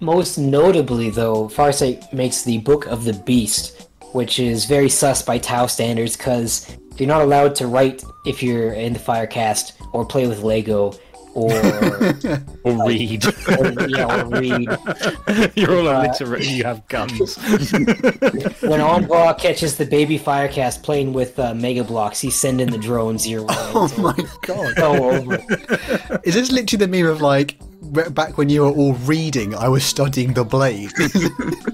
most notably, though, Farsight makes the Book of the Beast, which is very sus by Tau standards because you're not allowed to write if you're in the Firecast or play with Lego or or read. or, yeah, or read. You're all Uh. You have guns. When Envoy catches the baby Firecast playing with uh, Mega Bloks, he's sending the drones your way. Oh So- my god. so over. Is this literally the meme of like re- back when you were all reading, I was studying the blade?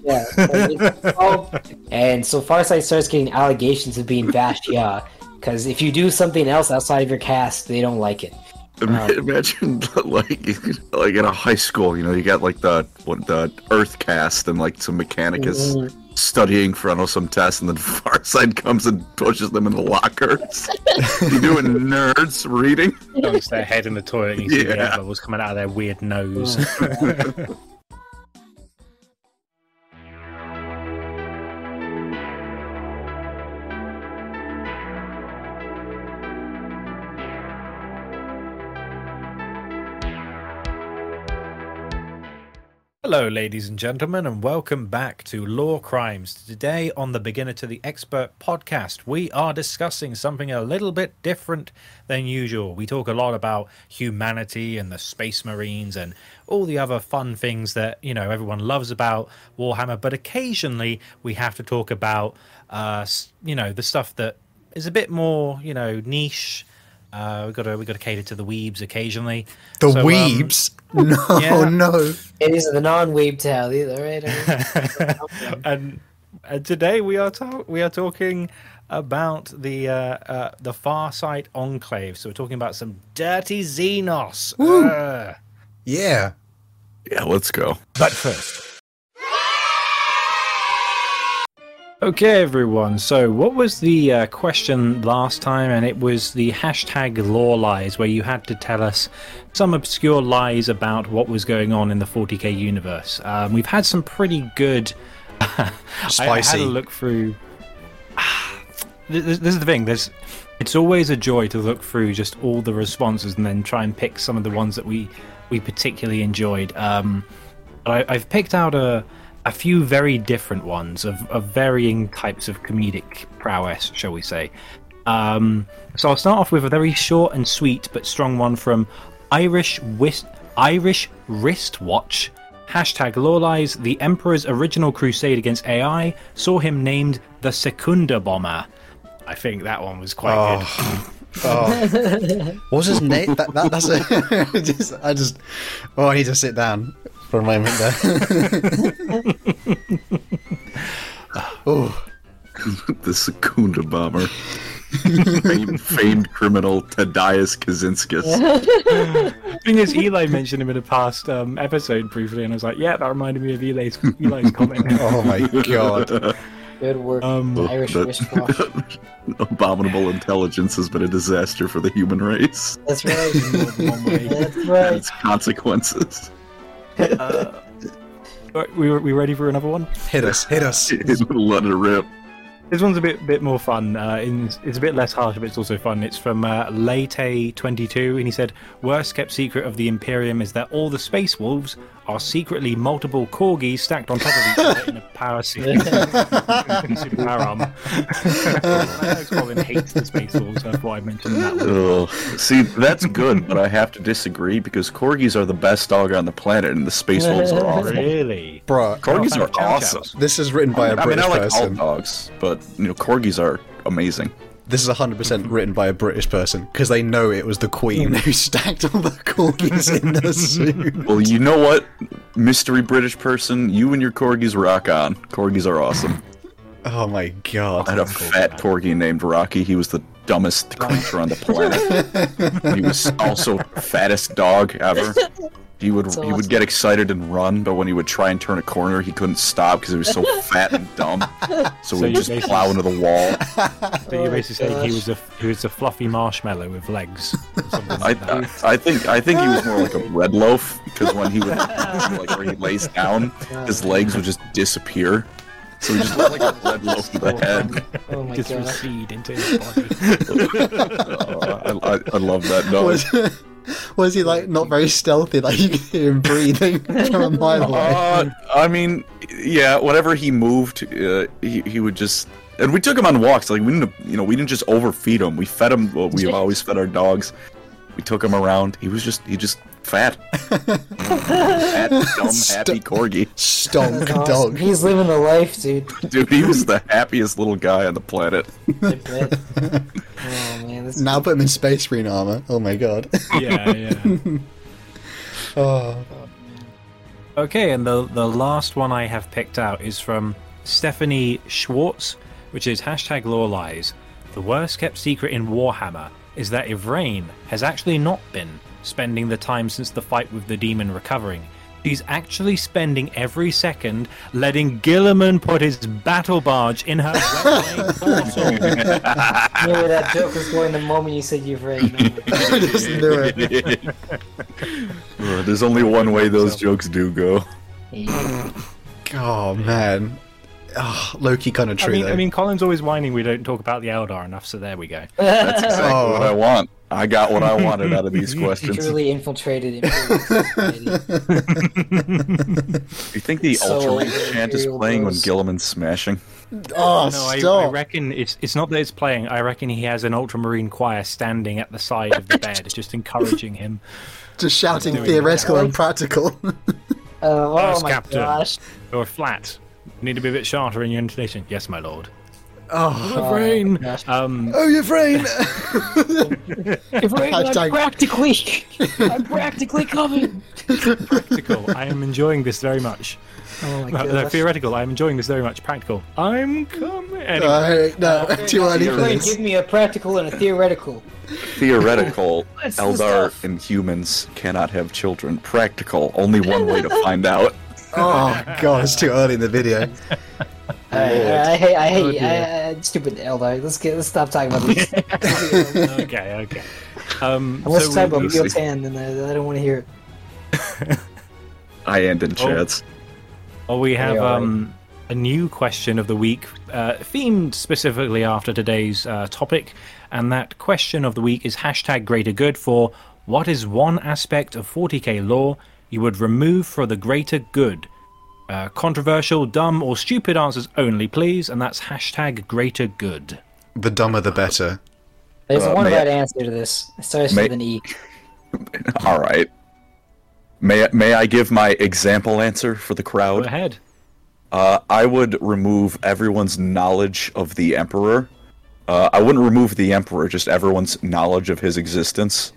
Yeah. it's all- and so Farsight starts getting allegations of being Vashtia, because if you do something else outside of your cast, they don't like it. Ima- um, Imagine like like in a high school, you know, you got like the what the Earth cast and like some mechanic is mm-hmm. Studying for I don't know some test, and then Farsight comes and pushes them in the lockers. you doing nerds reading? Dunks their head in the toilet and you see the Yeah. air bubbles coming out of their weird nose. Hello, ladies and gentlemen, and welcome back to Lorecrimes. Today, on the Beginner to the Expert podcast, we are discussing something a little bit different than usual. We talk a lot about humanity and the Space Marines and all the other fun things that you know everyone loves about Warhammer, but occasionally we have to talk about, uh, you know, the stuff that is a bit more, you know, niche. Uh, we got to we got to cater to the weebs occasionally. The So, um, no, yeah. no. It is the non-weeb tale either, right? and, and today we are ta- we are talking about the uh, uh, the Farsight Enclave. So we're talking about some dirty Xenos. Ugh. Yeah. Yeah, let's go. But first. Okay, everyone. So, what was the uh, question last time? And it was the hashtag lore lies, where you had to tell us some obscure lies about what was going on in the 40k universe. Um, we've had some pretty good. I- I, had Spicy. a look through. this, this is the thing. There's. It's always a joy to look through just all the responses and then try and pick some of the ones that we we particularly enjoyed. Um, I, I've picked out a a few very different ones of, of varying types of comedic prowess, shall we say. Um, so I'll start off with a very short and sweet but strong one from Irish Wist- Irish Wristwatch. Hashtag Lorelies, the Emperor's original crusade against AI saw him named the Secunda Bomber. I think that one was quite good. Oh. oh. What was his name? That, that, that's it. just, I just. Oh, I need to sit down for a moment there. oh. the Secunda bomber. famed, famed criminal Tadeusz Kaczynskis. thing is, Eli mentioned him in a past um, episode briefly, and I was like, "Yeah, that reminded me of Eli's, Eli's comment." Oh my god. Good work, Um, Irish that- wristwatch. Abominable intelligence has been a disaster for the human race. That's right. That's right. its consequences. Right, we we ready for another one? Hit us, hit us. Let it rip. This one's a bit bit more fun. Uh, in, it's a bit less harsh, but it's also fun. It's from uh, Late22, and he said, "Worst kept secret of the Imperium is that all the space wolves are secretly multiple corgis stacked on top of each other in a power suit, super power armor." I know Colin hates the space wolves. That's why I mentioned that one. Ugh. See, that's good, but I have to disagree because corgis are the best dog on the planet, and the space wolves are awful. Really? Bruh, Corgis are awesome. this is written by a I mean, British I mean, I like all person. dogs, but you know, corgis are amazing. This is 100% written by a British person because they know it was the Queen hmm. who stacked all the corgis in the suit. Well, you know what, mystery British person, you and your corgis rock on. Corgis are awesome. Oh my god. I had a fat corgi named Rocky. He was the dumbest creature on the planet. he was also the fattest dog ever. He would That's he would get excited and run, but when he would try and turn a corner, he couldn't stop because he was so fat and dumb. So, So he'd just basically- plow into the wall. So you're Oh basically saying he was a he was a fluffy marshmallow with legs. Or something I, like that. I I think I think he was more like a red loaf because when he would like where he lays down, his legs would just disappear. So he just looked like a red loaf with a head. Oh my Just god. recede into his body. Uh, I, I, I love that dog. Was, Was he like not very stealthy? Like you could hear him breathing from a mile away. Uh, I mean, yeah. Whenever he moved, uh, he he would just. And we took him on walks. Like we didn't, you know, we didn't just overfeed him. We fed him. What we've always fed our dogs. We took him around. He was just, he just fat, fat, dumb, happy corgi. Stonk That's awesome. dog. He's living the life, dude. Dude, he was the happiest little guy on the planet. Oh man, this Now put him in space marine armor. Oh my god. Yeah, yeah. oh. Okay, and the the last one I have picked out is from Stephanie Schwartz, which is hashtag lore lies. The worst kept secret in Warhammer is that Yvraine has actually not been spending the time since the fight with the demon recovering. She's actually spending every second letting Guilliman put his battle barge in her wet portal. knew where that joke was going the moment you said you've read. I just knew it. There's only one way those jokes do go. Oh man. Oh, Loki kind of I true mean, though. I mean, Colin's always whining we don't talk about the Eldar enough, so there we go. That's exactly Oh. what I want. I got what I wanted out of these questions. Truly infiltrated Imperial. You think the So Ultramarine chant is Imperial playing when Guilliman's smashing? oh, No, I, stop. I reckon it's it's not that it's playing. I reckon he has an ultramarine choir standing at the side of the bed, just encouraging him. Just shouting theoretical that. and practical. Uh, oh Yes, my Captain. gosh. Or flat. You need to be a bit sharper in your intonation. Yes, my lord. oh, Oh, Rain. gosh. Um, oh, your brain. If Rain, Hashtag- I'm practically, I'm practically coming. practical. I am enjoying this very much. Oh my No, no, theoretical. I am enjoying this very much. Practical. I'm coming. Anyway, Uh, no, too early for this. give me a practical and a theoretical. Theoretical, That's the Eldar and humans cannot have children. Practical, only one way to find out. Oh god, it's too early in the video. Alright, alright, I hate, I hate, Oh, dear. I, I, stupid Eldar. Let's get, let's stop talking about this. okay, okay. Um, Let's so talk we- about we see. Biotan, and I, I don't want to hear it. I end in chats. Oh, we have um, a new question of the week, uh, themed specifically after today's uh, topic, and that question of the week is hashtag greater good for what is one aspect of 40k lore you would remove for the greater good? Uh, controversial, dumb, or stupid answers only, please, and that's hashtag greater good. The dumber the better. There's Uh, one may I- right answer to this. It starts May- with an E. All right. May may I give my example answer for the crowd? Go ahead. Uh, I would remove everyone's knowledge of the Emperor. Uh, I wouldn't remove the Emperor, just everyone's knowledge of his existence.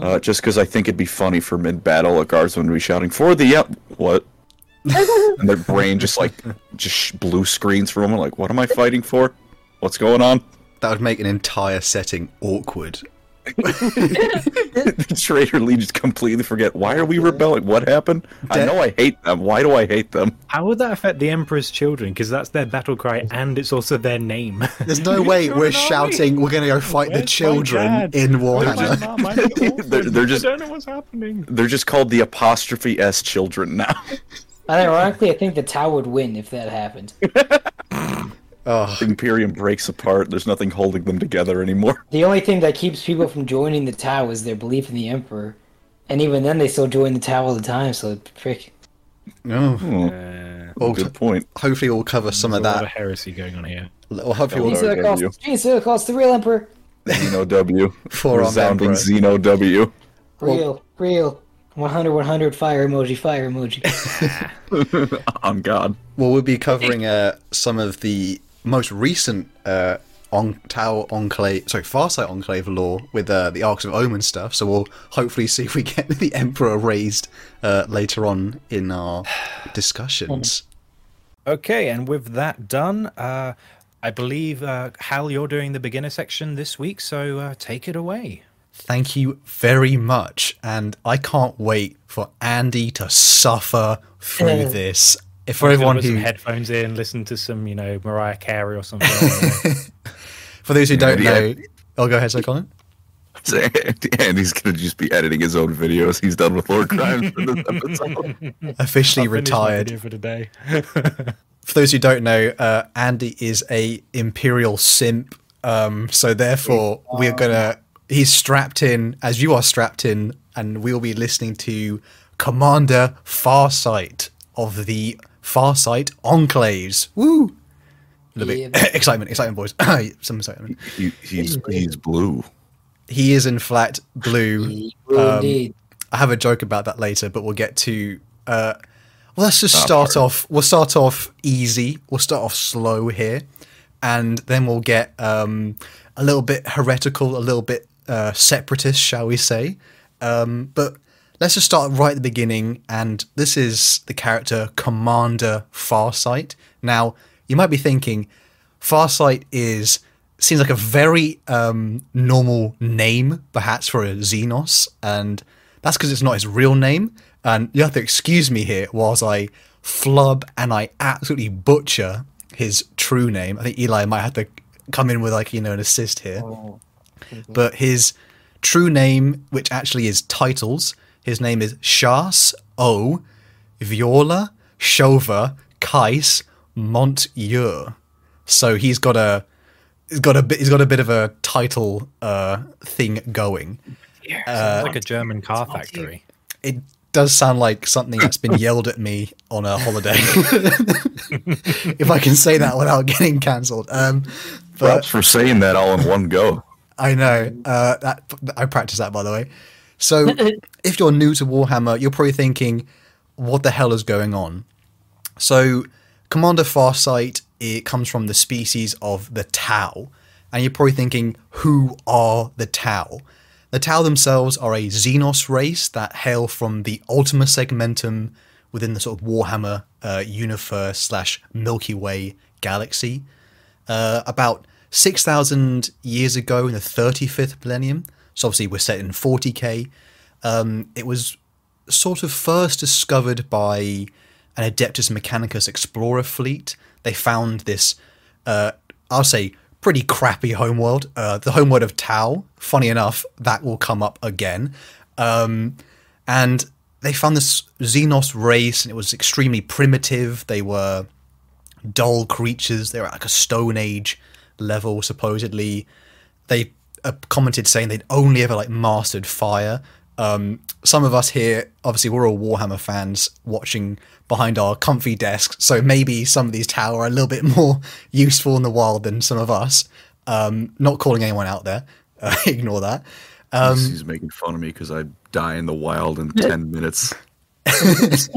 Uh, just because I think it'd be funny for mid-battle, a guardsman to be shouting for the Em- what, and their brain just like just sh- blue screens for a moment, like, what am I fighting for? What's going on? That would make an entire setting awkward. the traitor legions completely forget. Why are we rebelling? What happened? I know I hate them. Why do I hate them? How would that affect the Emperor's children? Because that's their battle cry and it's also their name. There's no way we're an shouting we're gonna go fight the Where's my children in Where's Warhammer. mum? I'm an orphan. They're- they're just- I don't know what's happening. They're just called the apostrophe S children now. Ironically, I think the Tau would win if that happened. Oh, Imperium breaks apart. There's nothing holding them together anymore. The only thing that keeps people from joining the Tau is their belief in the Emperor. And even then, they still join the Tau all the time, so frick. oh. Hmm, Uh, Oh, good point. hopefully we'll cover some there's of a lot of that. heresy going on here. Well, hopefully we'll Gene W. Silicos, Gene Silicos, the real Emperor. Xeno W. Forearm Resounding Emperor. Xeno W. Real, real. 100, 100, fire emoji, fire emoji. On God. Well, we'll be covering uh, some of the most recent uh, on Tau Enclave, sorry, Farsight Enclave lore with uh, the Arks of Omen stuff. So we'll hopefully see if we get the Emperor raised uh, later on in our discussions. Okay, and with that done, uh, I believe uh, Hal, you're doing the beginner section this week, so uh, take it away. Thank you very much, and I can't wait for Andy to suffer through this. If for everyone put some who, headphones in, listen to some, you know, Mariah Carey or something. for those who don't Yeah. know, I'll go ahead, so Colin. And he's gonna just be editing his own videos. He's done with Lorecrimes for this episode. Officially I'll retired. for today. for those who don't know, uh, Andy is a imperial simp. Um, so therefore, we're gonna. He's strapped in, as you are strapped in, and we'll be listening to Commander Farsight of the Farsight Enclaves. Woo! A little Yeah, bit excitement, excitement, boys. Some excitement. He, he's he's blue. He is in fact blue. Um, indeed. I have a joke about that later, but we'll get to. Uh, well, let's just start sorry. off. We'll start off easy. We'll start off slow here, and then we'll get um, a little bit heretical, a little bit uh, separatist, shall we say? Um, but let's just start right at the beginning. And this is the character Commander Farsight. Now, you might be thinking, Farsight is seems like a very um, normal name, perhaps for a Xenos, and that's because it's not his real name. And you have to excuse me here whilst I flub and I absolutely butcher his true name. I think Eli might have to come in with like you know an assist here. Oh. But his true name, which actually is titles, his name is Shas O Vior'la Shovah Kais Mont'yr. So he's got a he's got a bit he's got a bit of a title uh thing going. Sounds like a German car factory. It does sound like something that's been yelled at me on a holiday. if I can say that without getting cancelled. Um but Props for saying that all in one go. I know. Uh, that I practice that, by the way. So, if you're new to Warhammer, you're probably thinking, "What the hell is going on?" So, Commander Farsight it comes from the species of the Tau, and you're probably thinking, "Who are the Tau?" The Tau themselves are a Xenos race that hail from the Ultima Segmentum within the sort of Warhammer uh, universe slash Milky Way galaxy uh, about 6,000 years ago in the 35th millennium. So obviously we're set in 40k. Um, it was sort of first discovered by an Adeptus Mechanicus explorer fleet. They found this, uh, I'll say, pretty crappy homeworld. Uh, the homeworld of Tau. Funny enough, that will come up again. Um, and they found this Xenos race, and it was extremely primitive. They were dull creatures. They were at like a Stone Age level, supposedly. They uh, commented saying they'd only ever like mastered fire. Um, some of us here, obviously, we're all Warhammer fans watching behind our comfy desks, so maybe some of these Tau are a little bit more useful in the wild than some of us. Um, not calling anyone out there, uh, ignore that. Um, he's, he's making fun of me because I die in the wild in ten minutes. There's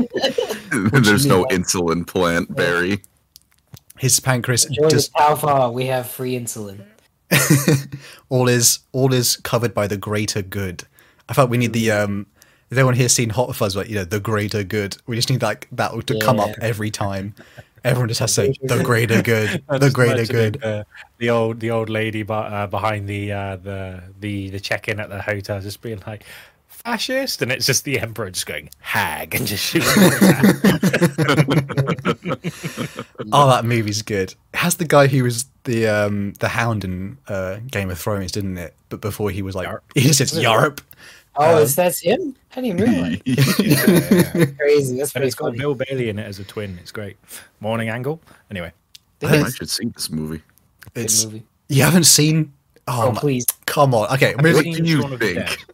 no mean? insulin plant, Barry. his pancreas Join just the Alpha. We have free insulin. all is all is covered by the greater good. I felt we need the um. Has anyone here seen Hot Fuzz? Like you know, the greater good. We just need like that to come up every time. Everyone just has to say the greater good, the greater good. uh, the old the old lady bu- uh, behind the uh, the the the check in at the hotel just being like fascist, and it's just the emperor just going hag and just shooting. Oh, that movie's good. It has the guy who was the um the Hound in uh, Game of Thrones, didn't it? But before he was like, Yarp. he just says Yarp. Oh, Um, is that's him? I didn't even realize. yeah. Crazy. That's And pretty it's got. Bill Bailey in it as a twin. It's great. Morning angle. Anyway, I It's should see this movie. It's movie. you haven't seen. Oh, Oh, please. come on. Okay, Have you moving. you Shaun of the think?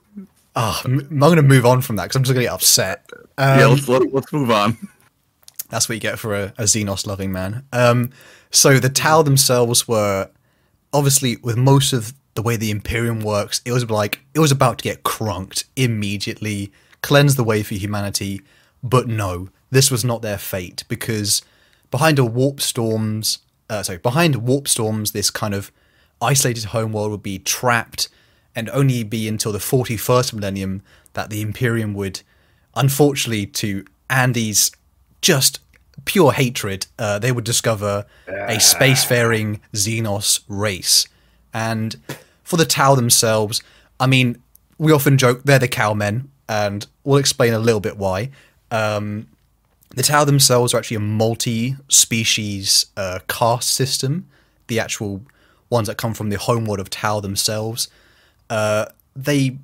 Oh, I'm going to move on from that because I'm just going to get upset. Um, yeah, let's let, let's move on. That's what you get for a, a Xenos loving man. Um, so the Tau themselves were obviously with most of the way the Imperium works, it was like it was about to get crunked immediately, cleanse the way for humanity. But no, this was not their fate because behind a warp storms, uh, sorry, behind warp storms, this kind of isolated homeworld would be trapped and only be until the 41st millennium that the Imperium would, unfortunately, to Andy's just pure hatred, uh, they would discover a spacefaring Xenos race. And for the Tau themselves, I mean, we often joke they're the cowmen, and we'll explain a little bit why. Um, the Tau themselves are actually a multi-species uh, caste system. The actual ones that come from the homeworld of Tau themselves, uh, they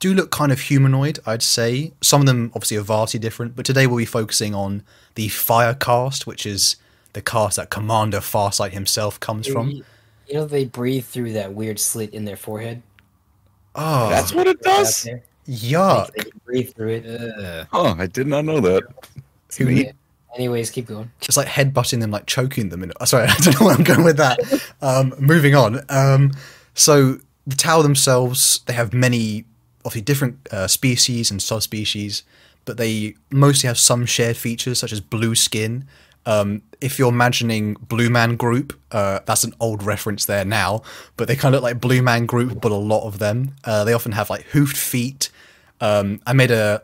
do look kind of humanoid. I'd say some of them obviously are vastly different. But today we'll be focusing on the Fire Cast, which is the cast that Commander Farsight himself comes from. You, you know they breathe through that weird slit in their forehead. Oh, That's what it does. there. Yuck. They can breathe through it. Oh, I did not know that. Who Yeah. Anyways, keep going. It's like headbutting them, like choking them. In, sorry, I don't know where I'm going with that. Um, moving on. Um, so the Tau themselves, they have many, obviously different uh, species and subspecies, but they mostly have some shared features such as blue skin. Um, if you're imagining Blue Man Group, uh, that's an old reference there now, but they kind of look like Blue Man Group, but a lot of them. Uh, they often have like hoofed feet. Um, I made a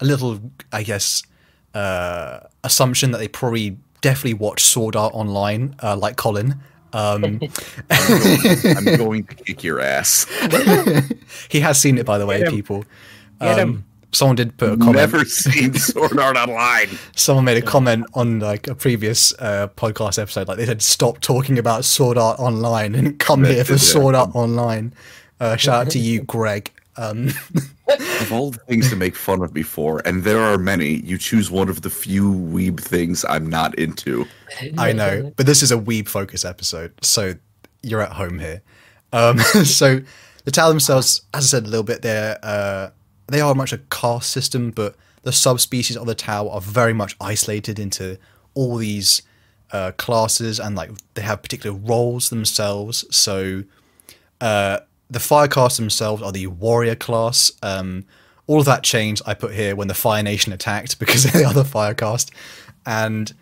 a little, I guess, uh, assumption that they probably definitely watched Sword Art Online, uh, like Colin. Um, I'm going to kick your ass. he has seen it, by the way, Get him. people. Get him. Um, someone did put a comment. Never seen Sword Art Online. Someone made a comment on like a previous uh, podcast episode, like they said, "Stop talking about Sword Art Online and come here for Sword Art Online." Uh, shout out to you, Greg. Um, Of all the things to make fun of before, and there are many, you choose one of the few weeb things I'm not into. I know, but this is a weeb focus episode, so you're at home here. Um, so the Tau themselves, as I said a little bit, they're uh, they are much a caste system, but the subspecies of the Tau are very much isolated into all these uh, classes, and like they have particular roles themselves. So uh, the fire caste themselves are the warrior class. Um, all of that changed. I put here when the Fire Nation attacked because they are the fire caste, and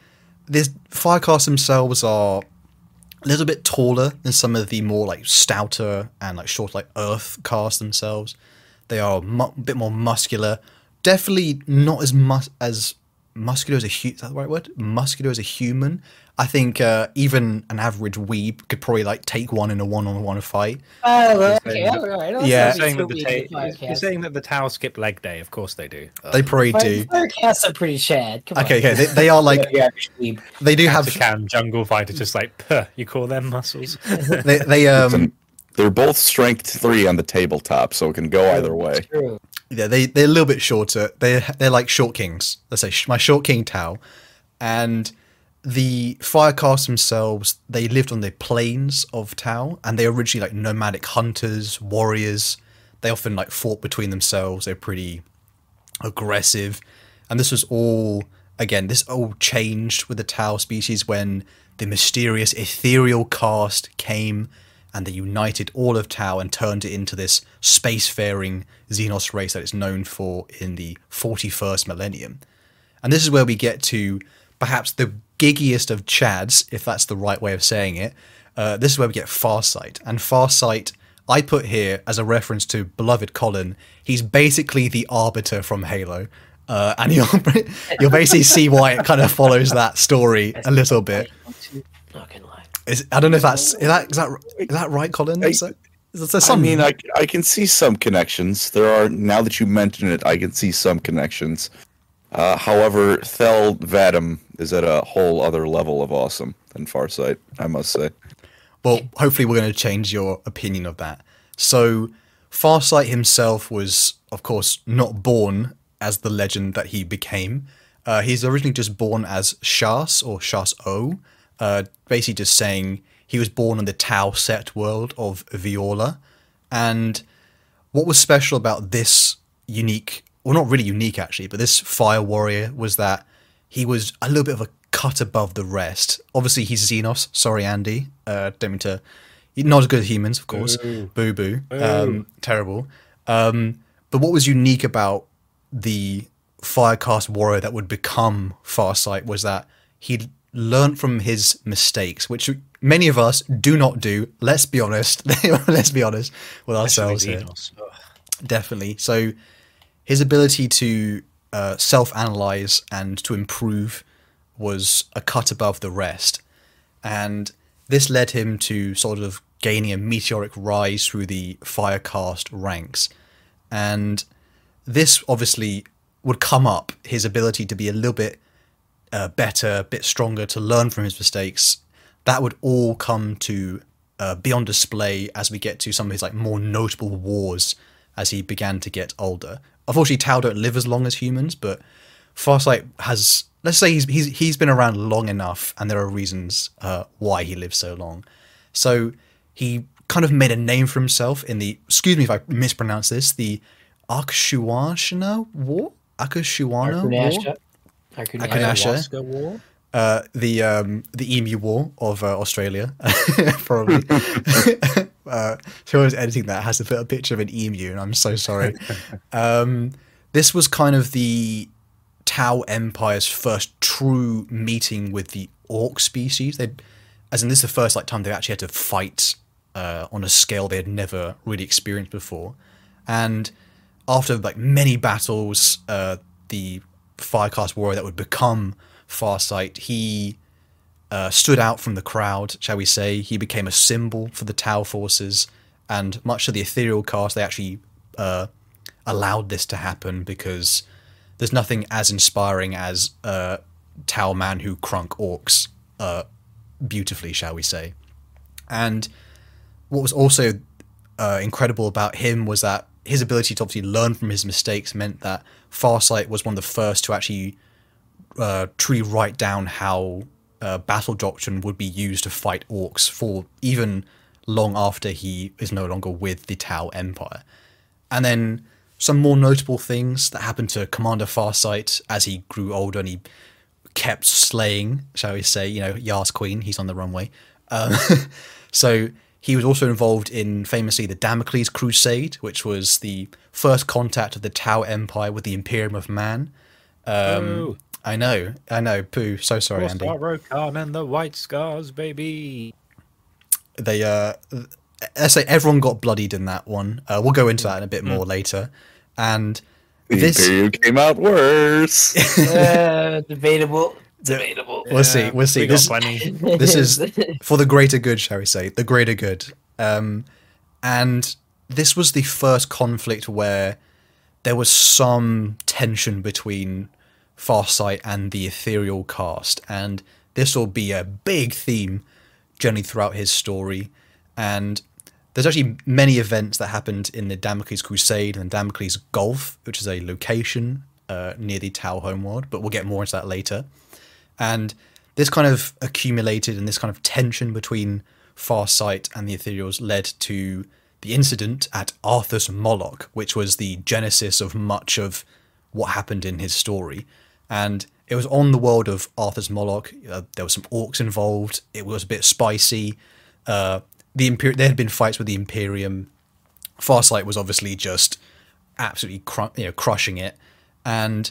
this fire caste themselves are a little bit taller than some of the more like stouter and like short like earth cast themselves. They are a mu- bit more muscular. Definitely not as mus- as muscular as a hu- is that the right word? Muscular as a human. I think uh, even an average weeb could probably like take one in a one-on-one fight. Oh, okay, saying that- all right. Yeah. Yeah, you're, saying that the ta- you're saying that the Tau skip leg day. Of course they do. Uh, They probably do. Firecasts are pretty shad. Come Okay, on. okay, they, they are like yeah, weeb. they do have to can jungle fighter just like "Puh, you call them muscles. they, they um. They're both strength three on the tabletop, so it can go either way. True. Yeah, they they're a little bit shorter. They they're like short kings. Let's say my short king Tau, and the Firecast themselves. They lived on the plains of Tau, and they were originally like nomadic hunters, warriors. They often like fought between themselves. They're pretty aggressive, and this was all again. This all changed with the Tau species when the mysterious ethereal cast came and they united all of Tau and turned it into this spacefaring Xenos race that it's known for in the 41st millennium. And this is where we get to perhaps the giggiest of Chads, if that's the right way of saying it. Uh, this is where we get Farsight. And Farsight, I put here as a reference to beloved Colin. He's basically the arbiter from Halo. Uh, and you'll, you'll basically see why it kind of follows that story a little bit. Not gonna lie. Is, I don't know if that's is that is that is that right, Colin? Is that, is there I some, mean, I, I can see some connections. There are now that you mention it, I can see some connections. Uh, however, Thel 'Vadam is at a whole other level of awesome than Farsight, I must say. well, hopefully we're going to change your opinion of that. So, Farsight himself was, of course, not born as the legend that he became. Uh, he's originally just born as Shas or Shas O, uh, basically just saying he was born in the Tau sept world of Vior'la. And what was special about this unique, well, not really unique actually, but this fire warrior was that he was a little bit of a cut above the rest. Obviously, he's Xenos. Sorry, Andy. Uh, don't mean to. Not as good as humans, of course. Boo boo. Um, terrible. Um, but what was unique about the Firecast warrior that would become Farsight was that he learned from his mistakes, which many of us do not do. Let's be honest. Let's be honest with ourselves here definitely. So his ability to uh, self-analyze and to improve was a cut above the rest, and this led him to sort of gaining a meteoric rise through the Firecast ranks, and this obviously would come up his ability to be a little bit uh, better, a bit stronger, to learn from his mistakes. That would all come to uh, be on display as we get to some of his like more notable wars as he began to get older. Unfortunately, Tau don't live as long as humans, but Farsight has. Let's say he's he's he's been around long enough, and there are reasons uh, why he lives so long. So he kind of made a name for himself in the. Excuse me if I mispronounce this. The Akshuashana War? Akashuana War? Arkunasha. Arkunasha. Akunasha. War. Uh, the um, the Emu War of uh, Australia, probably. uh, whoever's editing that has to put a picture of an emu, and I'm so sorry. um, this was kind of the Tau Empire's first true meeting with the ork species. They, as in, this is the first like time they actually had to fight uh, on a scale they had never really experienced before, and after like many battles, uh, the Firecast warrior that would become Farsight, he uh, stood out from the crowd, shall we say. He became a symbol for the Tau forces, and much of the ethereal cast, they actually uh, allowed this to happen because there's nothing as inspiring as uh, Tau man who crunk orks uh, beautifully, shall we say. And what was also uh, incredible about him was that his ability to obviously learn from his mistakes meant that Farsight was one of the first to actually uh, truly write down how uh, battle doctrine would be used to fight orks for even long after he is no longer with the Tau Empire. And then some more notable things that happened to Commander Farsight as he grew older and he kept slaying, shall we say, you know, Yas Queen, he's on the runway. Um, so he was also involved in famously the Damocles Crusade, which was the first contact of the Tau Empire with the Imperium of Man. Um, Boo. I know, I know, Pooh. So sorry, Andy. Kor'sarro Khan and the White Scars, baby. They, uh, let's say everyone got bloodied in that one. Uh, we'll go into that in a bit more later. And this, Imperium came out worse. Uh, debatable. Debatable. we'll see, we'll see. We This, this is for the greater good, shall we say? The greater good. Um, and this was the first conflict where there was some tension between Farsight and the ethereal cast, and this will be a big theme generally throughout his story. And there's actually many events that happened in the Damocles Crusade and Damocles Gulf, which is a location uh, near the Tau homeworld, but we'll get more into that later. And this kind of accumulated and this kind of tension between Farsight and the Ethereals led to the incident at Arthas Moloch, which was the genesis of much of what happened in his story. And it was on the world of Arthas Moloch. Uh, there was some orks involved. It was a bit spicy. Uh, the there had been fights with the Imperium. Farsight was obviously just absolutely cru- you know crushing it, and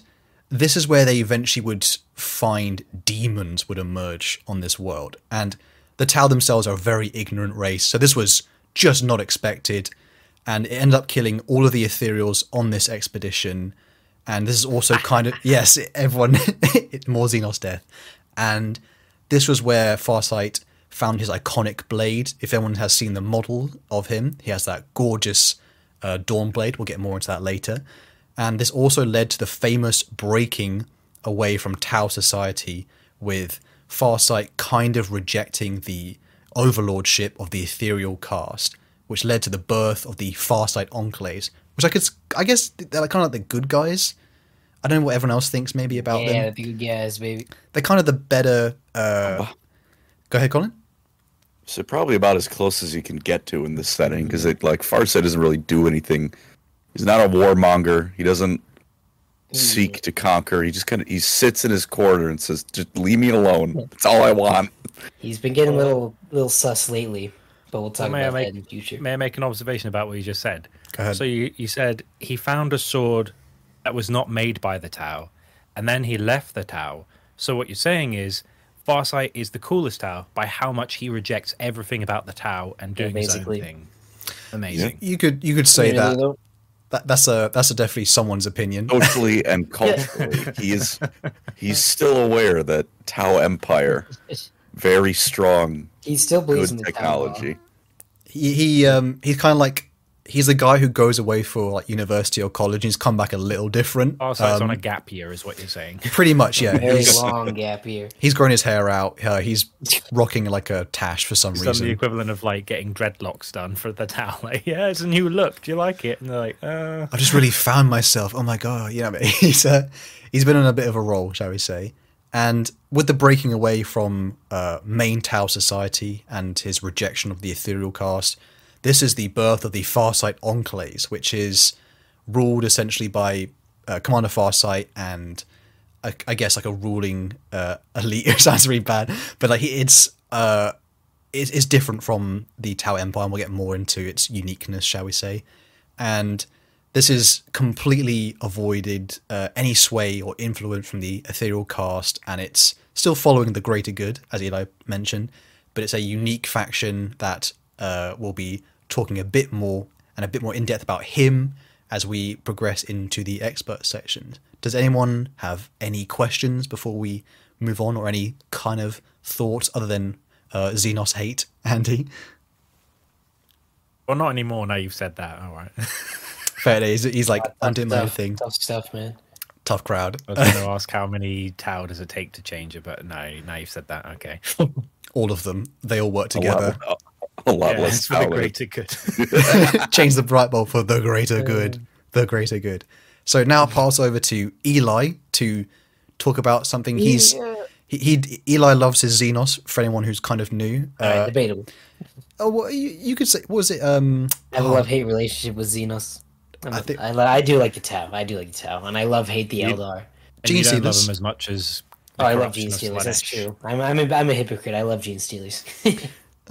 this is where they eventually would find demons would emerge on this world, and the Tau themselves are a very ignorant race, so this was just not expected, and it ended up killing all of the ethereals on this expedition, and this is also kind of yes, everyone more Xenos death, and this was where Farsight found his iconic blade. If anyone has seen the model of him, he has that gorgeous uh, Dawn blade. We'll get more into that later. And this also led to the famous breaking away from Tau society, with Farsight kind of rejecting the overlordship of the ethereal caste, which led to the birth of the Farsight enclaves, which I could, I guess, they're kind of like the good guys. I don't know what everyone else thinks maybe about yeah, them. Yeah, the good guys, baby. They're kind of the better. Uh, go ahead, Colin. so probably about as close as you can get to in this setting, because it like Farsight doesn't really do anything. He's not a warmonger. He doesn't seek to conquer. He just kind of he sits in his corner and says, "Just leave me alone. That's all I want." He's been getting a little little sus lately, but we'll talk May I about make- that in the future. May I make an observation about what you just said? Go ahead. So you, you said he found a sword that was not made by the Tau, and then he left the Tau. So what you're saying is Farsight is the coolest Tau by how much he rejects everything about the Tau and doing his own basically. thing. Amazing. You could you could say that. though? that. That's a that's a definitely someone's opinion. Socially and culturally, he is he's still aware that Tau Empire, very strong, He still believes in good the Tau technology. He, he um he's kind of like he's a guy who goes away for like university or college and he's come back a little different. Farsight's Um, on a gap year, is what you're saying. pretty much, yeah. Very He's, long gap here. he's grown his hair out. Uh, he's rocking like a tash for some reason. It's done the equivalent of like getting dreadlocks done for the Tau. Like, yeah, it's a new look. Do you like it? And they're like, uh, I just really found myself. Oh my god, you know, what I mean? he's uh, he's been in a bit of a role, shall we say? And with the breaking away from uh, main Tau society and his rejection of the ethereal caste, this is the birth of the Farsight Enclaves, which is ruled essentially by uh, Commander Farsight and I, I guess like a ruling uh, elite. It sounds really bad, but like it's uh, it's, it's different from the Tau Empire. and We'll get more into its uniqueness, shall we say? And this is completely avoided uh, any sway or influence from the ethereal cast, and it's still following the greater good, as Eli mentioned. But it's a unique faction that uh, will be talking a bit more and a bit more in depth about him as we progress into the expert section. Does anyone have any questions before we move on, or any kind of thoughts other than uh, Xenos hate, Andy? Well, not anymore. Now you've said that. All right. Fair days. He's like, I'm doing my own thing. Tough stuff, man. Tough crowd. I was going to ask how many Tau does it take to change it, but no, now you've said that. Okay. All of them. They all work A together. lot, a lot Yeah, less it's for the greater good. Change the bright bulb for the greater good. The greater good. So now I'll pass over to Eli to talk about something he's. He, he Eli loves his Xenos. For anyone who's kind of new, Alright, uh, debatable. oh, what you, you could say. What was it? Um, I have a love hate relationship with Xenos. I'm I a- think- I, I do like the Tau. I do like the Tau, and I love hate the Eldar. And Gene you don't love Stealers. them as much as. Oh, I love Gene of Stealers. That's true. I'm I'm a, I'm a hypocrite. I love Gene Stealers.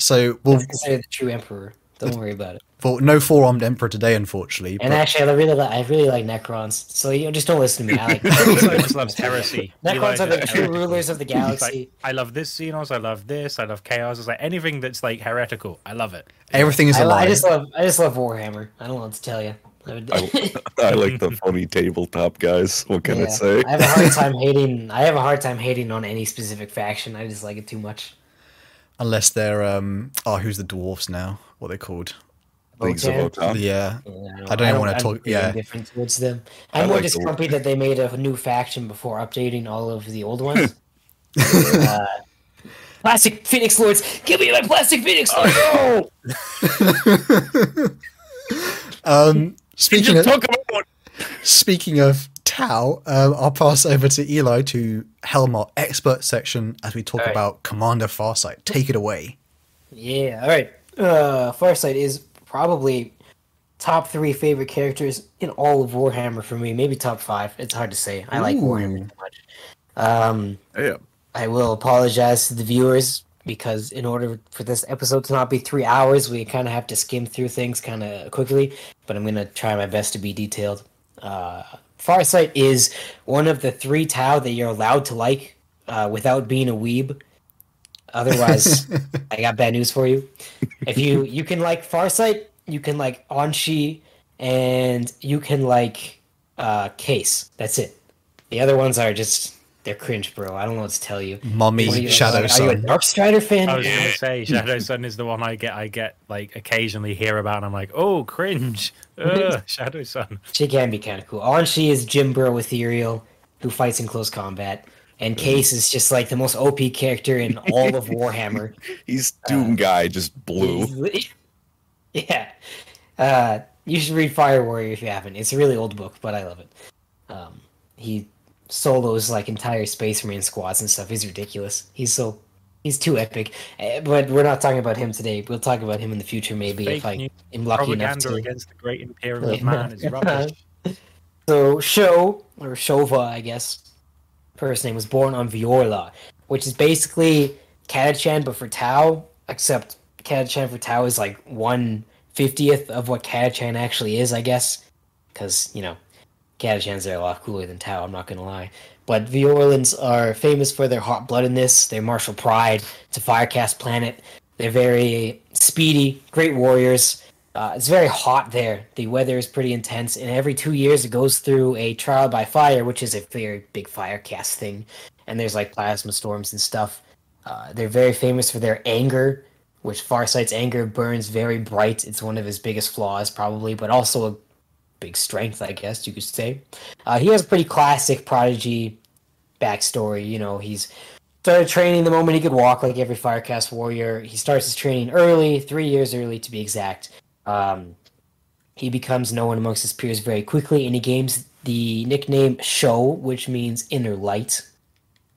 So we'll, Consider the true emperor. Don't worry about it. well, no four armed emperor today, unfortunately. And but- actually, I really like I really like Necrons. So you know, just don't listen to me. I like Eli just loves heresy. Eli Necrons are the true heretical. rulers of the He's like, galaxy. I love this Xenos. I love this. I love Chaos. It's like anything that's like heretical. I love it. everything is I, a lie. I just love I just love Warhammer. I don't know what to tell you. I would- I, I like the funny tabletop guys. What can I say? I have a hard time hating. I have a hard time hating on any specific faction. I just like it too much. Unless they're um, oh, who's the dwarfs now? What are they called? Leagues of Votann. Votann. Yeah, Yeah, I don't even wanna I'm talk- yeah. different towards them. I I'm more like just the- grumpy that they made a new faction before updating all of the old ones. uh, plastic Phoenix Lords, give me my plastic Phoenix Lords! Oh, Um, speaking Just of talk about speaking of Tau, um, I'll pass over to Eli to helm our expert section as we talk Alright. about Commander Farsight. Take it away. Yeah, all right. Uh, Farsight is probably top three favorite characters in all of Warhammer for me. Maybe top five. It's hard to say. I like Warhammer so much. Um, Yeah. I will apologize to the viewers because in order for this episode to not be three hours, we kind of have to skim through things kind of quickly. But I'm gonna try my best to be detailed. Uh, Farsight is one of the three Tau that you're allowed to like uh, without being a weeb. Otherwise, I got bad news for you. If you you can like Farsight, you can like Aun'Shi, and you can like uh, Kais. That's it. The other ones are just they're cringe, bro. I don't know what to tell you. Mummy, What are you- Shadow are you a Sun. Dark Strider fan? I was going to say Shadow Sun is the one I get. I get like occasionally hear about, and I'm like, oh, cringe. Ugh, Shadow Sun. She can be kind of cool. Aun'Shi is Jim Bro Ethereal, who fights in close combat. And Kais is just like the most OP character in all of Warhammer. He's Doom guy, just blue. Yeah. Uh, you should read Fire Warrior if you haven't. It's a really old book, but I love it. Um, he solos like entire Space Marine squads and stuff. He's ridiculous. He's so he's too epic. Uh, but we're not talking about him today. We'll talk about him in the future, maybe Fake if I am lucky enough Propaganda to. against the great imperial of man is rubbish. So Sho or Shovah, I guess, first name was born on Vior'la, which is basically Catachan but for Tau, except Catachan for Tau is like one fiftieth of what Catachan actually is, I guess, because you know Catachans are a lot cooler than Tau. I'm not gonna lie, but Vior'lans are famous for their hot bloodedness, their martial pride. It's a firecast planet. They're very speedy, great warriors. Uh, it's very hot there. The weather is pretty intense, and every two years it goes through a trial by fire, which is a very big firecast thing. And there's like plasma storms and stuff. Uh, they're very famous for their anger, which Farsight's anger burns very bright. It's one of his biggest flaws, probably, but also a big strength, I guess you could say. Uh, he has a pretty classic prodigy backstory. You know, he's started training the moment he could walk, like every Firecast warrior. He starts his training early, three years early to be exact. Um, he becomes known amongst his peers very quickly, and he gains the nickname Show, which means inner light.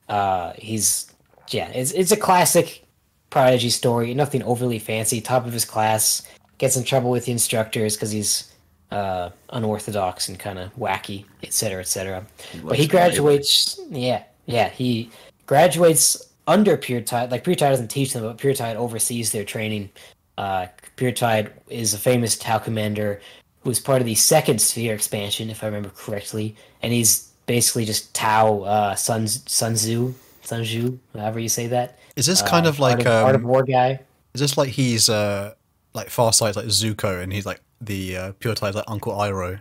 Uh, he's yeah, it's it's a classic prodigy story. Nothing overly fancy. Top of his class. Gets in trouble with the instructors because he's uh, unorthodox and kind of wacky, etc., etc. But likes he to graduates. Yeah, yeah, he graduates under Pure Tide. Like Pure Tide doesn't teach them, but Pure Tide oversees their training. Uh, Pure Tide is a famous Tau commander who was part of the second Sphere expansion, if I remember correctly, and he's basically just Tau uh, Sun Sun Tzu, Sun Tzu, however you say that. Is this Uh, kind of like art of um, war guy? is this like he's uh like Farsight's like Zuko and he's like the uh, Pure Tide's like Uncle Iroh?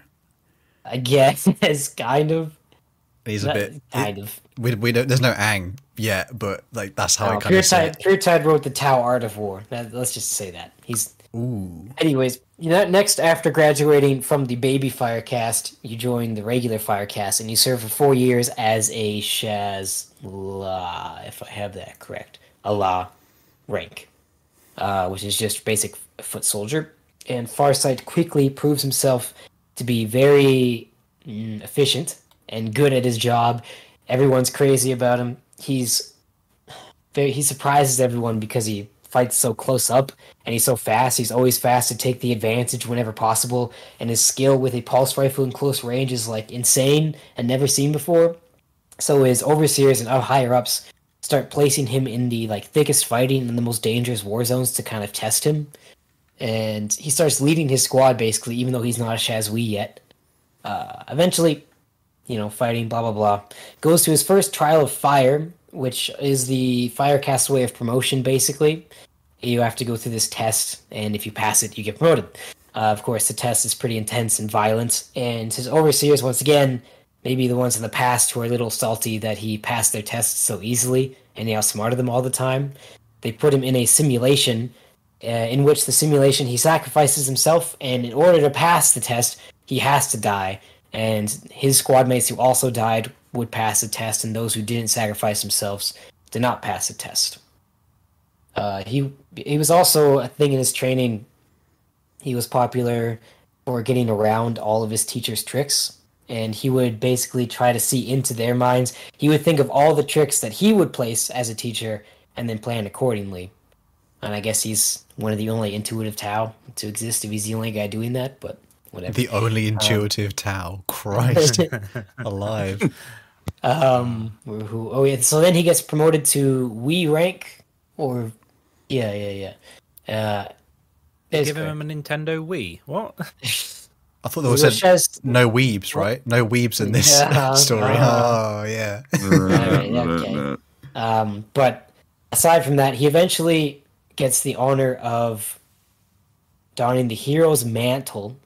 I guess it's kind of. He's a bit kind of. we we don't there's no Aang yet, but like that's how I Oh, kind Pure Tide, it. Pure Tide wrote the Tao Art of War. That, let's just say that he's. Ooh. Anyways, you know, next after graduating from the baby Fire caste, you join the regular Fire caste, and you serve for four years as a Shas'la, if I have that correct, Allah rank, uh, which is just basic foot soldier. And Farsight quickly proves himself to be very mm, efficient and good at his job. Everyone's crazy about him. He's very, he surprises everyone because he fights so close up and he's so fast. He's always fast to take the advantage whenever possible. And his skill with a pulse rifle in close range is like insane and never seen before. So his overseers and higher ups start placing him in the like thickest fighting and the most dangerous war zones to kind of test him. And he starts leading his squad basically, even though he's not a Shas'ui yet. Uh, eventually, you know, fighting, blah blah blah. Goes to his first trial of fire, which is the Fire caste way of promotion, basically. You have to go through this test, and if you pass it, you get promoted. Uh, of course, the test is pretty intense and violent, and his overseers, once again, maybe the ones in the past who are a little salty that he passed their tests so easily, and he outsmarted them all the time. They put him in a simulation, uh, in which the simulation he sacrifices himself, and in order to pass the test, he has to die. And his squad mates who also died would pass the test, and those who didn't sacrifice themselves did not pass the test. Uh, he he was also a thing in his training. He was popular for getting around all of his teachers' tricks, and he would basically try to see into their minds. He would think of all the tricks that he would place as a teacher, and then plan accordingly. And I guess he's one of the only intuitive Tau to exist if he's the only guy doing that. But whatever. The only intuitive Tau. Christ alive. Um, who- who? Oh yeah. So then he gets promoted to Wii rank, or yeah, yeah, yeah. Uh, it's Give him a Nintendo Wii. What? I thought there was a, has- no weebs, right? No weebs in this Yeah, story. uh-huh. oh yeah. Alright, okay. Um, but aside from that, he eventually gets the honor of donning the hero's mantle,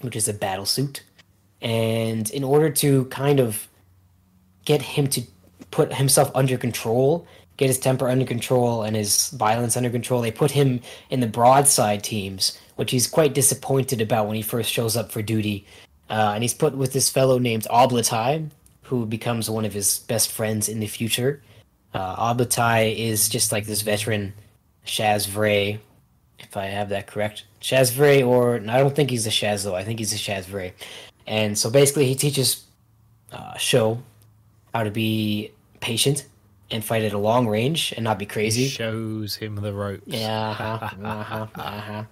which is a battle suit. And in order to kind of get him to put himself under control, get his temper under control and his violence under control, they put him in the broadside teams, which he's quite disappointed about when he first shows up for duty. Uh, and he's put with this fellow named Ob'lotai, who becomes one of his best friends in the future. Uh, Ob'lotai is just like this veteran Shas'vre, if I have that correct. Shas'vre, or I don't think he's a Shaz though. I think he's a Shas'vre. And so basically, he teaches uh, Show how to be patient and fight at a long range and not be crazy. Shows him the ropes. Yeah, uh-huh, uh-huh, uh-huh.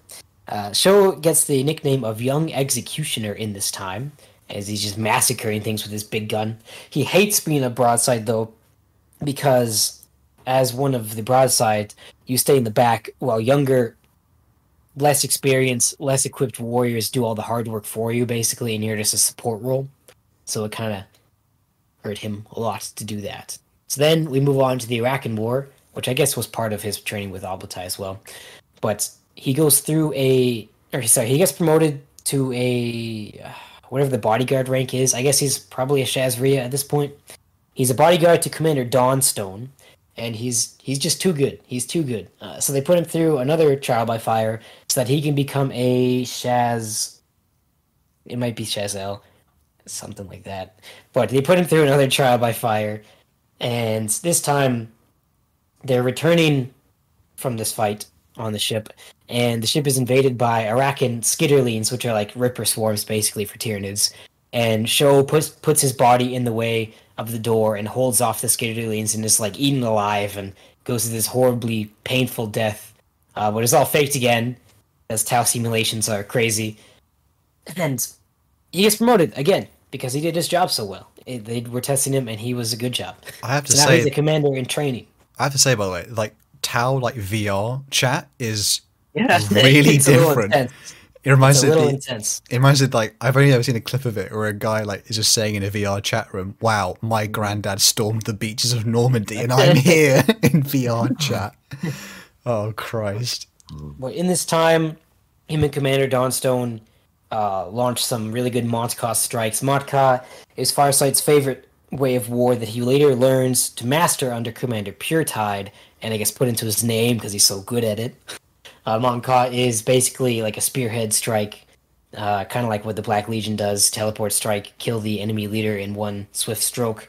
Uh, Sho gets the nickname of Young Executioner in this time, as he's just massacring things with his big gun. He hates being a broadside, though, because as one of the broadside, you stay in the back while younger, less experienced, less equipped warriors do all the hard work for you, basically, and you're just a support role. So it kind of hurt him a lot to do that. So then we move on to the Iraqan War, which I guess was part of his training with Ob'lotai as well. But he goes through a, or sorry, he gets promoted to a uh, whatever the bodyguard rank is. I guess he's probably a Shazria at this point. He's a bodyguard to Commander Dawnstone, and he's he's just too good. He's too good. Uh, so they put him through another trial by fire so that he can become a Shaz. It might be Shas'el, something like that. But they put him through another trial by fire, and this time they're returning from this fight on the ship, and the ship is invaded by Arakan skitterlings, which are like ripper swarms basically for Tyranids. And Sho puts puts his body in the way of the door and holds off the skitterlings and is like eaten alive and goes to this horribly painful death. Uh, but it's all faked again, as Tau simulations are crazy. and he gets promoted again because he did his job so well. It- they were testing him, and he was a good job. I have to So now he's say, a commander in training. I have to say by the way, like Tau like VR chat is Yeah, really it's a different. It reminds It's a me. little intense. It reminds me like I've only ever seen a clip of it where a guy like is just saying in a VR chat room, "Wow, my granddad stormed the beaches of Normandy, and I'm here in VR chat." Oh Christ! But in this time, him and Commander Dawnstone uh, launched some really good Montka strikes. Montka is Farsight's favorite way of war that he later learns to master under Commander Puretide, and I guess put into his name because he's so good at it. Uh, Montka is basically like a spearhead strike, uh, kind of like what the Black Legion does teleport strike, kill the enemy leader in one swift stroke.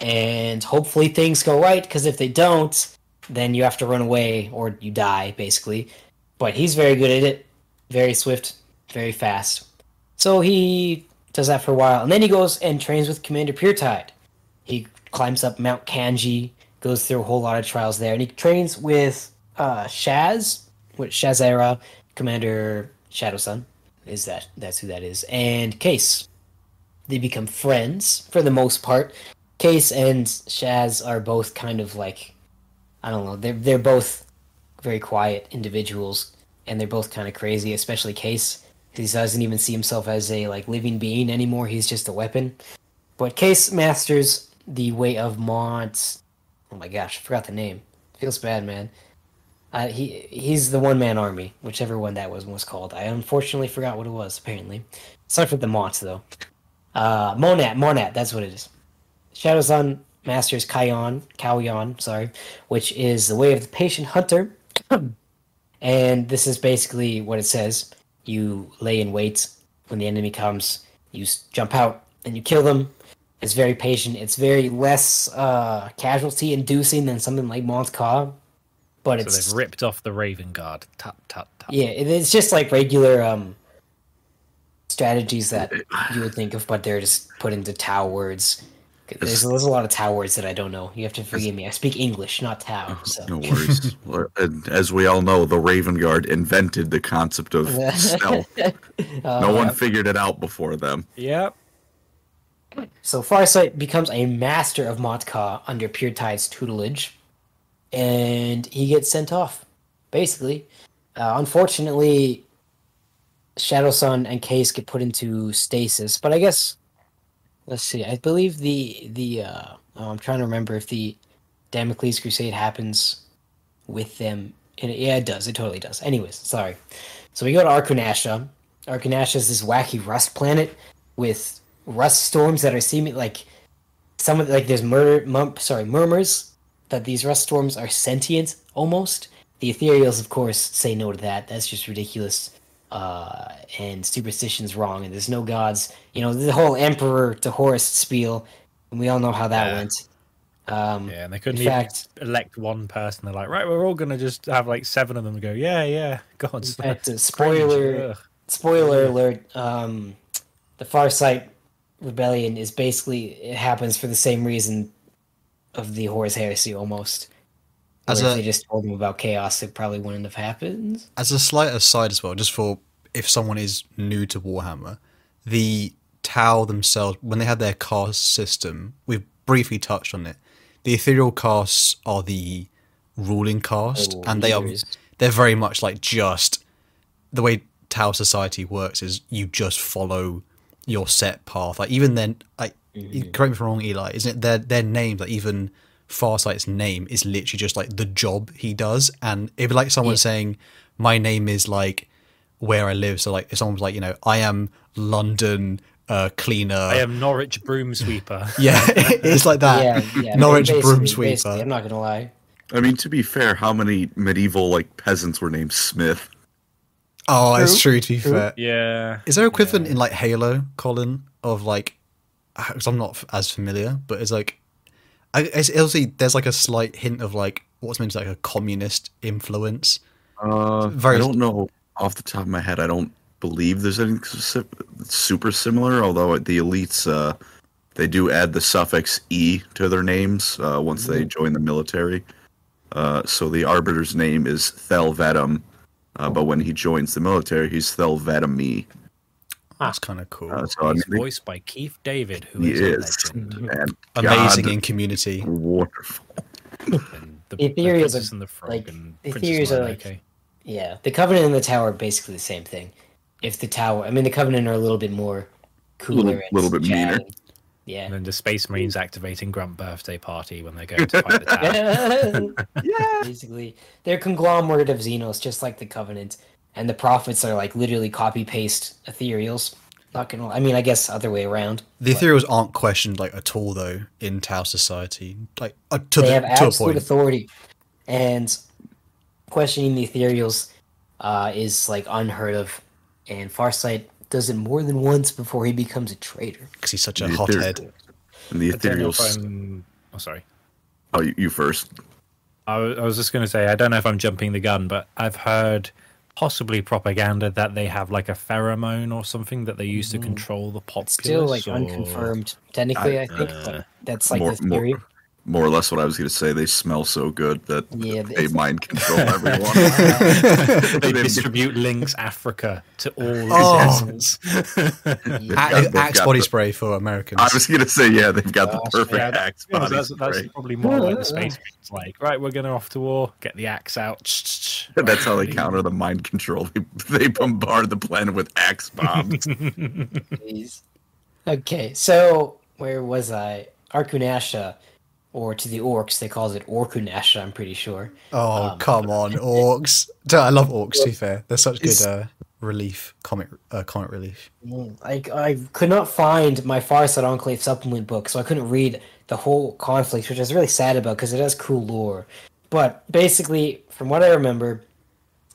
And hopefully things go right, because if they don't, then you have to run away or you die, basically. But he's very good at it, very swift, very fast. So he does that for a while, and then he goes and trains with Commander Puretide. He climbs up Mount Kanji, goes through a whole lot of trials there, and he trains with uh, Shaz, with Shazera, Commander Shadow Sun, is that that's who that is, and Kais. They become friends for the most part. Kais and Shaz are both kind of like I don't know. They're they're both very quiet individuals, and they're both kind of crazy. Especially Kais, he doesn't even see himself as a like living being anymore. He's just a weapon. But Kais masters the way of Mont. Oh my gosh, I forgot the name. Feels bad, man. Uh, he he's the one man army, whichever one that was was called. I unfortunately forgot what it was. Apparently, starts with the Mont though. Uh, Monat, Monat, that's what it is. Shadow Sun masters Kayon, Kauyon, sorry, which is the way of the patient hunter. and this is basically what it says. You lay in wait when the enemy comes, you jump out and you kill them. It's very patient. It's very less uh, casualty inducing than something like Mont. But So it's they've ripped off the Raven Guard. Tap tap tap. yeah, it's just like regular um strategies that you would think of, but they're just put into Tau words. There's, there's a lot of Tau words that I don't know. You have to forgive me. I speak English, not Tau. So No worries. As we all know, the Raven Guard invented the concept of stealth. No one figured it out before them. Yep. So Farsight becomes a master of Montka under Puretide's tutelage, and he gets sent off. Basically, uh, unfortunately, Shadow Sun and Kais get put into stasis. But I guess let's see. I believe the the uh, oh, I'm trying to remember if the Damocles Crusade happens with them. And it, yeah, it does. It totally does. Anyways, sorry. So we go to Arkunasha. Arkunasha is this wacky rust planet with rust storms that are seeming like some of like there's murder mum, sorry murmurs that these rust storms are sentient almost. The ethereals, of course, say no to that. That's just ridiculous. Uh, and superstition's wrong, and there's no gods. You know the whole emperor to Horus spiel, and we all know how that Yeah. went. Um, Yeah, and they couldn't fact- elect one person. They're like, right, we're all gonna just have like seven of them go, yeah, yeah, gods. In fact, uh, spoiler ugh. spoiler alert um the farsight rebellion is basically it happens for the same reason of the horus heresy almost As a- if they just told them about chaos it probably wouldn't have happened As a slight aside as well, just for if someone is new to Warhammer, the Tau themselves, when they had their caste system, we've briefly touched on it. The ethereal castes are the ruling caste, Oh, and they are they're very much like just the way Tau society works is you just follow your set path. Like even then, like Mm-hmm. correct me if I'm wrong, Eli, isn't it their their names? Like even Farsight's name is literally just like the job he does, and it'd be like someone Yeah. saying, "My name is like where I live." So like if someone's like, you know, I am London uh, cleaner. I am Norwich broom sweeper. Yeah, it's like that. yeah yeah Norwich basically- broom sweeper. i'm not gonna lie I mean, to be fair, how many medieval like peasants were named Smith? Oh, it's True, true. To be true. fair, yeah. Is there equivalent in like Halo, Colin, of like? Because I'm not as familiar, but it's like, I, it's obviously there's like a slight hint of like what's meant to be like a communist influence. Uh, Very- I don't know off the top of my head. I don't believe there's anything super similar. Although the elites, uh, they do add the suffix "e" to their names uh, once they join the military. Uh, so the arbiter's name is Thel 'Vadam, uh, but when he joins the military, he's Thel 'Vadamee. That's kind of cool. Uh, so I mean, voiced by Keith David, who he is, is a legend. and Amazing God, in Community. wonderful. And the, The Ethereals Princess are, the Frog like, and the Princess Ethereals are, Mononoke. like, Yeah, the Covenant and the Tower are basically the same thing. If the Tower, I mean, the Covenant are a little bit more cooler, Little- and little bit meaner. Yeah. And then the Space Marines activating Grunt birthday party when they go to fight the tower. yeah. Basically, they're conglomerate of Xenos, just like the Covenant, and the Prophets are like literally copy paste Ethereals. Not gonna. I mean, I guess other way around. The Ethereals aren't questioned like at all though in Tau society, like uh, to they the have to a absolute point. authority, and questioning the Ethereals uh, is like unheard of. And Farsight does it more than once before he becomes a traitor. Because he's such a The hothead. And the I don't know if Ethereals. I'm- Oh, sorry. Oh, you, you first. I I was just going to say, I don't know if I'm jumping the gun, but I've heard possibly propaganda that they have like a pheromone or something that they use to mm. control the populace. Still like or- unconfirmed. Technically, I, think, but uh, that's like more, the theory. more, more or less what I was going to say. They smell so good that Yeah, they mind control everyone. They distribute Lynx Africa to all Oh. citizens. A- got- Axe body the- spray for Americans. I was going to say, yeah, they've got the perfect Yeah, axe yeah, body that's, that's spray. probably more like the space Marines, like right we're going to off to war get the axe out That's how they counter the mind control. They, they bombard the planet with axe bombs. Okay, so where was I? Arkunasha, or to the orks, they calls it Orkunasha. I'm pretty sure. oh um, come on, orks! I love orks. To be fair, they're such good uh, relief comic uh, comic relief. Like I could not find my Farsight Enclave supplement book, so I couldn't read the whole conflict, which I was really sad about because it has cool lore. But basically, from what I remember,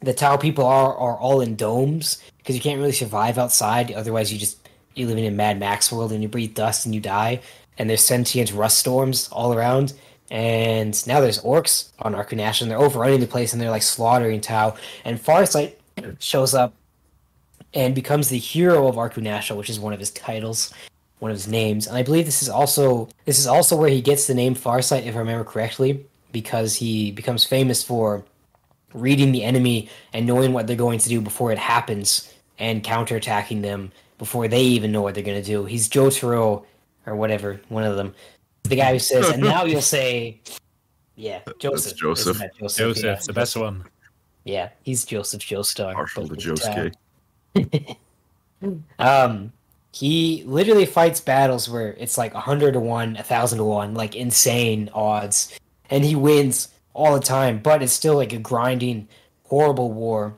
the Tau people are are all in domes because you can't really survive outside. Otherwise, you just you live in a Mad Max world and you breathe dust and you die. And there's sentient rust storms all around. And now there's orks on Arkunash and they're overrunning the place and they're like slaughtering Tau. And Farsight shows up and becomes the hero of Arkunasha, which is one of his titles, one of his names. And I believe this is also this is also where he gets the name Farsight, if I remember correctly, because he becomes famous for reading the enemy and knowing what they're going to do before it happens and counterattacking them before they even know what they're going to do. He's Jotaro or whatever, one of them. The guy who says, and now you'll say, yeah, Joseph. Joseph. That Joseph, Joseph yeah. the best one Yeah, he's Joseph Joestar. Partial to Josuke. Um, he literally fights battles where it's like a hundred to one, a thousand to one, like insane odds, and he wins all the time. But it's still like a grinding, horrible war,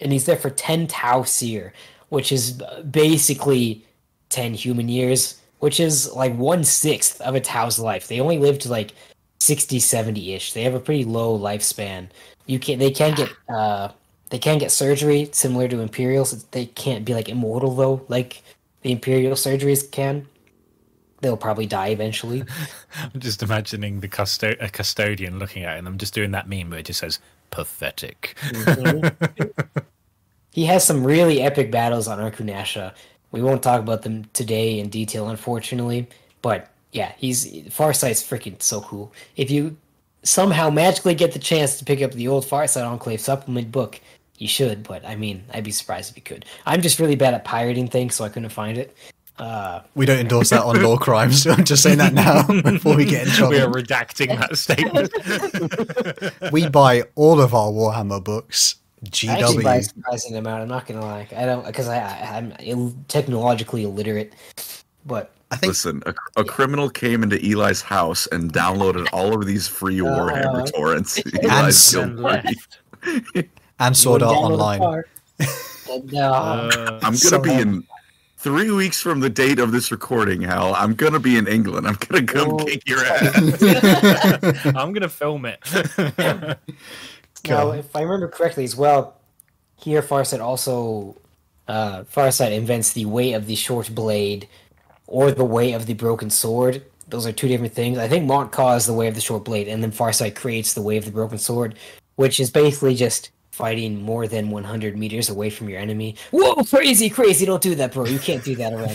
and he's there for ten tau'cyr, which is basically ten human years, which is like one sixth of a Tau's life. They only live to like 60, 70 ish. They have a pretty low lifespan. You can they can get uh they can get surgery similar to Imperials. They can't be like immortal though, like the Imperial surgeries can. They'll probably die eventually. I'm just imagining the custo- a custodian looking at it and I'm just doing that meme where it just says pathetic he has some really epic battles on Arkunasha. We won't talk about them today in detail, unfortunately. But yeah, he's Farsight's freaking so cool. If you somehow magically get the chance to pick up the old Farsight Enclave supplement book, you should. But I mean, I'd be surprised if you could. I'm just really bad at pirating things, so I couldn't find it. Uh, We don't endorse that on Lorecrimes. I'm just saying that now before we get in we are redacting that statement we buy all of our Warhammer books. I actually buy a GW. surprising amount. I'm not gonna lie. I don't because I, I I'm Ill, technologically illiterate. But I think Listen, a, a criminal came into Eli's house and downloaded all of these free Warhammer Uh, torrents. And Eli's some still and Sword Art Online. car. And, uh, Uh, I'm gonna So be in three weeks from the date of this recording, Hal. I'm gonna be in England. I'm gonna come Oh. kick your ass. I'm gonna film it. Now, God. if I remember correctly as well, here Farsight also uh, Farsight invents the way of the short blade or the way of the broken sword. Those are two different things. I think Montclaw is the way of the short blade, and then Farsight creates the way of the broken sword, which is basically just fighting more than 100 meters away from your enemy. Whoa, crazy, crazy! Don't do that, bro. You can't do that around.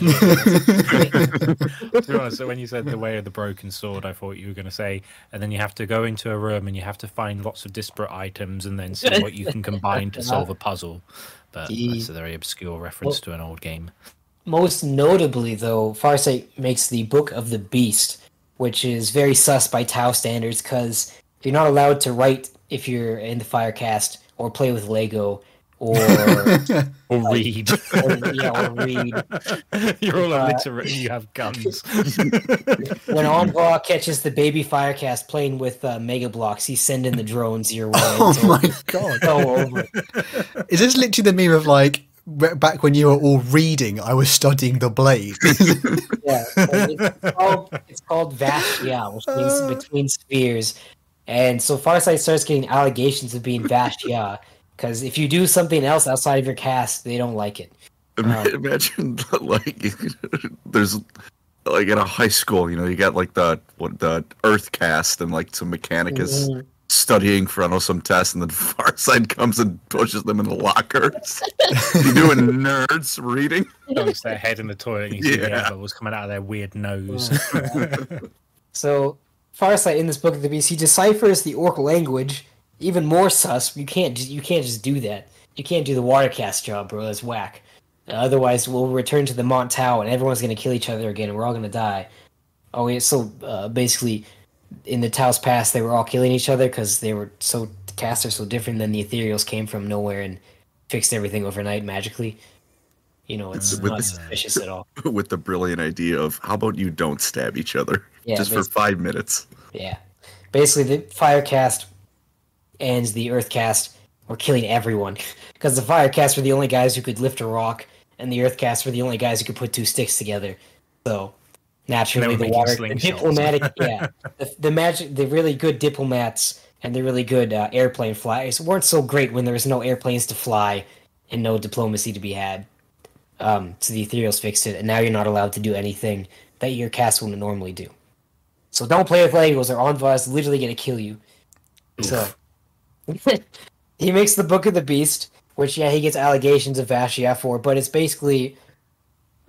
here. To be honest, so when you said the way of the broken sword, I thought you were going to say, and then you have to go into a room and you have to find lots of disparate items and then see what you can combine to solve a puzzle. But that's a very obscure reference to an old game. Most notably, though, Farsight makes the Book of the Beast, which is very sus by Tau standards because you're not allowed to write if you're in the Fire caste or play with Lego or, Or read. or yeah, or read. You're all Uh, illiterate and you have guns. When Envoy catches the baby Fire caste playing with uh, Mega Bloks, he's sending the drones your way. oh It's my god! so over. Is this literally the meme of like back when you were all reading? I was studying the blade. Yeah, it's called it's called Vashtia, which means between spheres. And so Farsight starts getting allegations of being Vashtia because if you do something else outside of your cast, they don't like it. Ima- Imagine like there's like in a high school, you know, you got like the what the Earth cast and like some Mechanicus Mhm. studying for I don't know some test, and then Farsight comes and pushes them in the lockers. you doing nerds reading? Dunks their head in the toilet and you see the Yeah. air bubbles coming out of their weird nose. So Farsight in this book of the beast, he deciphers the ork language even more sus. You can't just, you can't just do that. You can't do the watercast job, bro. That's whack. Otherwise, we'll return to the Mont'au and everyone's gonna kill each other again, and we're all gonna die. Oh yeah. So uh, basically, in the Tau's past, they were all killing each other because they were so casts are so different. Then the Ethereals came from nowhere and fixed everything overnight magically. You know, it's With not the- suspicious at all. With the brilliant idea of how about you don't stab each other Yeah, just for five minutes. Yeah. Basically, the fire cast and the earth cast were killing everyone. Because the fire cast were the only guys who could lift a rock, and the earth cast were the only guys who could put two sticks together. So, naturally, the were water, the diplomatic, yeah, the, the magic, the really good diplomats and the really good uh, airplane flyers weren't so great when there was no airplanes to fly and no diplomacy to be had. Um, so the Ethereals fixed it, and now you're not allowed to do anything that your cast would normally do. So don't play with Legos or Envoy is literally gonna kill you. So he makes the Book of the Beast, which yeah he gets allegations of Vash'ya for, but it's basically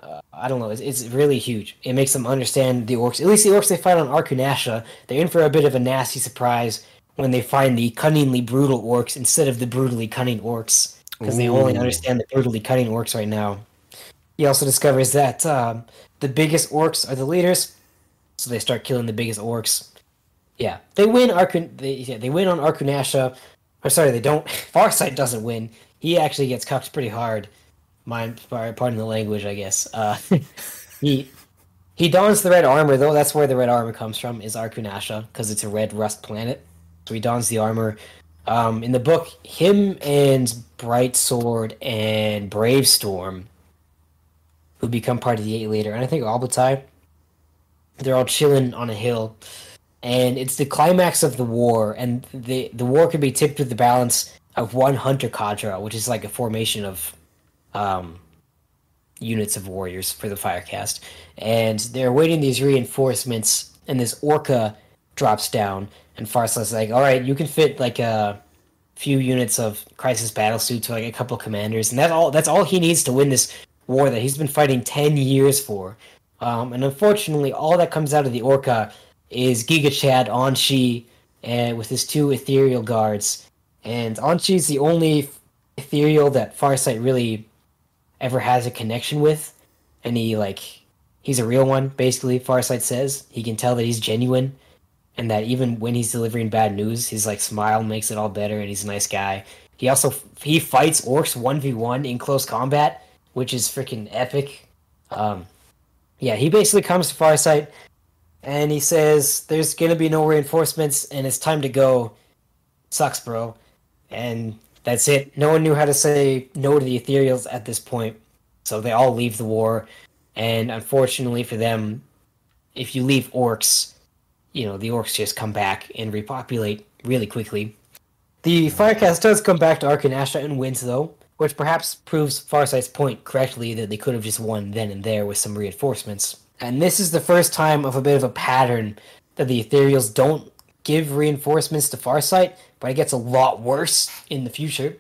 uh, I don't know, it's, it's really huge. It makes them understand the orks. At least the orks they fight on Arkunasha, they're in for a bit of a nasty surprise when they find the cunningly brutal orks instead of the brutally cunning orks, because they only understand the brutally cunning orks right now. He also discovers that um, the biggest orks are the leaders, so they start killing the biggest orks. Yeah, they win. They, yeah, they win on Arkunasha. Or sorry, they don't. Farsight doesn't win. He actually gets cucked pretty hard. Mind, pardon the language, I guess. Uh, he he dons the red armor though. That's where the red armor comes from. Is Arkunasha because it's a red rust planet. So he dons the armor. Um, in the book, him and Bright Sword and Brave Storm, who become part of the Eight later, and I think Ob'lotai, they're all chilling on a hill, and it's the climax of the war, and the the war can be tipped with the balance of one hunter cadre, which is like a formation of um, units of warriors for the Fire caste, and they're waiting these reinforcements, and this orca drops down, and Farsight's like, "All right, you can fit like a few units of crisis battle suits like a couple commanders, and that's all. That's all he needs to win this war that he's been fighting ten years for." Um, and unfortunately, all that comes out of the orca is Giga Chad Aun'Shi, and with his two ethereal guards, and Aun'Shi's the only ethereal that Farsight really ever has a connection with, and he like he's a real one. Basically, Farsight says he can tell that he's genuine, and that even when he's delivering bad news, his like smile makes it all better, and he's a nice guy. He also he fights orks one v one in close combat, which is freaking epic. Um, yeah, he basically comes to Farsight, and he says, "There's gonna be no reinforcements, and it's time to go." Sucks, bro. And that's it. No one knew how to say no to the Ethereals at this point, so they all leave the war. And unfortunately for them, if you leave orks, you know the orks just come back and repopulate really quickly. The Fire caste does come back to Arkunasha and wins, though, which perhaps proves Farsight's point correctly that they could have just won then and there with some reinforcements. And this is the first time of a bit of a pattern that the Ethereals don't give reinforcements to Farsight, but it gets a lot worse in the future.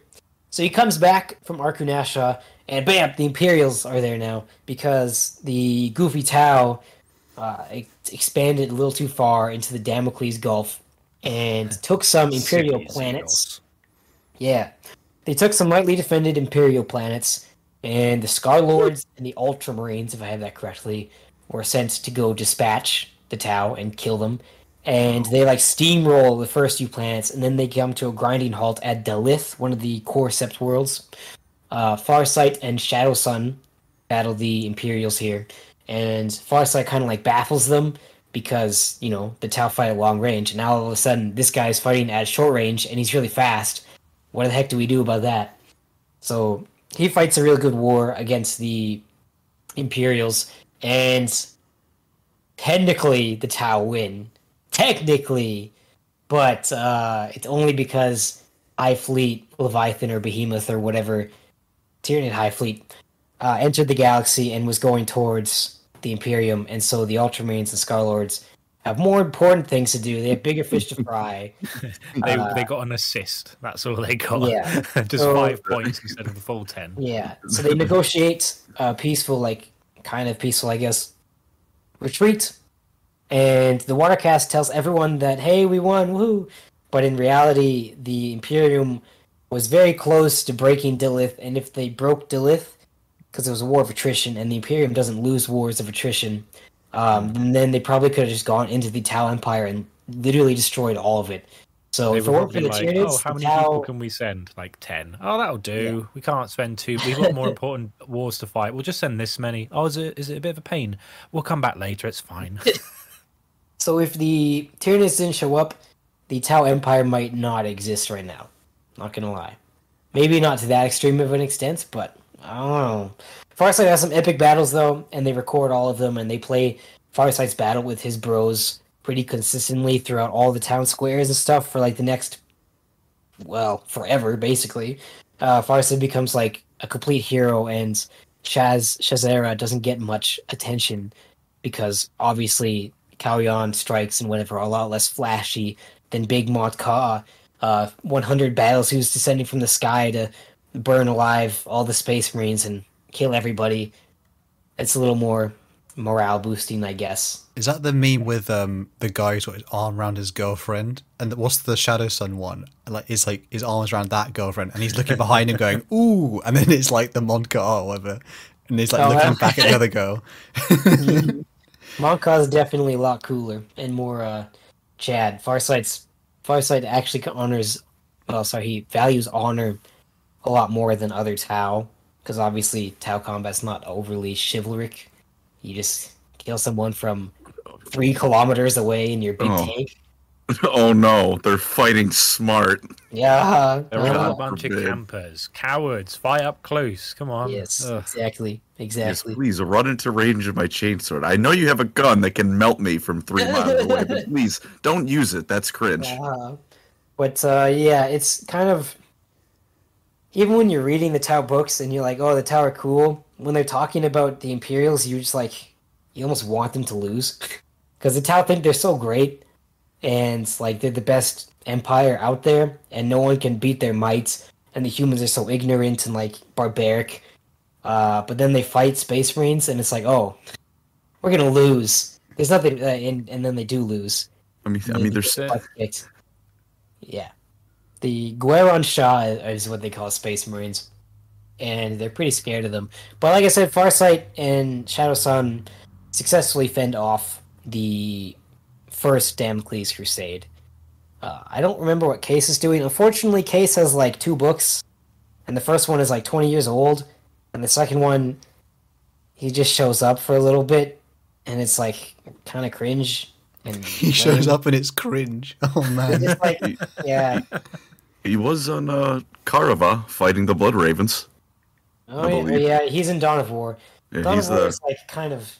So he comes back from Arkunasha, and bam, the Imperials are there now because the Goofy Tau uh, expanded a little too far into the Damocles Gulf and took some Imperial planets. Yeah, they took some lightly defended Imperial planets, and the Scar Lords and the Ultramarines, if I have that correctly, were sent to go dispatch the Tau and kill them. And they like steamroll the first few planets, and then they come to a grinding halt at Dal'yth, one of the Corsept worlds. Uh, Farsight and Shadow Sun battle the Imperials here, and Farsight kind of like baffles them because you know the Tau fight at long range, and now all of a sudden this guy's fighting at short range, and he's really fast. What the heck do we do about that? So he fights a real good war against the Imperials, and technically the Tau win. Technically, but uh, it's only because High Fleet, Leviathan, or Behemoth, or whatever Tyranid High Fleet uh, entered the galaxy and was going towards the Imperium, and so the Ultramarines and Scarlords have more important things to do. They have bigger fish to fry. They, Uh, they got an assist. That's all they got. Yeah. Just So- five points instead of the full ten. Yeah, so they negotiate a peaceful, like kind of peaceful, I guess, retreat. And the Watercast tells everyone that hey, we won, woohoo! But in reality, the Imperium was very close to breaking Dal'yth, and if they broke Dal'yth, because it was a war of attrition, and the Imperium doesn't lose wars of attrition, um, and then they probably could have just gone into the Tau Empire and literally destroyed all of it. So They if it were weren't for the like, Tyranids, oh, how many Tau, people can we send? Like ten. Oh, that'll do. We can't spend two. We've got more important wars to fight. We'll just send this many. Oh, is it is it a bit of a pain? We'll come back later. It's fine. So if the Tyranids didn't show up, the Tau Empire might not exist right now. Not gonna lie. Maybe not to that extreme of an extent, but I don't know. Farsight has some epic battles though, and they record all of them, and they play Farsight's battle with his bros pretty consistently throughout all the town squares and stuff for like the next, well, forever basically. Uh, Farsight becomes like a complete hero, and Shaz Shazera doesn't get much attention because obviously Kauyon strikes and whatever are a lot less flashy than Big Mont Ka. Uh, 100 battles who's descending from the sky to burn alive all the space marines and kill everybody. It's a little more morale boosting, I guess. Is that the meme with um the guy who's got his arm around his girlfriend? And what's the Shadow Sun one? Like it's like his arms around that girlfriend, and he's looking behind him, going "ooh," and then it's like the Monka or whatever, and he's like Oh, looking back at the other girl. Mont Ka is definitely a lot cooler and more uh, Chad. Farsight's Farsight actually honors, well, sorry, he values honor a lot more than other Tau, because obviously Tau combat's not overly chivalric. You just kill someone from three kilometers away in your big Oh. tank. oh no, they're fighting smart. Yeah. They're all a uh, God bunch of campers, cowards. Fight up close. Come on. yes, Ugh. exactly, Yes, exactly. please run into range of my chainsword. I know you have a gun that can melt me from three miles away, but please don't use it. That's cringe. Uh, but uh, yeah, it's kind of even when you're reading the Tau books and you're like, "Oh, the Tau are cool." When they're talking about the Imperials, you just like you almost want them to lose because the Tau think they're so great and like they're the best empire out there, and no one can beat their might. And the humans are so ignorant and like barbaric. Uh, but then they fight Space Marines, and it's like, "Oh, we're gonna lose." There's nothing, uh, and and then they do lose. I mean, I mean, it. Perfect. Yeah. The Gue'ron'sha is what they call Space Marines. And they're pretty scared of them. But like I said, Farsight and Shadow Sun successfully fend off the first Damocles Crusade. Uh, I don't remember what Kais is doing. Unfortunately, Kais has like two books. And the first one is like 20 years old. And the second one, he just shows up for a little bit. And it's like kind of cringe. And He shows lame. up and it's cringe. Oh man. like, yeah. he was on uh, Karava fighting the Blood Ravens. Oh, yeah, yeah, he's in Dawn of War. Yeah, Dawn he's of War the is like kind of.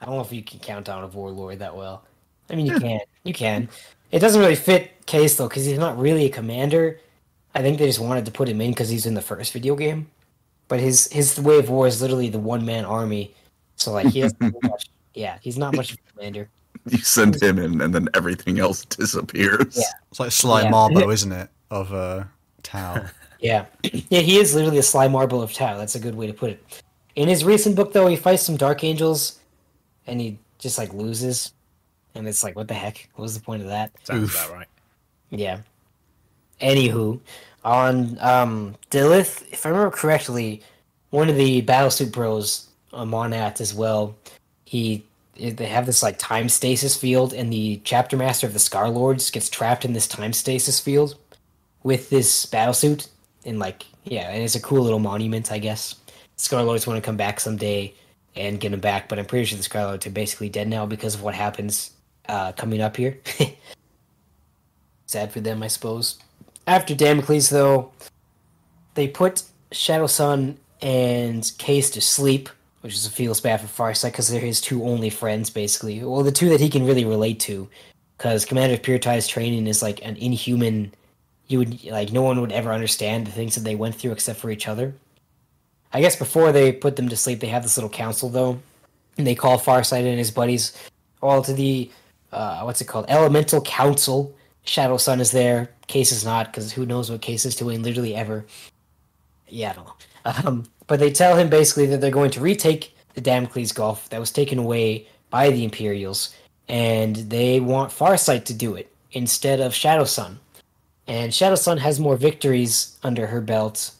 I don't know if you can count Dawn of War lore that well. I mean, you can. You can. It doesn't really fit Kais though, because he's not really a commander. I think they just wanted to put him in because he's in the first video game. But his his way of war is literally the one man army. So like he doesn't do much. Yeah, he's not much of a commander. you send him in, and then everything else disappears. Yeah. It's like Sly Yeah. Marbo, isn't it? Of uh, Tau. Yeah, yeah, he is literally a Sly Marbo of Tau. That's a good way to put it. In his recent book, though, he fights some Dark Angels, and he just like loses, and it's like, what the heck? What was the point of that? Sounds Oof. about right. Yeah. Anywho, on um, Dilith, if I remember correctly, one of the Battlesuit Bros, uh, Monat as well, he they have this like time stasis field, and the chapter master of the Scar Lords gets trapped in this time stasis field with this battlesuit, and like yeah, and it's a cool little monument, I guess. Scar Lords want to come back someday and get him back, but I'm pretty sure the Scar Lords are basically dead now because of what happens uh, coming up here. Sad for them, I suppose. After Damocles, though, they put Shadow Sun and Kais to sleep, which is a feels bad for Farsight because they're his two only friends, basically. Well, the two that he can really relate to, because Commander Pure training is like an inhuman. You would like no one would ever understand the things that they went through except for each other. I guess before they put them to sleep, they have this little council though, and they call Farsight and his buddies all to the uh, what's it called? Elemental Council. Shadow Sun is there. Kais is not, because who knows what Kais is doing literally ever. Yeah, I don't know. Um, but they tell him basically that they're going to retake the Damocles Gulf that was taken away by the Imperials, and they want Farsight to do it instead of Shadow Sun. And Shadow Sun has more victories under her belt,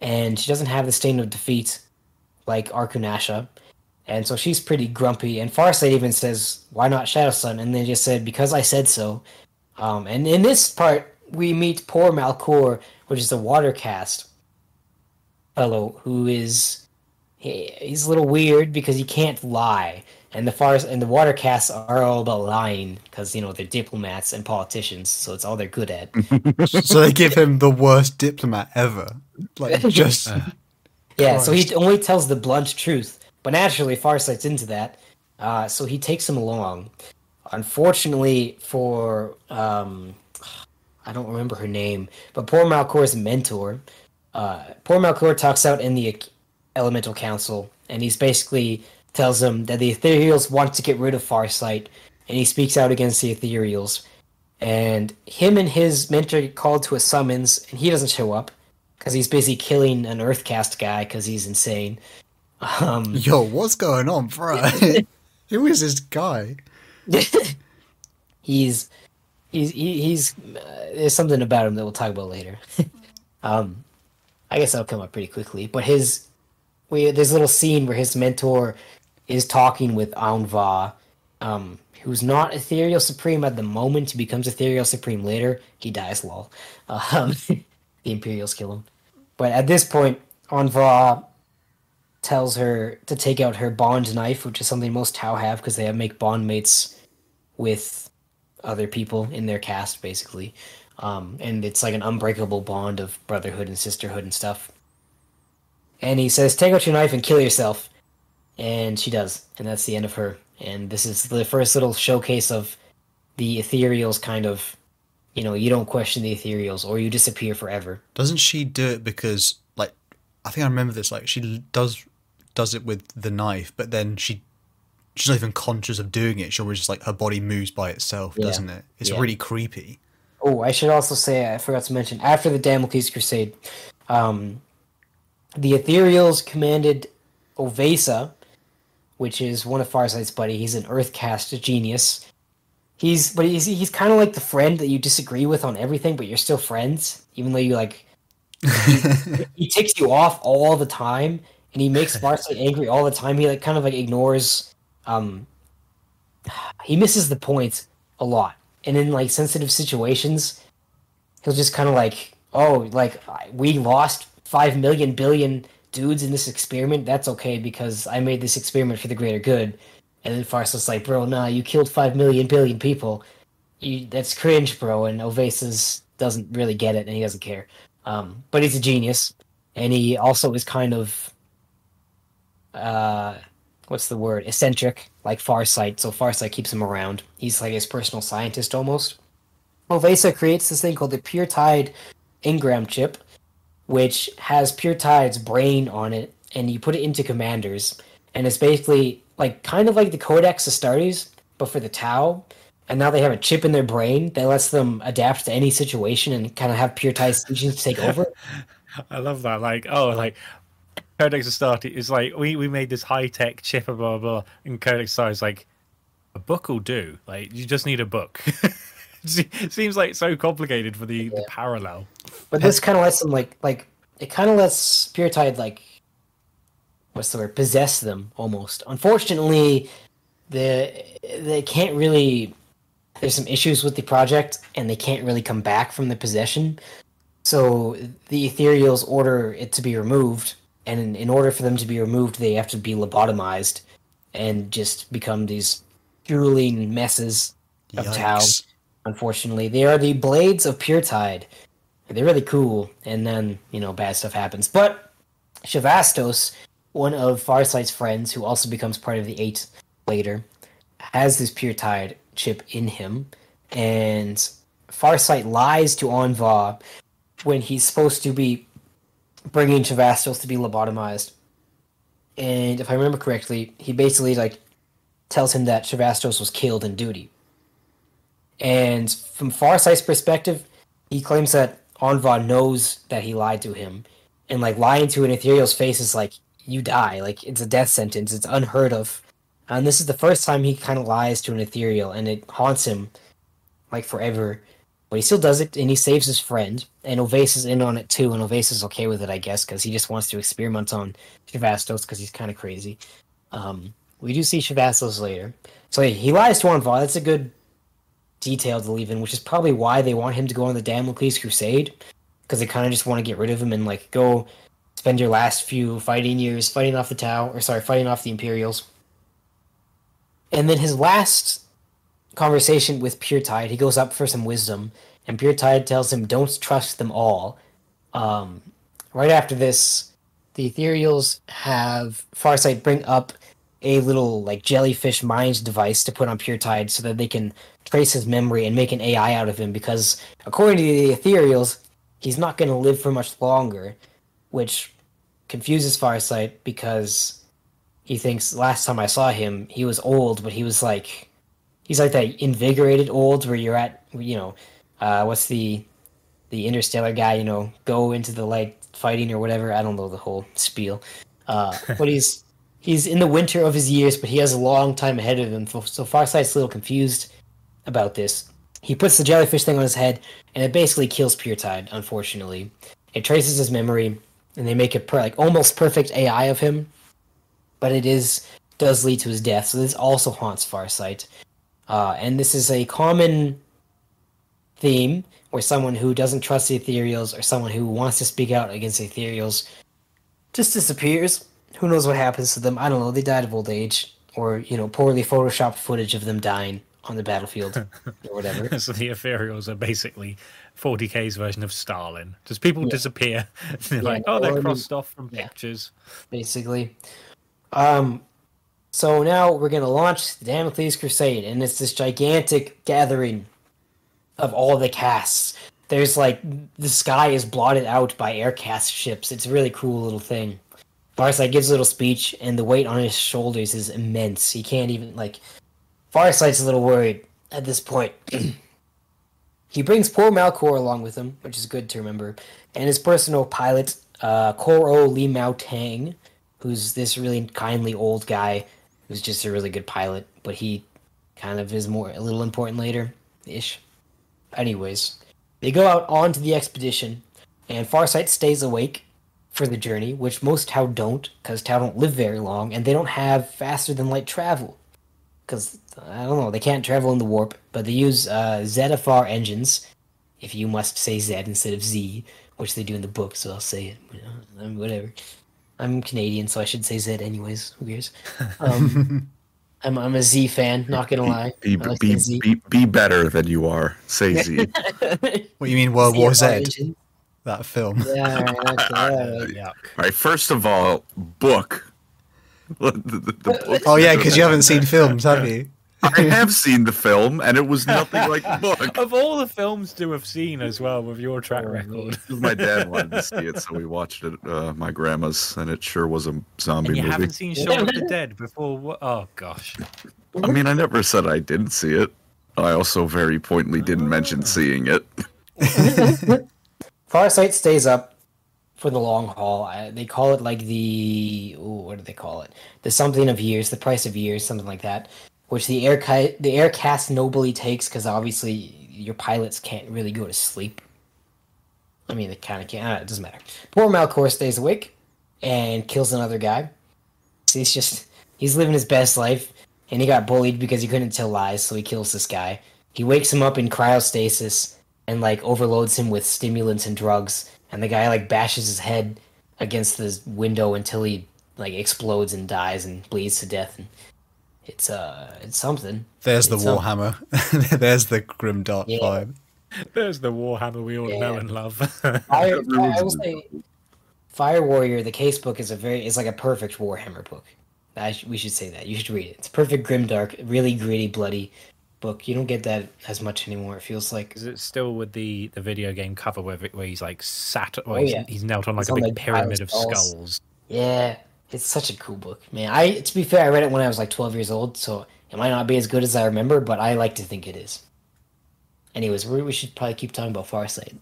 and she doesn't have the stain of defeat like Arkunasha. And so she's pretty grumpy. And Farsight even says, "Why not Shadow Sun?" And they just said, "Because I said so." Um, and in this part, we meet poor Malcor, which is the water cast fellow who is he, he's a little weird because he can't lie. And the far and the water casts are all about lying because you know they're diplomats and politicians, so it's all they're good at. so they give him the worst diplomat ever. Like just Yeah, so he only tells the blunt truth. But naturally, Farsight's into that, uh, so he takes him along. Unfortunately for, um, I don't remember her name, but poor Malcor's mentor, uh, poor Malcor talks out in the Elemental Council, and he's basically tells him that the Ethereals want to get rid of Farsight, and he speaks out against the Ethereals. And him and his mentor get called to a summons, and he doesn't show up because he's busy killing an Earthcast guy because he's insane. Um, yo, what's going on, bro? Who is this guy? he's he's he's uh, there's something about him that we'll talk about later. um, I guess that'll come up pretty quickly. But his we there's a little scene where his mentor is talking with Aun'Va, um, who's not Ethereal Supreme at the moment. He becomes Ethereal Supreme later. He dies, lol. Um, the Imperials kill him. But at this point, Aun'Va tells her to take out her bond knife, which is something most Tau have because they make bond mates with other people in their cast, basically. Um, and it's like an unbreakable bond of brotherhood and sisterhood and stuff. And he says, "Take out your knife and kill yourself," and she does, and that's the end of her. And this is the first little showcase of the ethereals, kind of. You know, you don't question the ethereals, or you disappear forever. Doesn't she do it because like I think I remember this like she does does it with the knife, but then she she's not even conscious of doing it. She always just like her body moves by itself, Yeah. doesn't it? It's Yeah. really creepy. Oh, I should also say I forgot to mention after the Damocles Crusade, um, the Ethereals commanded O'Vesa, which is one of Farsight's buddy. He's an Earthcast genius. He's but he's he's kind of like the friend that you disagree with on everything, but you're still friends, even though you like. he, he ticks you off all the time, and he makes Farsight angry all the time. He like kind of like ignores. Um, he misses the point a lot, and in like sensitive situations, he'll just kind of like, oh, like we lost five million billion dudes in this experiment. That's okay because I made this experiment for the greater good. And then Farsight's like, bro, nah, you killed five million billion people. You, that's cringe, bro. And Ovasis doesn't really get it, and he doesn't care. Um, but he's a genius, and he also is kind of, uh, what's the word? Eccentric, like Farsight. So Farsight keeps him around. He's like his personal scientist almost. O'Vesa creates this thing called the Pure Tide Engram chip, which has Pure Tide's brain on it, and you put it into commanders, and it's basically like kind of like the Codex Astartes, but for the Tau. And now they have a chip in their brain that lets them adapt to any situation and kind of have pure Tai's teachings take over. I love that. Like, oh, like Codex Astarte is like we, we made this high tech chip, blah blah blah, and Codex Astarte is like a book will do. Like, you just need a book. Seems like so complicated for the, the parallel. But this kind of lets them like like it kind of lets pure Tide like what's the word possess them almost. Unfortunately, the they can't really. There's some issues with the project, and they can't really come back from the possession. So the Ethereals order it to be removed, and in, in order for them to be removed, they have to be lobotomized and just become these drooling messes of Tau. Yikes. Unfortunately, they are the blades of Puretide. They're really cool, and then you know bad stuff happens. But Sha'vastos, one of Farsight's friends, who also becomes part of the Eight later, has this Puretide chip in him, and Farsight lies to Aun'Va when he's supposed to be bringing Sha'vastos to be lobotomized. And if I remember correctly, he basically like tells him that Sha'vastos was killed in duty. And from Farsight's perspective, he claims that Aun'Va knows that he lied to him. And like lying to an ethereal's face is like you die. Like it's a death sentence. It's unheard of. And this is the first time he kind of lies to an ethereal, and it haunts him like forever. But he still does it, and he saves his friend. And O'Vesa is in on it too, and O'Vesa is okay with it, I guess, because he just wants to experiment on Sha'vastos because he's kind of crazy. Um, we do see Sha'vastos later. So he lies to Aun'Va. That's a good detail to leave in, which is probably why they want him to go on the Damocles Crusade, because they kind of just want to get rid of him and like go spend your last few fighting years fighting off the Tau, or sorry, fighting off the Imperials. And then his last conversation with Puretide, he goes up for some wisdom, and Puretide tells him, "Don't trust them all." Um, right after this, the Ethereals have Farsight bring up a little like jellyfish mind device to put on Puretide so that they can trace his memory and make an AI out of him. Because according to the Ethereals, he's not going to live for much longer, which confuses Farsight because he thinks last time I saw him, he was old, but he was like he's like that invigorated old where you're at you know uh, what's the the interstellar guy you know go into the light fighting or whatever i don't know the whole spiel uh, but he's he's in the winter of his years but he has a long time ahead of him. So farsight's a little confused about this. He puts the jellyfish thing on his head and it basically kills Puretide unfortunately. It traces his memory and they make a per- like almost perfect ai of him. But it is does lead to his death so this also haunts farsight. Uh, and this is a common theme where someone who doesn't trust the ethereals or someone who wants to speak out against the ethereals just disappears. Who knows what happens to them? I don't know. They died of old age or, you know, poorly photoshopped footage of them dying on the battlefield or whatever. so the Ethereals are basically 40k's version of Stalin. Just people disappear. They're like, oh, they're crossed off from yeah. pictures. basically. Um, so now we're gonna launch the Damocles Crusade, and it's this gigantic gathering of all the castes. There's like the sky is blotted out by aircast ships. It's a really cool little thing. Farsight gives a little speech, and the weight on his shoulders is immense. He can't even like. Farsight's a little worried at this point. he brings poor Malcor along with him, which is good to remember, and his personal pilot, uh, Koro Li Mao Tang, who's this really kindly old guy who's just a really good pilot, but he kind of is more a little important later ish. Anyways, they go out onto the expedition, and Farsight stays awake for the journey, which most Tau don't, because Tau don't live very long, and they don't have faster than light travel. Because, I don't know, they can't travel in the warp, but they use uh, Zetafar engines, if you must say Z instead of Z, which they do in the book, so I'll say it. you know, Whatever. I'm Canadian, so I should say Z anyways. Who cares? Um, I'm, I'm a Z fan, not gonna lie. Be, I like be, be, be better than you are. Say Z. What do you mean World War Z? ZFR engine. That film. Yeah, alright, okay, alright. All right. First of all, book. The- the- the book- Oh yeah, because you haven't seen films, have you? I have seen the film, and it was nothing like the book. Of all the films to have seen as well, with your track record, My dad wanted to see it, so we watched it at uh, my grandma's, and it sure was a zombie and you movie. haven't seen Shaun of the Dead before. Oh gosh. I mean, I never said I didn't see it. I also very pointedly didn't mention seeing it. Farsight stays up for the long haul. I, they call it like the ooh, what do they call it? The something of years, the price of years, something like that. Which the air ki- the air caste nobly takes because obviously your pilots can't really go to sleep. I mean, they kind of can't. uh, It doesn't matter. Poor Malcor stays awake and kills another guy. He's just he's living his best life, and he got bullied because he couldn't tell lies, so he kills this guy. He wakes him up in cryostasis and like overloads him with stimulants and drugs, and the guy like bashes his head against the window until he like explodes and dies and bleeds to death. And it's uh, it's something. There's the It's some- Warhammer. There's the Grim Dark Yeah. vibe. There's the Warhammer we all know and love. Fire, I will say, Fire Warrior, the Kais book is a very is like a perfect Warhammer book. I sh- we should say that. You should read it. It's perfect grim dark really gritty, bloody book. You don't get that as much anymore. It feels like Is it still with the, the video game cover where, where he's like sat, well, Oh, he's, yeah. he's knelt on like He's a on, big pyramid of of skulls. skulls? yeah, it's such a cool book, man. I to be fair, I read it when I was like 12 years old, so it might not be as good as I remember, but I like to think it is. Anyways, we, we should probably keep talking about Farsight.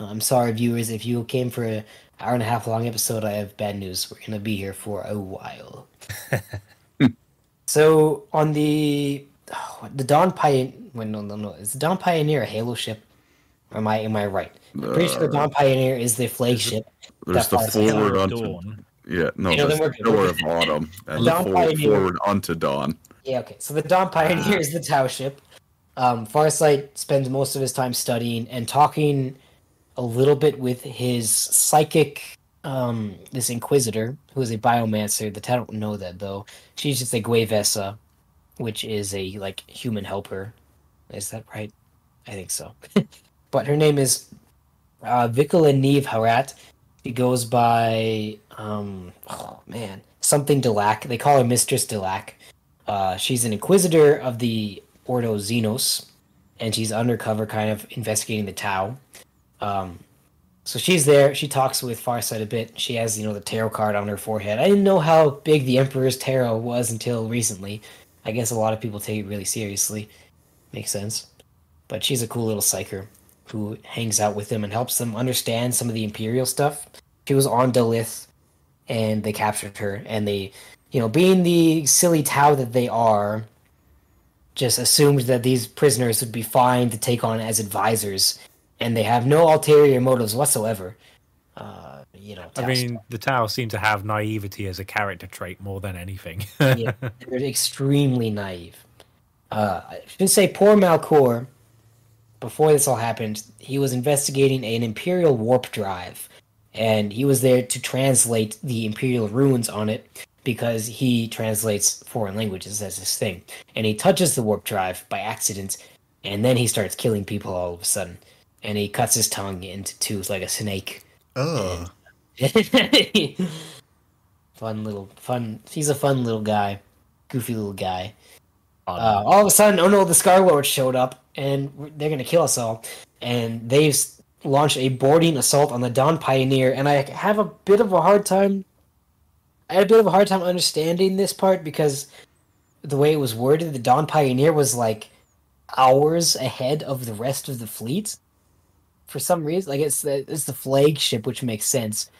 Uh, I'm sorry, viewers, if you came for an hour and a half long episode. I have bad news. We're gonna be here for a while. so on the oh, the Dawn Pioneer, well, no, no, no, is the Dawn Pioneer a Halo ship? Or am I am I right? I'm pretty sure the Dawn Pioneer is the flagship. There's the That far- forward Dawn onto Dawn. yeah, no, You know, there's the door of autumn and the Dawn forward, Pioneer. Forward Unto Dawn. Yeah, okay. So the Dawn Pioneer is the Tau ship. Um, Farsight spends most of his time studying and talking a little bit with his psychic, um, this Inquisitor, who is a biomancer. That I don't know that though. She's just a Gue'vesa, which is a like human helper. Is that right? I think so. but her name is uh, Neve Harat. She goes by um, oh man, something Delac. They call her Mistress Delac. Uh, she's an inquisitor of the Ordo Xenos, and she's undercover, kind of investigating the Tau. Um, so she's there. She talks with Farsight a bit. She has, you know, the tarot card on her forehead. I didn't know how big the Emperor's tarot was until recently. I guess a lot of people take it really seriously. Makes sense. But she's a cool little psyker who hangs out with them and helps them understand some of the Imperial stuff. She was on Dal'yth, and they captured her, and they you know, being the silly Tau that they are, just assumed that these prisoners would be fine to take on as advisors, and they have no ulterior motives whatsoever. Uh, you know, I Tau mean, the Tau seem to have naivety as a character trait more than anything. yeah, they're extremely naive. Uh, I should say, poor Malcor. Before this all happened, he was investigating an Imperial warp drive, and he was there to translate the Imperial runes on it because he translates foreign languages as his thing. And he touches the warp drive by accident, and then he starts killing people all of a sudden. And he cuts his tongue into two like a snake. Oh, fun little fun. He's a fun little guy, goofy little guy. Uh, all of a sudden, oh no, the Scar Lord showed up, and they're gonna kill us all. And they've launched a boarding assault on the Dawn Pioneer, and I have a bit of a hard time. I had a bit of a hard time understanding this part because the way it was worded, the Dawn Pioneer was like hours ahead of the rest of the fleet. For some reason, like it's the it's the flagship, which makes sense,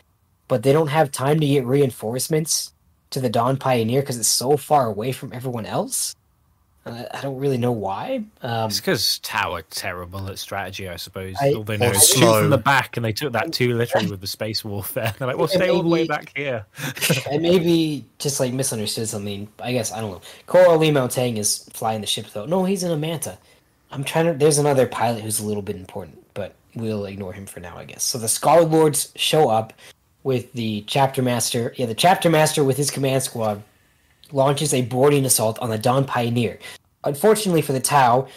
but they don't have time to get reinforcements to the Dawn Pioneer because it's so far away from everyone else. Uh, I don't really know why. Um, It's because Tau are terrible at strategy, I suppose. I- all they know Or is shoot slow. from the back, and they took that too literally with the space warfare. They're like, "Well, Yeah, stay all the way back here." I maybe just like misunderstood something. I guess I don't know. Coral Lee Tang is flying the ship though. No, he's in a manta. I'm trying to. There's another pilot who's a little bit important, but we'll ignore him for now, I guess. So the Scar Lords show up with the chapter master. Yeah, the chapter master with his command squad launches a boarding assault on the Dawn Pioneer. Unfortunately for the Tau,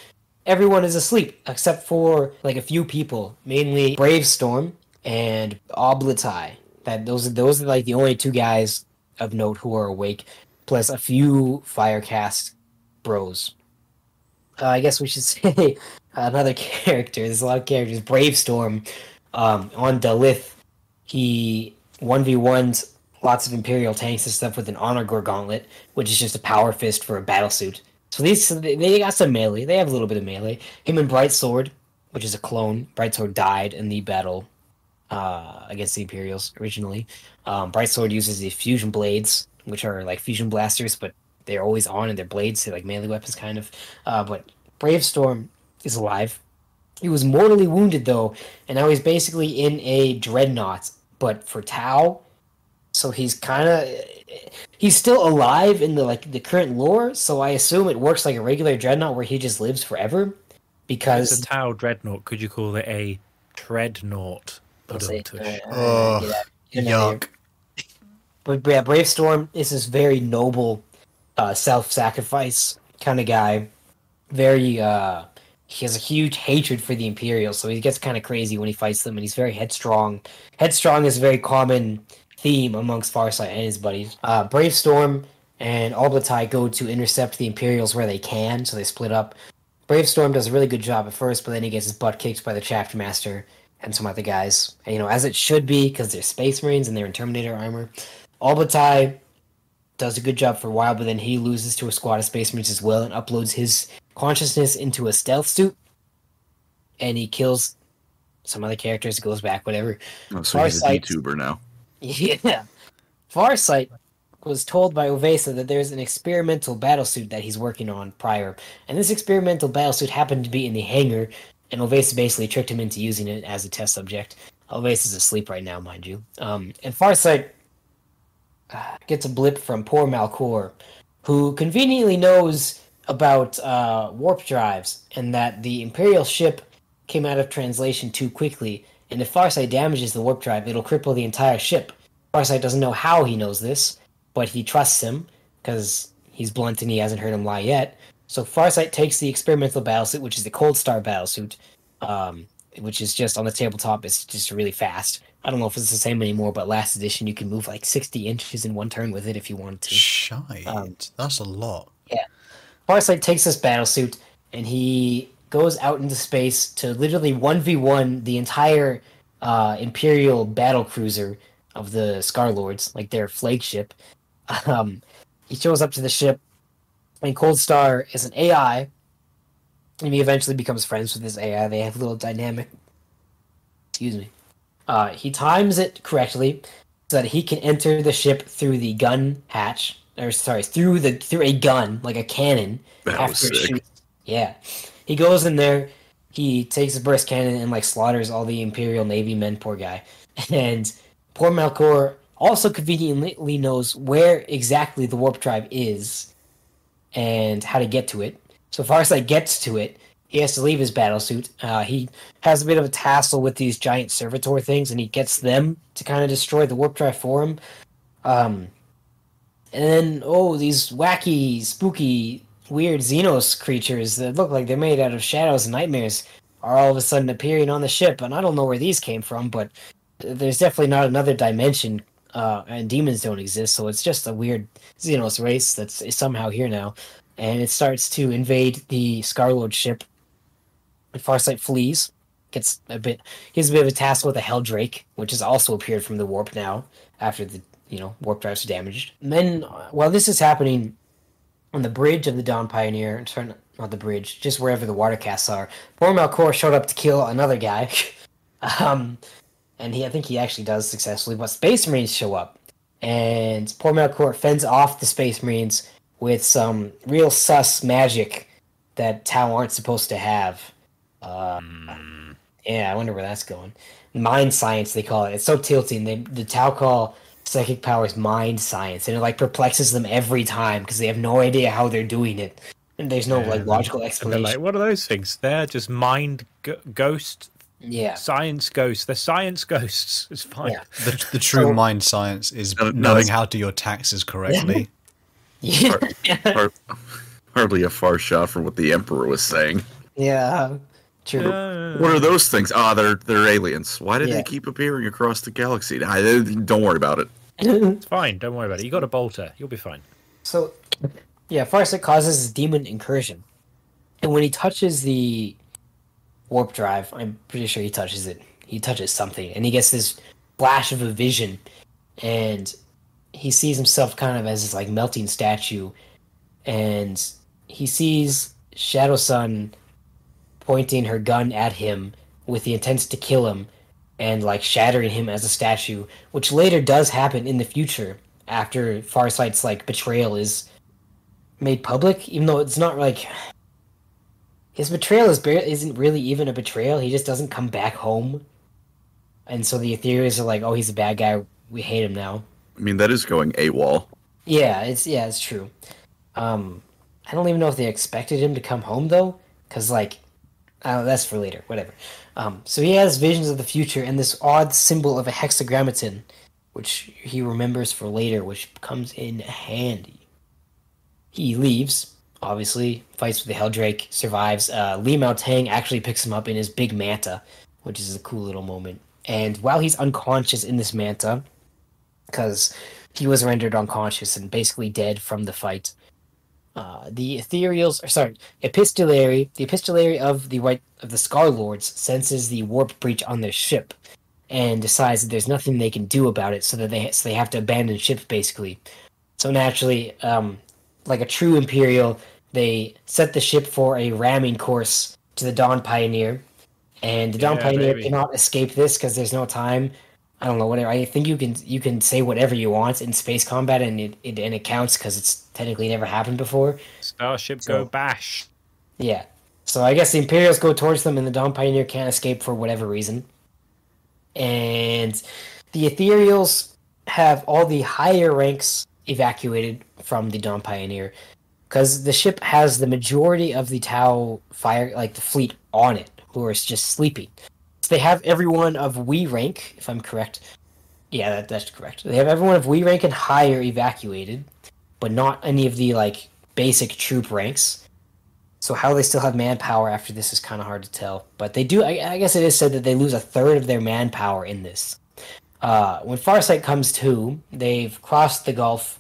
everyone is asleep except for like a few people, mainly Bravestorm and Ob'lotai. That those those are like the only two guys of note who are awake, plus a few Fire caste bros. uh, I guess we should say another character. There's a lot of characters. Bravestorm um, on Dal'yth. He one v ones lots of Imperial tanks and stuff with an Onager Gauntlet, which is just a power fist for a battle suit. So these they got some melee. They have a little bit of melee. Him and Bright Sword, which is a clone. Bright Sword died in the battle uh, against the Imperials originally. Um, Bright Sword uses the fusion blades, which are like fusion blasters, but they're always on and they're blades, they're like melee weapons kind of. Uh, but Bravestorm is alive. He was mortally wounded though, and now he's basically in a dreadnought, but for Tau. So he's kind of he's still alive in the like the current lore. So I assume it works like a regular dreadnought where he just lives forever. Because It's a Tau dreadnought. Could you call it a dreadnought? Say, Ba-dum-tush. uh, Oh, get out- get out of here. Yuck. But yeah, Bravestorm is this very noble, uh, self-sacrifice kind of guy. Very, uh, he has a huge hatred for the Imperials, so he gets kind of crazy when he fights them, and he's very headstrong. Headstrong is a very common theme amongst Farsight and his buddies. Uh, Bravestorm and Ob'lotai go to intercept the Imperials where they can, so they split up. Bravestorm does a really good job at first, but then he gets his butt kicked by the Chapter Master and some other guys. And, you know, as it should be, because they're Space Marines and they're in Terminator armor. Ob'lotai does a good job for a while, but then he loses to a squad of Space Marines as well and uploads his consciousness into a stealth suit. And he kills some other characters, goes back, whatever. Oh, so he's a YouTuber now. Yeah. Farsight was told by O'Vesa that there's an experimental battlesuit that he's working on prior. And this experimental battlesuit happened to be in the hangar, and O'Vesa basically tricked him into using it as a test subject. O'Vesa's asleep right now, mind you. Um, and Farsight uh, gets a blip from poor Malcor, who conveniently knows about uh, warp drives and that the Imperial ship came out of translation too quickly. And if Farsight damages the warp drive, it'll cripple the entire ship. Farsight doesn't know how he knows this, but he trusts him because he's blunt and he hasn't heard him lie yet. So Farsight takes the experimental battlesuit, which is the Cold Star battlesuit, um, which is just on the tabletop. It's just really fast. I don't know if it's the same anymore, but last edition you can move like 60 inches in one turn with it if you wanted to. Shite. Um, That's a lot. Farsight takes this battlesuit and he goes out into space to literally 1v1 the entire uh, Imperial battle cruiser of the Scarlords, like their flagship. Um, he shows up to the ship, and Cold Star is an AI, and he eventually becomes friends with this AI. They have a little dynamic. Excuse me. Uh, he times it correctly so that he can enter the ship through the gun hatch, or sorry, through the through a gun like a cannon. That after it sick. Yeah, he goes in there. He takes a burst cannon and like slaughters all the Imperial Navy men. Poor guy. And poor Malcor also conveniently knows where exactly the warp drive is and how to get to it. So Farsight gets to it. He has to leave his battlesuit. Uh, he has a bit of a tassel with these giant servitor things, and he gets them to kind of destroy the warp drive for him. Um, and then, oh, these wacky, spooky, weird Xenos creatures that look like they're made out of shadows and nightmares are all of a sudden appearing on the ship. And I don't know where these came from, but there's definitely not another dimension, uh, and demons don't exist, so it's just a weird Xenos race that's somehow here now. And it starts to invade the Scarlord ship. And Farsight flees, gets a bit. Has a bit of a tassel with a Heldrake, which has also appeared from the warp now after the you know warp drives are damaged. Uh, while this is happening, on the bridge of the Dawn Pioneer, sorry, not- the bridge, just wherever the water castes are, poor Malcor showed up to kill another guy. um, and he, I think he actually does successfully. But Space Marines show up, and poor Malcor fends off the Space Marines with some real sus magic that Tau aren't supposed to have. Uh, Yeah, I wonder where that's going. Mind science, they call it. It's so tilting. They the Tau call psychic powers mind science, and it like perplexes them every time because they have no idea how they're doing it, and there's no like logical And they're explanation. like, what are those things? They're just mind g- ghost, yeah, science ghosts. They're science ghosts. It's fine. yeah. The, the true So- mind science is No, no, knowing it's- how to do your taxes correctly. Yeah, Har- Hardly a far shot from what the Emperor was saying. yeah, true. Uh, What are those things? Ah, they're they're aliens. Why do Yeah. they keep appearing across the galaxy? I, don't worry about it. it's fine. Don't worry about it. You got a bolter. You'll be fine. So, yeah, Farsight causes demon incursion. And when he touches the warp drive, I'm pretty sure he touches it. He touches something, and he gets this flash of a vision, and he sees himself kind of as this like melting statue, and he sees Shadow Sun pointing her gun at him with the intent to kill him, and like shattering him as a statue, which later does happen in the future after Farsight's like betrayal is made public, even though it's not like his betrayal is bar- isn't really even a betrayal. He just doesn't come back home, and so the Ethereals are like, "Oh, he's a bad guy. We hate him now." I mean, that is going AWOL. Yeah, it's yeah, it's true. Um, I don't even know if they expected him to come home though, because like, uh, that's for later. Whatever. Um, so he has visions of the future and this odd symbol of a hexagrammaton, which he remembers for later, which comes in handy. He leaves, obviously, fights with the Heldrake, survives. Uh, Li Mao Tang actually picks him up in his big manta, which is a cool little moment. And while he's unconscious in this manta, because he was rendered unconscious and basically dead from the fight. Uh, the ethereals, or sorry, epistolary, the epistolary of the white of the Scar Lords senses the warp breach on their ship, and decides that there's nothing they can do about it, so that they so they have to abandon ship basically. So naturally, um, like a true Imperial, they set the ship for a ramming course to the Dawn Pioneer, and the Dawn Yeah, Pioneer baby. cannot escape this because there's no time. I don't know whatever. I think you can you can say whatever you want in space combat, and it, it and it counts because it's technically never happened before. Starship So- go bash. Yeah. So I guess the Imperials go towards them, and the Dawn Pioneer can't escape for whatever reason. And the Ethereals have all the higher ranks evacuated from the Dawn Pioneer because the ship has the majority of the Tau fire, like the fleet, on it, who are just sleeping. So they have everyone of we rank, if I'm correct. Yeah, that, that's correct. They have everyone of we rank and higher evacuated, but not any of the like basic troop ranks. So how they still have manpower after this is kind of hard to tell. But they do. I, I guess it is said that they lose a third of their manpower in this. Uh, when Farsight comes to, they've crossed the Gulf.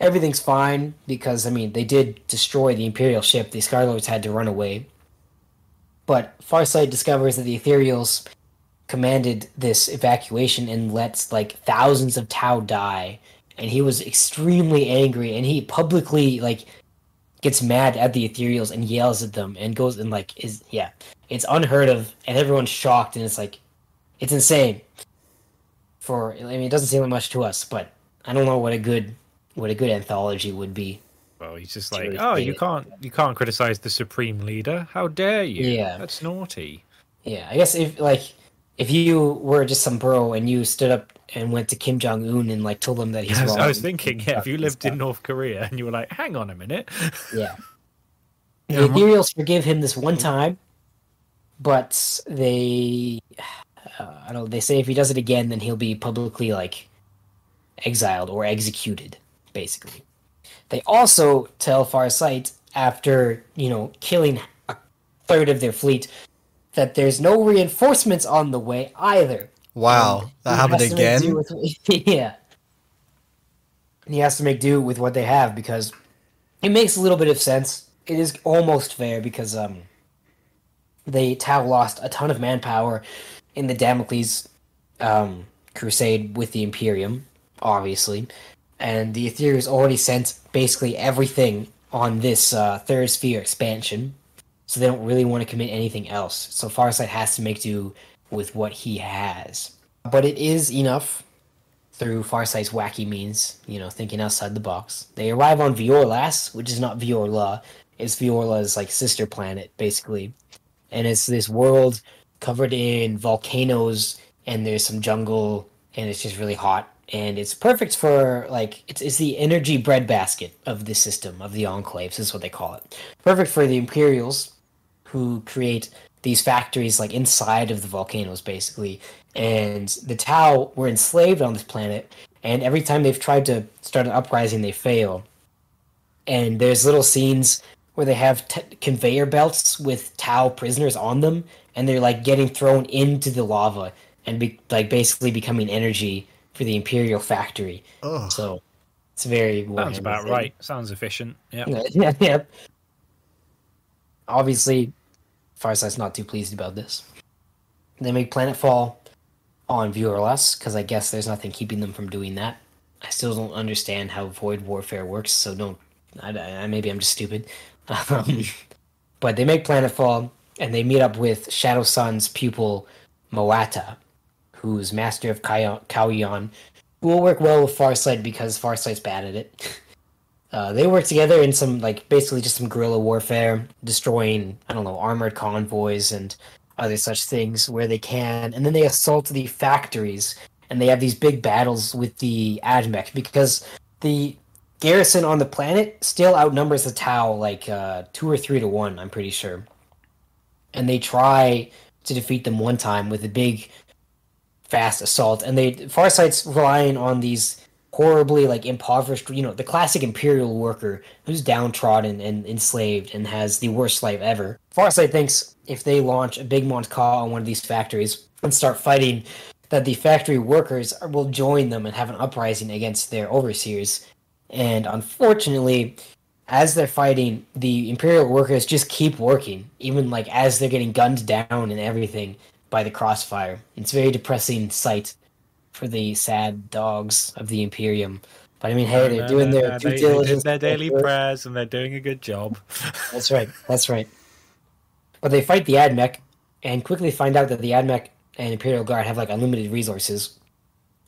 Everything's fine because I mean they did destroy the Imperial ship. The Scarlords had to run away. But Farsight discovers that the Ethereals commanded this evacuation and lets like thousands of Tau die. And he was extremely angry, and he publicly like gets mad at the ethereals and yells at them and goes and like is yeah it's unheard of and everyone's shocked and it's like it's insane for i mean it doesn't seem like much to us but i don't know what a good what a good anthology would be Well, he's just like, oh, you can't, you can't criticize the supreme leader. How dare you? Yeah. that's naughty. yeah i guess if like if you were just some bro and you stood up and went to kim jong-un and like told him that he's I was, wrong I was thinking, yeah, if you lived in. North Korea and you were like, hang on a minute, Yeah. Yeah, The mo- Ethereals forgive him this one time, but they, uh, I don't. know, They say if he does it again, then he'll be publicly like exiled or executed, basically. They also tell Farsight after you know killing a third of their fleet that there's no reinforcements on the way either. Wow, that happened has to make again. with- yeah. He has to make do with what they have because it makes a little bit of sense. It is almost fair because um they Tau lost a ton of manpower in the Damocles um crusade with the Imperium, obviously. And the Ethereals already sent basically everything on this uh, sphere expansion, so they don't really want to commit anything else. So Farsight has to make do with what he has. But it is enough through Farsight's wacky means, you know, thinking outside the box. They arrive on Vior'los, which is not Vior'la. It's Vior'la's like sister planet, basically. And it's this world covered in volcanoes and there's some jungle and it's just really hot. And it's perfect for like it's it's the energy breadbasket of the system of the enclaves, is what they call it. Perfect for the Imperials who create these factories like inside of the volcanoes basically and the tau were enslaved on this planet and every time they've tried to start an uprising they fail and there's little scenes where they have t- conveyor belts with tau prisoners on them and they're like getting thrown into the lava and be- like basically becoming energy for the imperial factory Ugh. so it's very sounds about thing. right. Sounds efficient. Yeah. Yeah, yeah, yeah. obviously, Farsight's not too pleased about this. They make Planetfall on Vior'los because I guess there's nothing keeping them from doing that. I still don't understand how Void Warfare works, so don't. I, I, maybe I'm just stupid. Um, but they make Planetfall, and they meet up with Shadow Sun's pupil Moata, who's master of Kauyon, who will work well with Farsight because Farsight's bad at it. Uh, they work together in some like basically just some guerrilla warfare, destroying I don't know armored convoys and other such things where they can, and then they assault the factories and they have these big battles with the Admech because the garrison on the planet still outnumbers the Tau like uh, two or three to one. I'm pretty sure, and they try to defeat them one time with a big, fast assault, and they Farsight's relying on these horribly like impoverished you know the classic imperial worker who's downtrodden and enslaved and has the worst life ever. Farsight thinks if they launch a big Montka on one of these factories and start fighting that the factory workers will join them and have an uprising against their overseers. And unfortunately as they're fighting the imperial workers just keep working even like as they're getting gunned down and everything by the crossfire it's a very depressing sight for the sad dogs of the Imperium. But I mean, hey, they're No, doing no, their no, due they, diligence. They their daily prayers and they're doing a good job. That's right. That's right. But they fight the Admech and quickly find out that the Admech and Imperial Guard have like unlimited resources.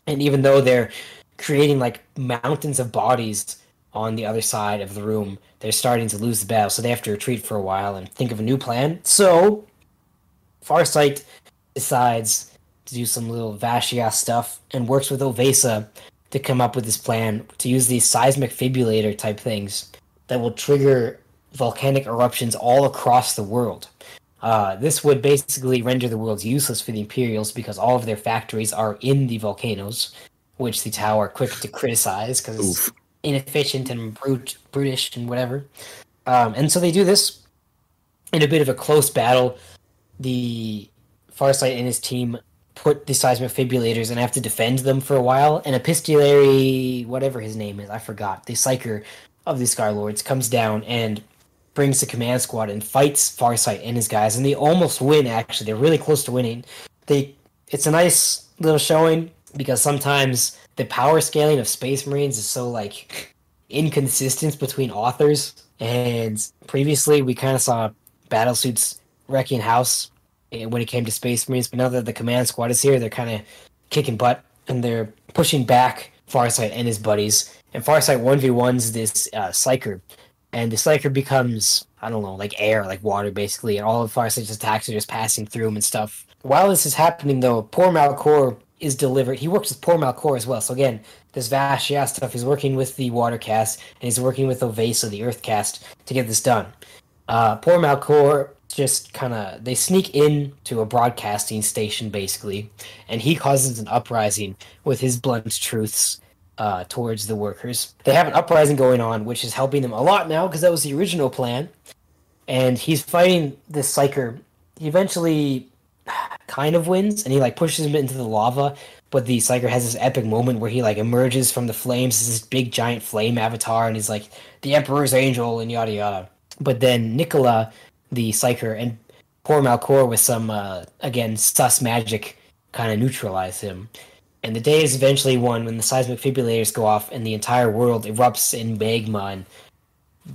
And even though they're creating like mountains of bodies on the other side of the room, they're starting to lose the battle. So they have to retreat for a while and think of a new plan. So Farsight decides to do some little Vash'ya stuff and works with O'Vesa to come up with this plan to use these seismic fibrillator type things that will trigger volcanic eruptions all across the world. Uh, this would basically render the world useless for the Imperials because all of their factories are in the volcanoes, which the Tau are quick to criticize because it's inefficient and brute, brutish and whatever. Um, and so they do this in a bit of a close battle. The Farsight and his team put the seismic fibrillators and have to defend them for a while. And Epistolary, whatever his name is, I forgot, the Psyker of the Skylords comes down and brings the command squad and fights Farsight and his guys, and they almost win. Actually, they're really close to winning. They, it's a nice little showing because sometimes the power scaling of Space Marines is so like inconsistent between authors. And previously, we kind of saw battlesuits wrecking house when it came to Space Marines, but now that the command squad is here, they're kind of kicking butt and they're pushing back Farsight and his buddies. And Farsight one v ones this uh, Psyker, and the Psyker becomes I don't know like air, like water basically, and all of Farsight's attacks are just passing through him and stuff. While this is happening, though, poor Malcor is delivered. He works with poor Malcor as well. So again, this Vash'ya stuff. He's working with the water caste and he's working with O'Vesa, the earth caste, to get this done. Uh, poor Malcor just kind of they sneak in to a broadcasting station basically, and he causes an uprising with his blunt truths uh, towards the workers. They have an uprising going on, which is helping them a lot now because that was the original plan. And he's fighting this psyker. He eventually kind of wins, and he like pushes him into the lava. But the psyker has this epic moment where he like emerges from the flames as this big giant flame avatar, and he's like the Emperor's angel and yada yada. But then Nicola, the psyker, and poor Malcor with some uh, again sus magic kind of neutralize him. And the day is eventually won when the seismic fibrillators go off and the entire world erupts in magma and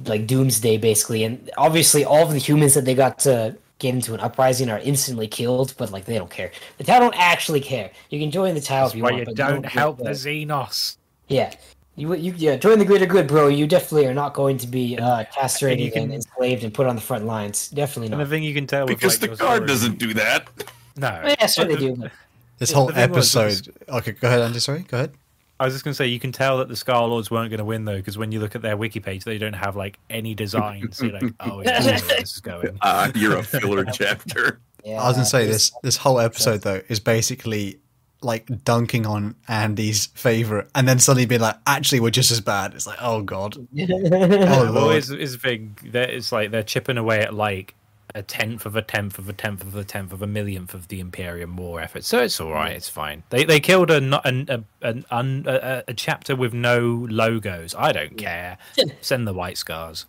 like doomsday basically. And obviously all of the humans that they got to get into an uprising are instantly killed, but like they don't care. The Tau don't actually care. You can join the Tau if you Why want, you but don't really help the. Xenos. Yeah. You, you yeah, join the greater good, bro. You definitely are not going to be uh, you castrated can- and enslaved and put on the front lines. Definitely not. And the not. thing you can tell with, Because like, the your guard doesn't do that. No. Yeah, sure But they do. But This whole the thing was, episode. Okay, go ahead, Andy. Sorry, go ahead. I was just going to say, you can tell that the Scar Lords weren't going to win though, because when you look at their wiki page, they don't have like any designs. So you're like, oh, it's where this is going. Uh, you're a filler chapter. yeah, I was gonna say this. This whole episode though is basically like dunking on Andy's favorite, and then suddenly being like, "Actually, we're just as bad." It's like, oh god, oh well, lord. is is big. That it's like they're chipping away at like a tenth of a tenth of a tenth of a tenth of a millionth of the Imperium War effort. So it's all right. It's fine. They they killed a not an, a, an un, a, a chapter with no logos. I don't care. Send the white scars.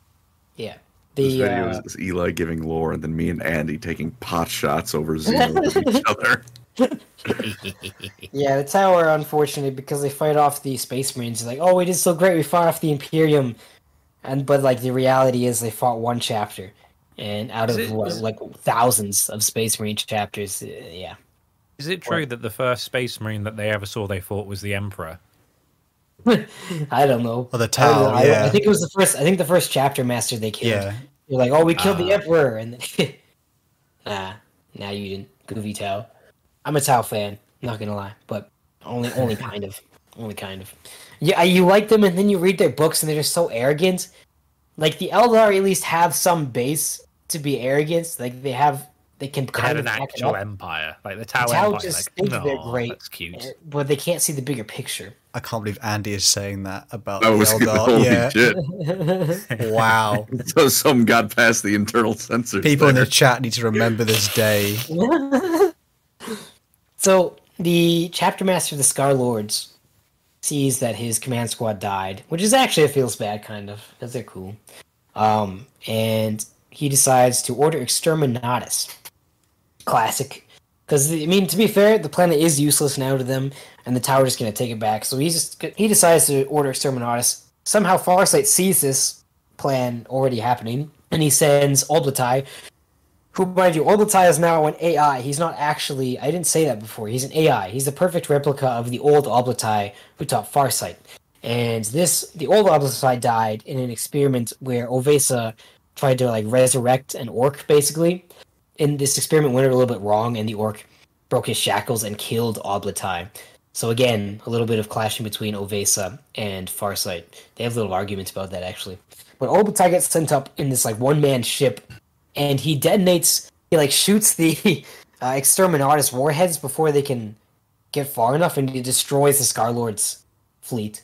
Yeah. This The video uh, is Eli giving lore, and then me and Andy taking pot shots over Zoom with each other. yeah, the Tau, unfortunately, because they fight off the space marines, like, oh, we did so great, we fought off the Imperium, and but like the reality is they fought one chapter, and out Is of it- what, is- like thousands of space marine chapters, uh, yeah. Is it true that the first space marine that they ever saw they fought was the Emperor? I don't know. Or the I, Tau, know. I- yeah. I think it was the first. I think the first chapter master they killed. Yeah. You're like, oh, we killed the Ah. emperor, and then, ah, now you didn't. Goofy Tau. I'm a Tau fan. Not gonna lie, but only, only kind of, only kind of. Yeah, you like them, and then you read their books, and they're just so arrogant. Like the Eldar, at least have some base to be arrogant. Like they have, they can They kind had of an actual empire, like the Tau, Tau Empire. just like, think they're great." That's cute. Eh, but they can't see the bigger picture. I can't believe Andy is saying that about That the was Eldar. holy Yeah. shit. Wow. So some got past the internal censors. People in the chat need to remember this day. So the chapter master of the Scar Lords sees that his command squad died, which is actually it feels bad, kind of, because they're cool. Um, and he decides to order Exterminatus. Classic, because I mean, to be fair, the planet is useless now to them, and the Tau is going to take it back. So he's just he decides to order Exterminatus. Somehow, Farsight sees this plan already happening, and he sends Ob'lotai, who, mind you, Ob'lotai is now an AI. He's not actually. I didn't say that before. He's an AI. He's the perfect replica of the old Ob'lotai who taught Farsight. And this, the old Ob'lotai died in an experiment where O'Vesa tried to like resurrect an ork, basically. And this experiment went a little bit wrong, and the ork broke his shackles and killed Ob'lotai. So again, a little bit of clashing between O'Vesa and Farsight. They have little arguments about that actually. But Ob'lotai gets sent up in this like one man ship and he detonates he like shoots the uh, exterminatus warheads before they can get far enough and he destroys the scar lord's fleet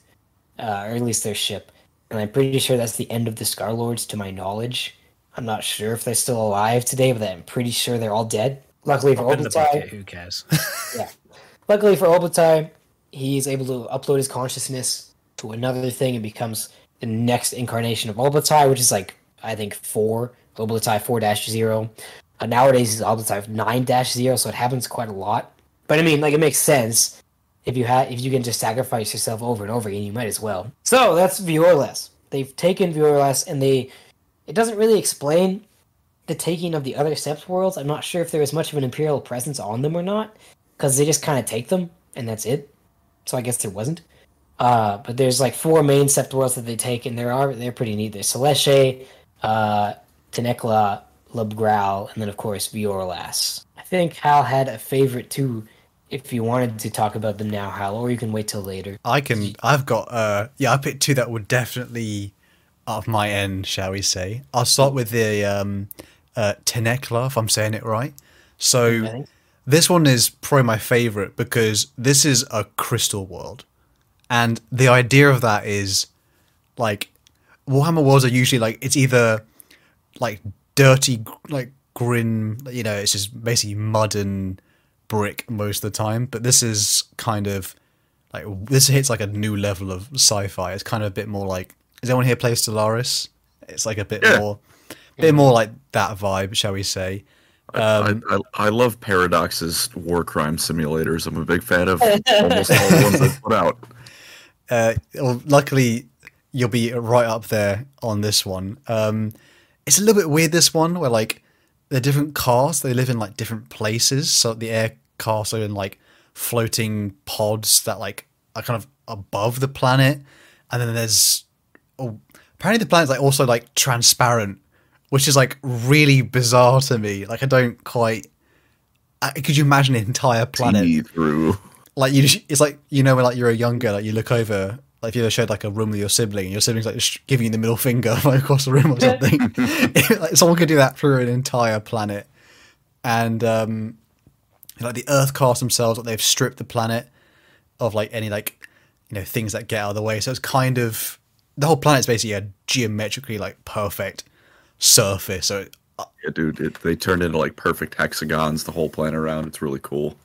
uh, or at least their ship and i'm pretty sure that's the end of the scar lords to my knowledge i'm not sure if they're still alive today but i'm pretty sure they're all dead luckily for the who cares? Yeah. Luckily for Ob'lotai, he's able to upload his consciousness to another thing and becomes the next incarnation of Ob'lotai, which is like I think four Dash zero. Uh, nowadays he's Ob'lotai nine dash zero, so it happens quite a lot. But I mean, like it makes sense if you have if you can just sacrifice yourself over and over again, you might as well. So that's Vior'los. They've taken Vior'los and they it doesn't really explain the taking of the other Sept worlds. I'm not sure if there was much of an imperial presence on them or not because they just kind of take them and that's it. So I guess there wasn't. Uh, but there's like four main sept worlds that they take, and there are they're pretty neat. There's Celestia, uh, Tenekla, Lubgrau, and then of course Vior'los. I think Hal had a favorite too. If you wanted to talk about them now, Hal, or you can wait till later. I can. I've got. Uh, yeah, I picked two that would definitely up my end, shall we say? I'll start with the um, uh, Tenekla, if I'm saying it right. So this one is probably my favorite because this is a crystal world, and the idea of that is like Warhammer worlds are usually like it's either like dirty, like grim, you know, it's just basically mud and brick most of the time. But this is kind of like this hits like a new level of sci-fi. It's kind of a bit more like. Has anyone here play Stellaris? It's like a bit Yeah. more, bit more like that vibe, shall we say? Um, I, I, I love Paradox's war crime simulators. I'm a big fan of almost all the ones they put out. uh, well, luckily you'll be right up there on this one. Um, it's a little bit weird this one where like they're different casts. They live in like different places. So the air casts are in like floating pods that like are kind of above the planet, and then there's oh, apparently the planet's like also like transparent, which is like really bizarre to me. Like I don't quite. I, could you imagine an entire planet See through. like you it's like you know when like you're a younger like you look over like if you ever showed like a room with your sibling and your sibling's like just giving you the middle finger like across the room or something like someone could do that through an entire planet and um like the earth cast themselves like they've stripped the planet of like any like you know things that get out of the way so it's kind of the whole planet's basically a geometrically like perfect surface so it, Yeah, dude, it, they turned into like perfect hexagons the whole planet around. It's really cool.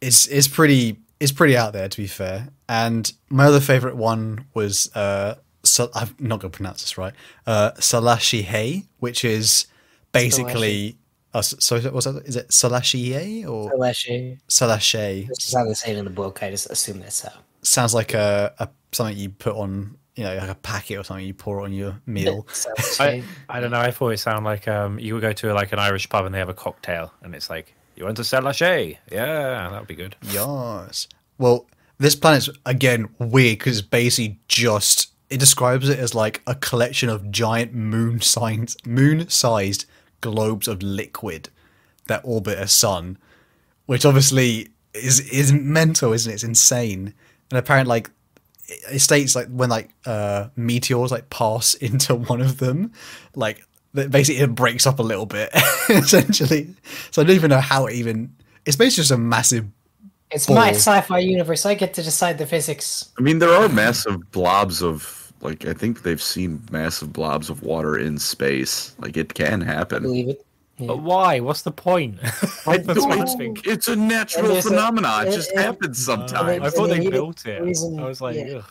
it's it's pretty it's pretty out there to be fair. And my other favorite one was uh, Sa- I'm not going to pronounce this right. Uh, Salashihei, which is basically. Uh, so was that is it Salashihei or Aleshe. Salashe? This is how they say it in the book. I just assume that's how. Sounds like a, a something you put on, you know, like a packet or something you pour on your meal. I, I don't know. I thought it sounded like um, you would go to like an Irish pub and they have a cocktail, and it's like you want to sell a shay. Yeah, that would be good. Yes. Well, this planet's again weird because it's basically just it describes it as like a collection of giant moon-sized moon-sized globes of liquid that orbit a sun, which obviously is is mental, isn't it? It's insane. And apparently, like it states like when like uh meteors like pass into one of them, like that basically it breaks up a little bit essentially. So I don't even know how it even. It's basically just a massive It's my Ball. sci-fi universe. I get to decide the physics. I mean, there are massive blobs of like I think they've seen massive blobs of water in space. Like it can happen. Believe it. But why? What's the point? I That's what I don't think. It's a natural And a- phenomenon. It just and- happens I sometimes. thought they they built it. reason- I was like, yeah. ugh.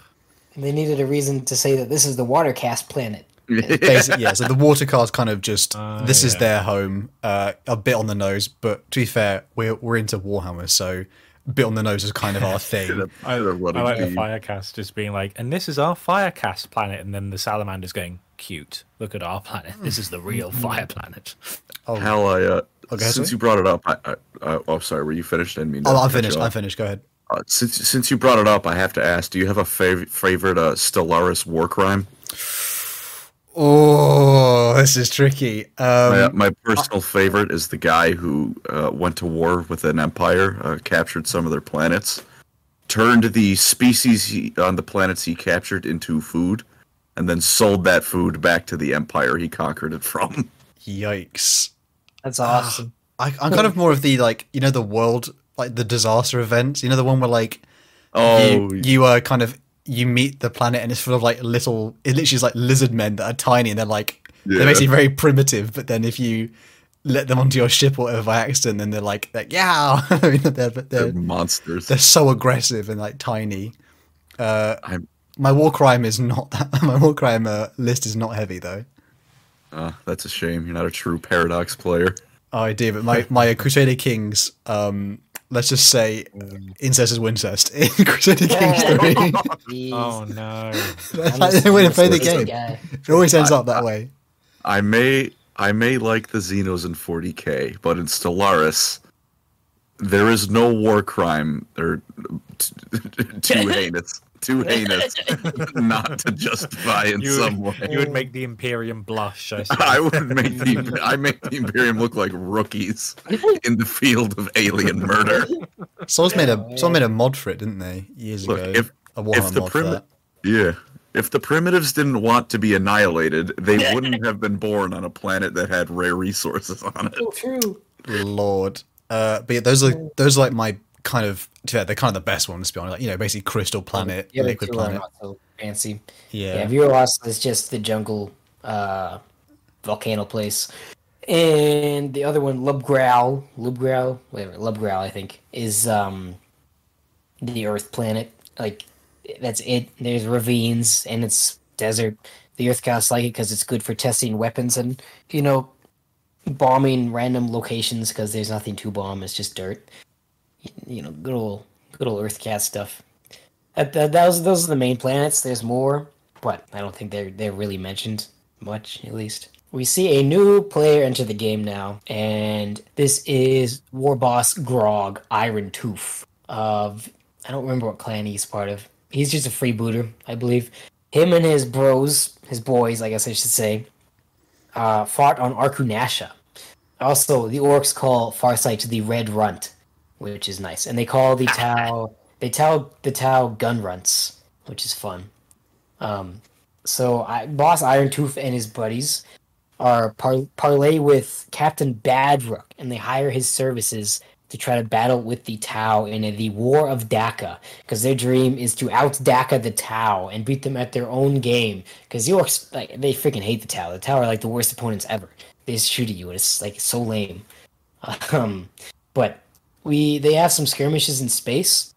And they needed a reason to say that this is the water cast planet. Basically, yeah. So the water car's kind of just Ah, this is their home. Uh, a bit on the nose, but to be fair, we're we're into Warhammer, so a bit on the nose is kind of our thing. I, They're running I like the deep. Fire caste just being like, and this is our Fire caste planet, and then the Salamander's going, cute. Look at our planet. This is the real fire planet. Oh, Hal, I uh, Okay, since sorry? you brought it up, I, I uh, oh sorry, were you finished? I didn't mean. oh I'm finished. I'm finished. Go ahead. Uh, since since you brought it up, I have to ask: Do you have a fav- favorite uh, Stellaris war crime? Oh, this is tricky. My, Um, my personal favorite is the guy who uh, went to war with an empire, uh, captured some of their planets, turned the species he, on the planets he captured into food, and then sold that food back to the empire he conquered it from. yikes. That's awesome. I, I'm kind of more of the like you know the world like the disaster events. You know the one where like Oh, you you uh, kind of you meet the planet and it's full of like little it literally is like lizard men that are tiny and they're like Yeah. they're basically very primitive but then if you let them onto your ship or whatever by accident then they're like like yeah I mean they're, they're they're, monsters. they're so aggressive and like tiny uh my war crime is not that my war crime uh, list is not heavy though uh, that's a shame. You're not a true paradox player. oh, I do but my my Crusader Kings um let's just say mm. incest is wincest in Crusader Kings 3 Jeez. Oh no. that's I'm like the way to play the game. guy. it always ends up that way. I may I may like the Xenos in 40k, but in Stellaris, there is no war crime. Or t- too heinous, too heinous, not to justify in You, some would- way. you would make the Imperium blush. I. I would make the I make the Imperium look like rookies in the field of alien murder. Someone's made a Oh, someone made a mod for it, didn't they? Years Look, ago. if- a Warhammer if the mod for primi- that. Yeah. If the primitives didn't want to be annihilated, they wouldn't have been born on a planet that had rare resources on it. Oh, true. Lord. Uh, but yeah, those are those are like my kind of to be fair, they're kind of the best ones to be honest. Like, you know, basically Crystal Planet, The other Liquid Planet. so fancy. Yeah. Yeah, Vuros is just the jungle uh, volcano place. And the other one, Lubgrau, Lubgrau, whatever, Lubgrau, I think, is um, the Earth planet. Like, that's it. There's ravines and it's desert. The Earth gods like it because it's good for testing weapons and, you know, bombing random locations because there's nothing to bomb. It's just dirt. You know, good old, good old Earth cat stuff. That, that, those, those are the main planets. There's more, but I don't think they're they're really mentioned much, at least. We see a new player enter the game now, and this is War Boss Grog Iron Tooth of I don't remember what clan he's part of. He's just a freebooter, I believe. Him and his bros, his boys, I guess I should say, uh, fought on Arkunasha. Also, the orks call Farsight the Red Runt, which is nice, and they call the Tau they tell the Tau gun runts, which is fun. Um, so I, Boss Iron Tooth and his buddies are par- parlay with Captain Badrukk, and they hire his services to try to battle with the Tau in the War of Dakka, because their dream is to out Dakka the Tau and beat them at their own game. Because orks, like, they freaking hate the Tau. The Tau are like the worst opponents ever. They just shoot at you, and it's like so lame. Um, but we they have some skirmishes in space,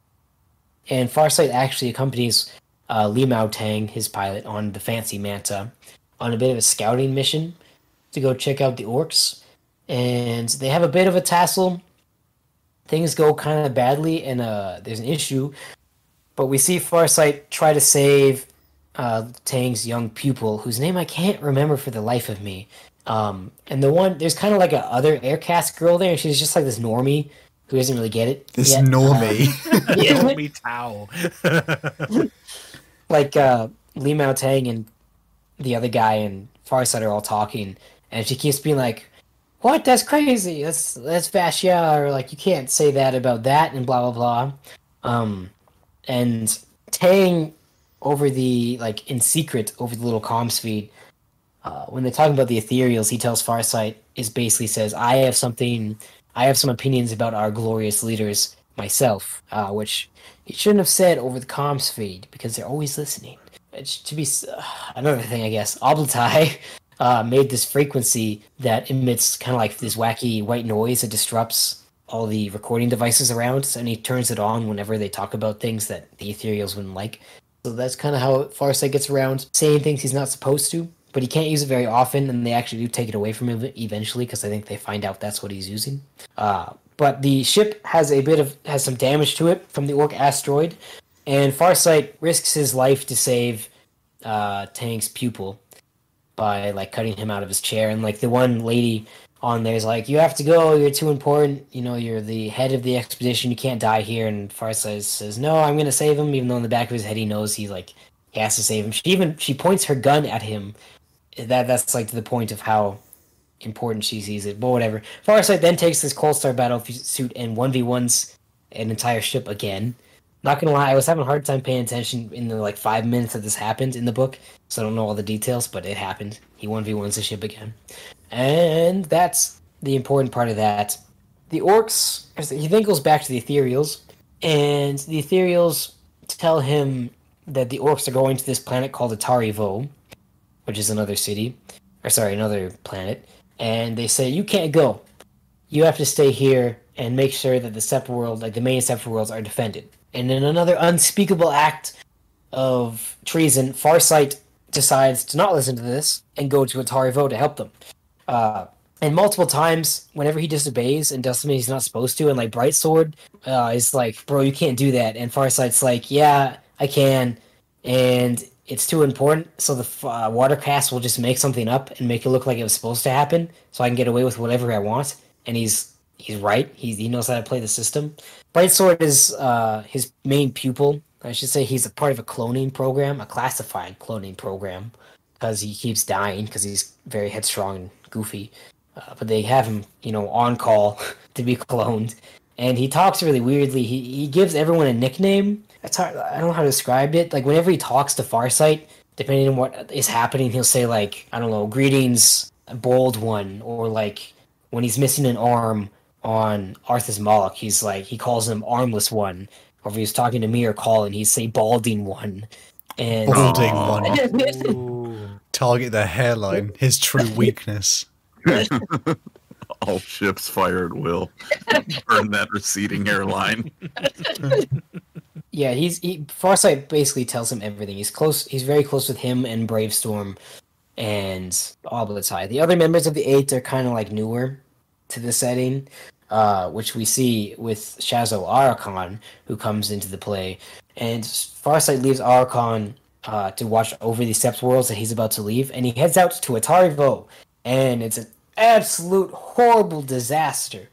and Farsight actually accompanies uh, Li Mao Tang, his pilot, on the Fancy Manta on a bit of a scouting mission to go check out the orks. And they have a bit of a tassel. Things go kind of badly, and uh, there's an issue. But we see Farsight try to save uh, Tang's young pupil, whose name I can't remember for the life of me. Um, and the one there's kind of like a other air caste girl there, and she's just like this normie who doesn't really get it. This yet. normie. Uh, yeah, Me towel. like uh, Li Mao Tang and the other guy and Farsight are all talking, and she keeps being like, "What? That's crazy. That's that's fascia, or like you can't say that about that," and blah blah blah. Um, and Tang over the like in secret over the little comms feed. Uh, when they're talking about the ethereals, he tells Farsight is basically says, "I have something, I have some opinions about our glorious leaders myself, uh, which he shouldn't have said over the comms feed because they're always listening." It's to be uh, another thing, I guess. Ob'lotai uh, made this frequency that emits kind of like this wacky white noise that disrupts all the recording devices around, and he turns it on whenever they talk about things that the ethereals wouldn't like. So that's kind of how Farsight gets around saying things he's not supposed to, but he can't use it very often, and they actually do take it away from him eventually because I think they find out that's what he's using. Uh, but the ship has a bit of has some damage to it from the ork asteroid, and Farsight risks his life to save uh, Tang's pupil by like cutting him out of his chair, and like the one lady on there is like, "You have to go. You're too important. You know, you're the head of the expedition. You can't die here." And Farsight says, "No, I'm gonna save him," even though in the back of his head he knows he like he has to save him. She even she points her gun at him. That that's like to the point of how important she sees it. But whatever. Farsight then takes this Cold Star battle suit and one v ones an entire ship again. Not gonna lie, I was having a hard time paying attention in the like five minutes that this happened in the book, so I don't know all the details, but it happened. He one v ones the ship again, and that's the important part of that. The orks, he then goes back to the ethereals, and the ethereals tell him that the orks are going to this planet called Atari Vo, which is another city, or sorry, another planet, and they say you can't go. You have to stay here and make sure that the separate world, like the main separate worlds, are defended. And in another unspeakable act of treason, Farsight decides to not listen to this and go to Atari Vo to help them. Uh, and multiple times, whenever he disobeys and does something he's not supposed to, and like Bright Sword uh, is like, "Bro, you can't do that," and Farsight's like, "Yeah, I can," and it's too important, so the uh, Water caste will just make something up and make it look like it was supposed to happen, so I can get away with whatever I want. And he's he's right. He he knows how to play the system. Bright Sword is uh, his main pupil. I should say he's a part of a cloning program, a classified cloning program, because he keeps dying because he's very headstrong and goofy. Uh, but they have him, you know, on call to be cloned, and he talks really weirdly. He he gives everyone a nickname. It's hard. I don't know how to describe it. Like whenever he talks to Farsight, depending on what is happening, he'll say like, I don't know, greetings, bold one, or like when he's missing an arm on Arthas Moloch, he's like he calls him armless one. Or if he's talking to me or Colin, he'd say balding one. And Balding Aw. one. Target the hairline, his true weakness. All ships fire at will. Burn that receding hairline. Yeah, he's he Farsight basically tells him everything. He's close. He's very close with him and Bravestorm, and Ob'lotai. The other members of the Eight are kind of like newer to the setting, uh, which we see with Shas'o Arra'kon, who comes into the play, and Farsight leaves Arra'kon uh, to watch over the Sept worlds that he's about to leave, and he heads out to Atari Vo, and it's an absolute horrible disaster.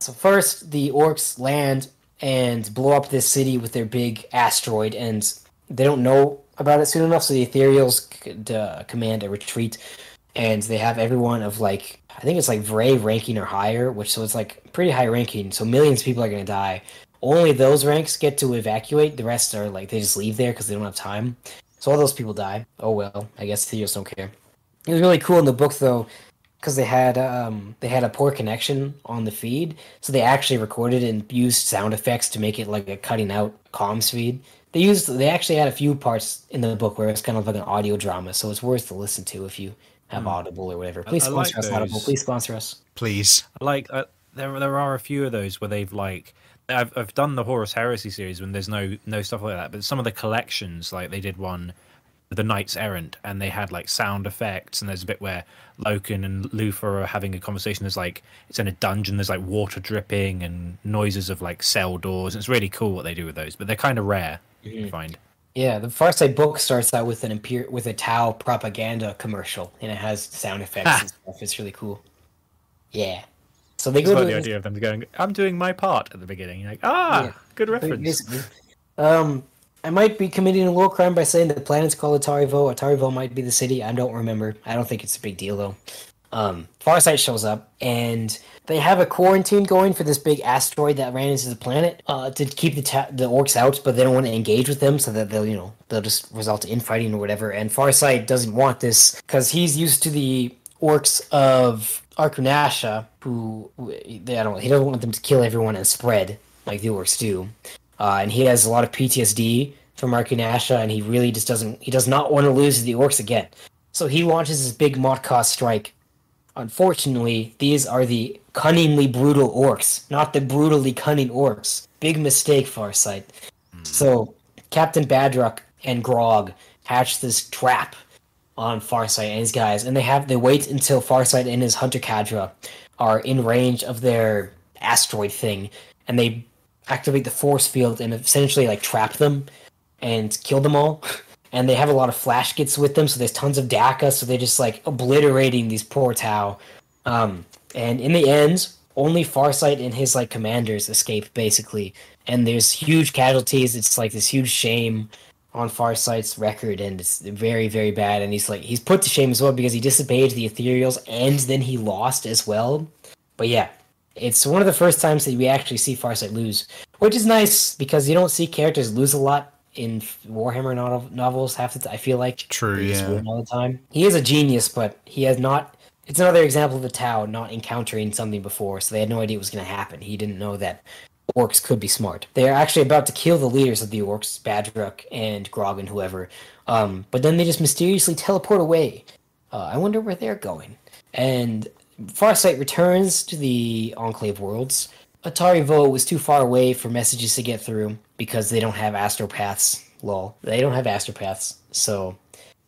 So first, the orks land and blow up this city with their big asteroid, and they don't know about it soon enough. So the Ethereals uh, command a retreat, and they have everyone of like I think it's like Vray ranking or higher, which so it's like pretty high ranking. So millions of people are gonna die. Only those ranks get to evacuate. The rest are like they just leave there because they don't have time. So all those people die. Oh well, I guess Ethereals don't care. It was really cool in the book though because they had um they had a poor connection on the feed, so they actually recorded and used sound effects to make it like a cutting out comms feed. They used they actually had a few parts in the book where it's kind of like an audio drama, so it's worth to listen to if you have Audible or whatever. Please I like sponsor us, Audible. Please sponsor us. Please. like uh, there there are a few of those where they've like I've I've done the Horus Heresy series when there's no no stuff like that, but some of the collections, like they did one, the Knights Errant, and they had like sound effects, and there's a bit where Loken and Luthor are having a conversation. There's like it's in a dungeon. There's like water dripping and noises of like cell doors. It's really cool what they do with those, but they're kind of rare. You find. Yeah, the Farsight book starts out with an imper- with a Tau propaganda commercial, and it has sound effects and stuff. It's really cool. Yeah. So they It's go like to the idea of them going, "I'm doing my part" at the beginning. You're like, ah, Yeah. good reference. Um, I might be committing a war crime by saying the planet's called Atarivo. Atarivo might be the city. I don't remember. I don't think it's a big deal though. Um, Farsight shows up and they have a quarantine going for this big asteroid that ran into the planet uh, to keep the ta- the orks out, but they don't want to engage with them so that they'll you know they'll just result in infighting or whatever. And Farsight doesn't want this because he's used to the orks of Arkunasha, who they, I don't he doesn't want them to kill everyone and spread like the orks do. Uh, and he has a lot of PTSD from Arkunasha, and he really just doesn't he does not want to lose to the orks again. So he launches his big Motkos strike. Unfortunately, these are the cunningly brutal orks, not the brutally cunning orks. Big mistake, Farsight. So Captain Badrukk and Grog hatch this trap on Farsight and his guys, and they have they wait until Farsight and his hunter cadre are in range of their asteroid thing, and they activate the force field and essentially like trap them and kill them all. And they have a lot of flash kits with them, so there's tons of dakka, so they're just like obliterating these poor Tau. Um, and in the end, only Farsight and his like commanders escape basically, and there's huge casualties. It's like this huge shame on Farsight's record, and it's very very bad. And he's like he's put to shame as well because he disobeyed the Ethereals, and then he lost as well. But yeah, it's one of the first times that we actually see Farsight lose, which is nice because you don't see characters lose a lot in Warhammer novel- novels. Half the time, I feel like True, They yeah. all the time. He is a genius, but he has not. It's another example of the Tau not encountering something before, so they had no idea it was going to happen. He didn't know that orks could be smart. They are actually about to kill the leaders of the orks, Badrukk and Grog and whoever. Um, but then they just mysteriously teleport away. Uh, I wonder where they're going. And Farsight returns to the Enclave worlds. Atari Vo was too far away for messages to get through because they don't have astropaths. Lol. They don't have astropaths, so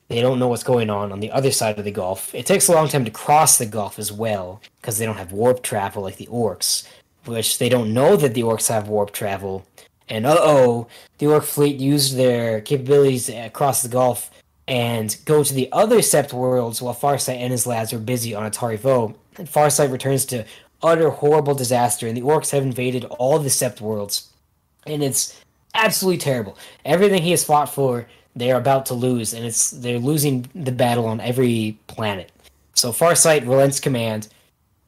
they don't know what's going on on the other side of the Gulf. It takes a long time to cross the Gulf as well because they don't have warp travel like the orks, which they don't know that the orks have warp travel. And uh oh, the ork fleet used their capabilities across the Gulf and go to the other Sept worlds while Farsight and his lads are busy on Atari Vo. And Farsight returns to utter horrible disaster, and the orks have invaded all the Sept worlds. And it's absolutely terrible. Everything he has fought for, they are about to lose, and it's they're losing the battle on every planet. So Farsight relents command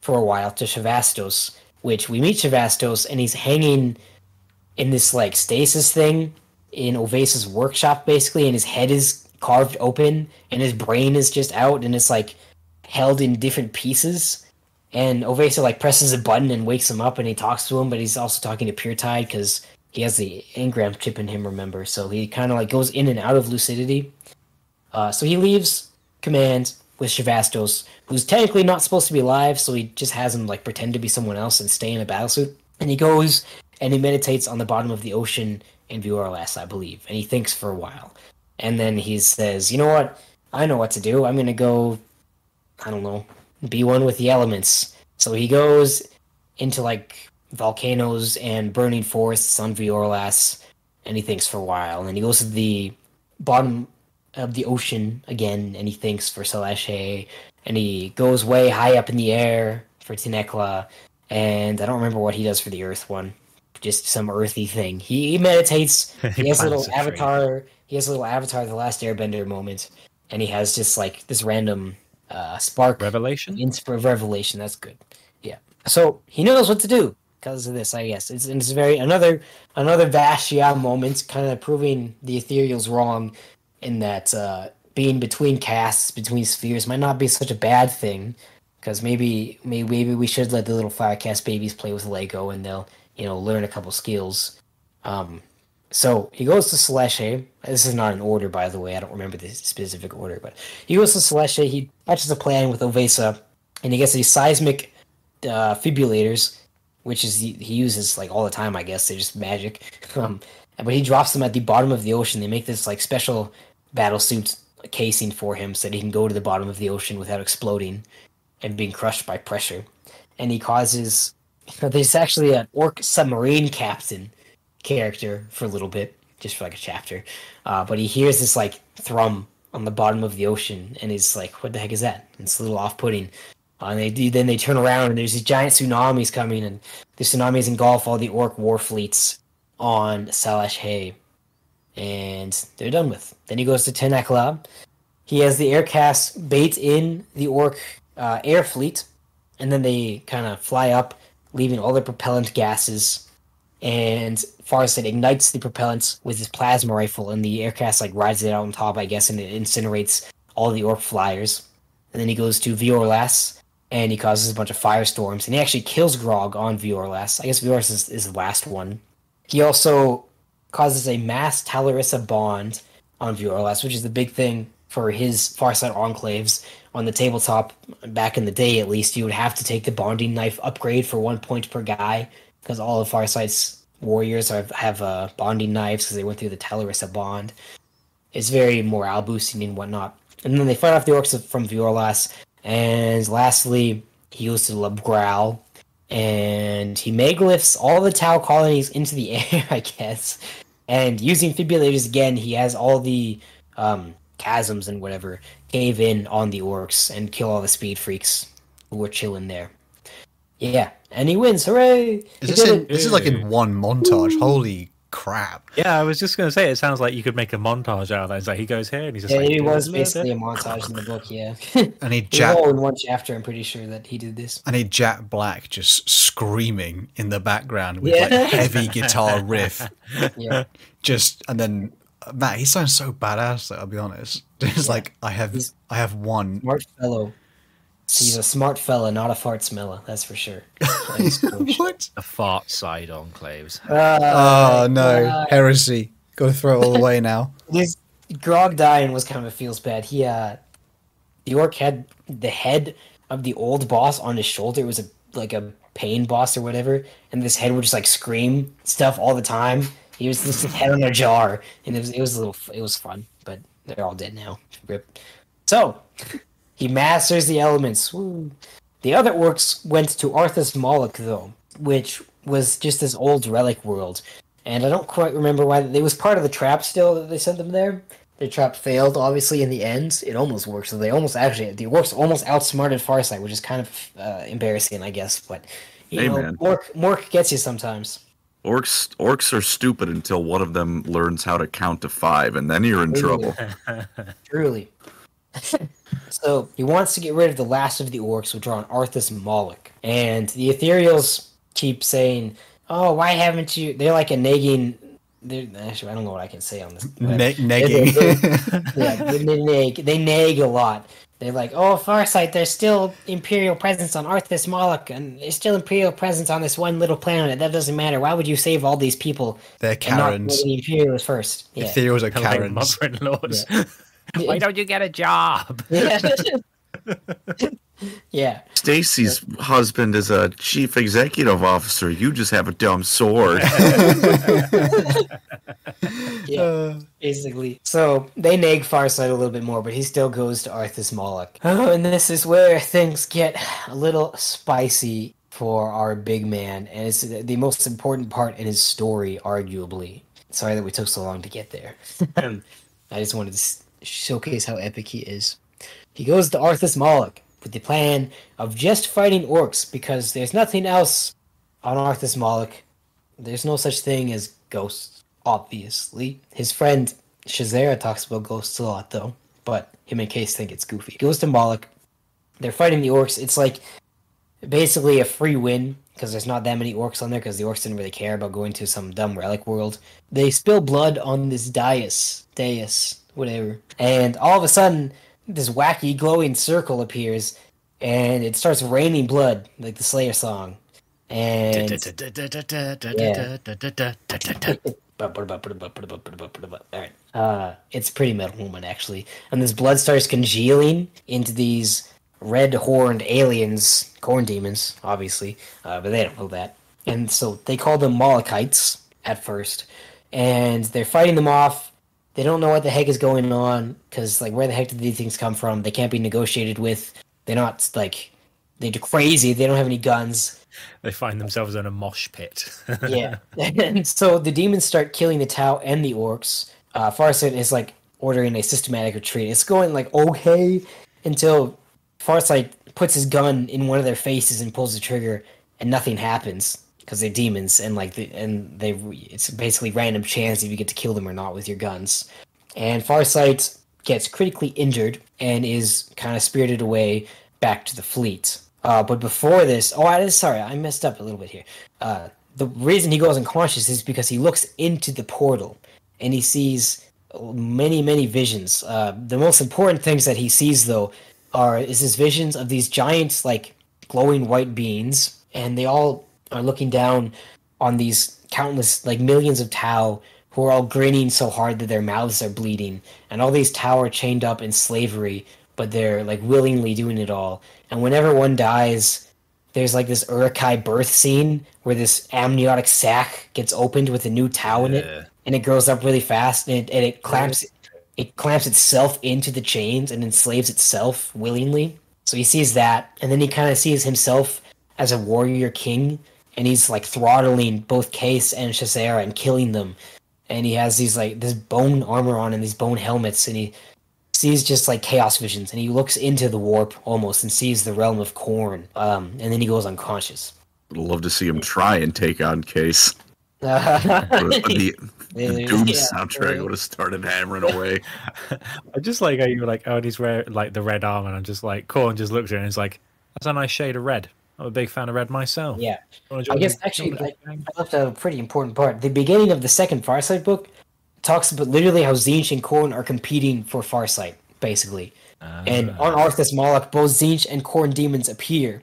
for a while to Sha'vastos, which we meet Sha'vastos, and he's hanging in this like stasis thing in O'Vesa's workshop, basically, and his head is carved open, and his brain is just out, and it's like held in different pieces. And O'Vesa like presses a button and wakes him up, and he talks to him, but he's also talking to Puretide because he has the engram chip in him. Remember, so he kind of like goes in and out of lucidity. Uh, so he leaves command with Sha'vastos, who's technically not supposed to be alive, so he just has him like pretend to be someone else and stay in a battlesuit. And he goes and he meditates on the bottom of the ocean in Vior'los, I believe, and he thinks for a while. And then he says, "You know what? I know what to do. I'm gonna go. I don't know, be one with the elements." So he goes into like volcanoes and burning forests on Vior'los, and he thinks for a while. And then he goes to the bottom of the ocean again, and he thinks for Celestia, and he goes way high up in the air for Tinekla, and I don't remember what he does for the Earth one. Just some earthy thing. He, he meditates. He He has a little plants a tree. avatar. He has a little avatar, the last Airbender moment, and he has just like this random uh, spark Revelation. Insp- revelation. That's good. Yeah. So he knows what to do because of this, I guess. It's, it's very another another Vash'ya moment, kind of proving the ethereals wrong in that uh, being between casts between spheres, might not be such a bad thing. Because maybe, maybe maybe we should let the little Fire caste babies play with Lego and they'll you know learn a couple skills. Um, so he goes to Celestia. This is not an order, by the way. I don't remember the specific order, but he goes to Celestia. He hatches a plan with O'Vesa, and he gets these seismic uh, which is he, he uses like all the time. I guess they're just magic. Um, but he drops them at the bottom of the ocean. They make this like special battle suit casing for him so that he can go to the bottom of the ocean without exploding and being crushed by pressure. And he causes there's actually an ork submarine captain character for a little bit, just for like a chapter. Uh, but he hears this like thrum on the bottom of the ocean, and he's like, "What the heck is that?" And it's a little off-putting. Uh, and they do, then they turn around, and there's these giant tsunamis coming, and the tsunamis engulf all the ork war fleets on Salash Hay, and they're done with. Then he goes to Tenakla. He has the air caste bait in the ork uh, air fleet, and then they kind of fly up, leaving all their propellant gases. And Farsight ignites the propellants with his plasma rifle, and the air caste like rides it out on top, I guess, and it incinerates all the ork flyers. And then he goes to Vior'los, and he causes a bunch of firestorms, and he actually kills Grog on Vior'los. I guess Vior'los is, is the last one. He also causes a mass Ta'lissera bond on Vior'los, which is the big thing for his Farsight enclaves on the tabletop. Back in the day, at least, you would have to take the bonding knife upgrade for one point per guy because all of Farsight's warriors have, have uh, bonding knives because they went through the Ta'lissera bond. It's very morale boosting and whatnot. And then they fight off the orks from Vior'los. And lastly, he goes to Labgrowl and he megalifts all the Tau colonies into the air, I guess. And using fibrillators again, he has all the um, chasms and whatever cave in on the orks and kill all the speed freaks who were chilling there. Yeah, and he wins! Hooray! Is this in, this is like in one montage? Holy crap! Yeah, I was just going to say, it sounds like you could make a montage out of that. It's like he goes here and he's just Yeah, like. it was "Blah, basically a montage in the book. Yeah, And he it was Jack all in one chapter. I'm pretty sure that he did this. and he Jack Black just screaming in the background with Yeah. like heavy guitar riff. Yeah, Just and then Matt, he sounds so badass. Though, I'll be honest. Just like I have, He's- I have one. smart fellow. He's a smart fella, not a fart smeller. That's for sure. That's what? The fart side enclaves. Uh, Oh no, God. heresy! Got to throw it all away now. This Grog dying was kind of a feels bad. He uh the ork had the head of the old boss on his shoulder. It was a like a pain boss or whatever, and this head would just like scream stuff all the time. He was this head on a jar, and it was it was a little it was fun, but they're all dead now. Rip. So he masters the elements. Woo. The other orks went to Arthas Moloch though, which was just this old relic world and I don't quite remember why it was part of the trap still that they sent them there. The trap failed, obviously, in the end. It almost worked, so they almost actually the orks almost outsmarted Farsight, which is kind of uh, embarrassing, I guess. But you Hey, know, man. Mork Mork gets you sometimes. Orks orks are stupid until one of them learns how to count to five, and then you're in trouble. Truly. So he wants to get rid of the last of the orks, which are on Arthas Moloch, and the Ethereals keep saying, "Oh, why haven't you?" They're like a nagging. They're, actually, I don't know what I can say on this. but- Ne- yeah, they, they nag. They nag a lot. They're like, "Oh, Farsight, there's still Imperial presence on Arthas Moloch, and there's still Imperial presence on this one little planet. That doesn't matter. Why would you save all these people They're and not Karens. go to the Imperials first? Yeah. Ethereals are Like Karens. mother-in-laws. Why don't you get a job? yeah. yeah. Stacy's husband is a chief executive officer. You just have a dumb sword. Yeah. Uh, basically. So they nag Farsight a little bit more, but he still goes to Arthas Moloch. Oh, and this is where things get a little spicy for our big man, and it's the most important part in his story, arguably. Sorry that we took so long to get there. I just wanted to s- showcase how epic he is. He goes to Arthas Moloch with the plan of just fighting orks because there's nothing else on Arthas Moloch. There's no such thing as ghosts, obviously. His friend Shazera talks about ghosts a lot, though, but him and Kais think it's goofy. He goes to Moloch. They're fighting the orks. It's like basically a free win because there's not that many orks on there because the orks didn't really care about going to some dumb relic world. They spill blood on this dais, dais, whatever, and all of a sudden this wacky glowing circle appears, and it starts raining blood like the Slayer song, and Alright. It's pretty metal moment, actually. And this blood starts congealing into these red horned aliens, Khorne demons, obviously, uh, but they don't know that. and so they call them Malachites at first, and they're fighting them off. They don't know what the heck is going on because like where the heck did these things come from? They can't be negotiated with. They're not like they're crazy. They don't have any guns. They find themselves in a mosh pit. yeah, and so the demons start killing the Tau and the orks. Uh, Farsight is like ordering a systematic retreat. It's going like okay until Farsight puts his gun in one of their faces and pulls the trigger, and nothing happens because they're demons and like the, and they it's basically random chance if you get to kill them or not with your guns. And Farsight gets critically injured and is kind of spirited away back to the fleet. Uh, but before this, oh, I sorry, I messed up a little bit here. Uh, the reason he goes unconscious is because he looks into the portal and he sees many, many visions. Uh, the most important things that he sees, though, are is his visions of these giant, like glowing white beings, and they all are looking down on these countless, like millions of Tau who are all grinning so hard that their mouths are bleeding, and all these Tau are chained up in slavery, but they're like willingly doing it all. And whenever one dies, there's like this Uruk-hai birth scene where this amniotic sac gets opened with a new Tau in it, and it grows up really fast, and it, and it clamps it clamps itself into the chains and enslaves itself willingly. So he sees that, and then he kind of sees himself as a warrior king, and he's like throttling both Kais and Shasera and killing them. And he has these like this bone armor on and these bone helmets, and he sees just like chaos visions, and he looks into the warp almost and sees the realm of Khorne. Um, and then he goes unconscious. I'd love to see him try and take on Kais. the, the Doom soundtrack would have started hammering away. I just like how you were like, oh, and he's wearing like the red armor, and I'm just like, Khorne just looks at it and he's like, that's a nice shade of red. I'm a big fan of red myself. Yeah, I guess actually like, I left a pretty important part. The beginning of the second Farsight book talks about literally how Tzeentch and Khorne are competing for Farsight, basically. Uh, and on Arthas Moloch, both Tzeentch and Khorne demons appear,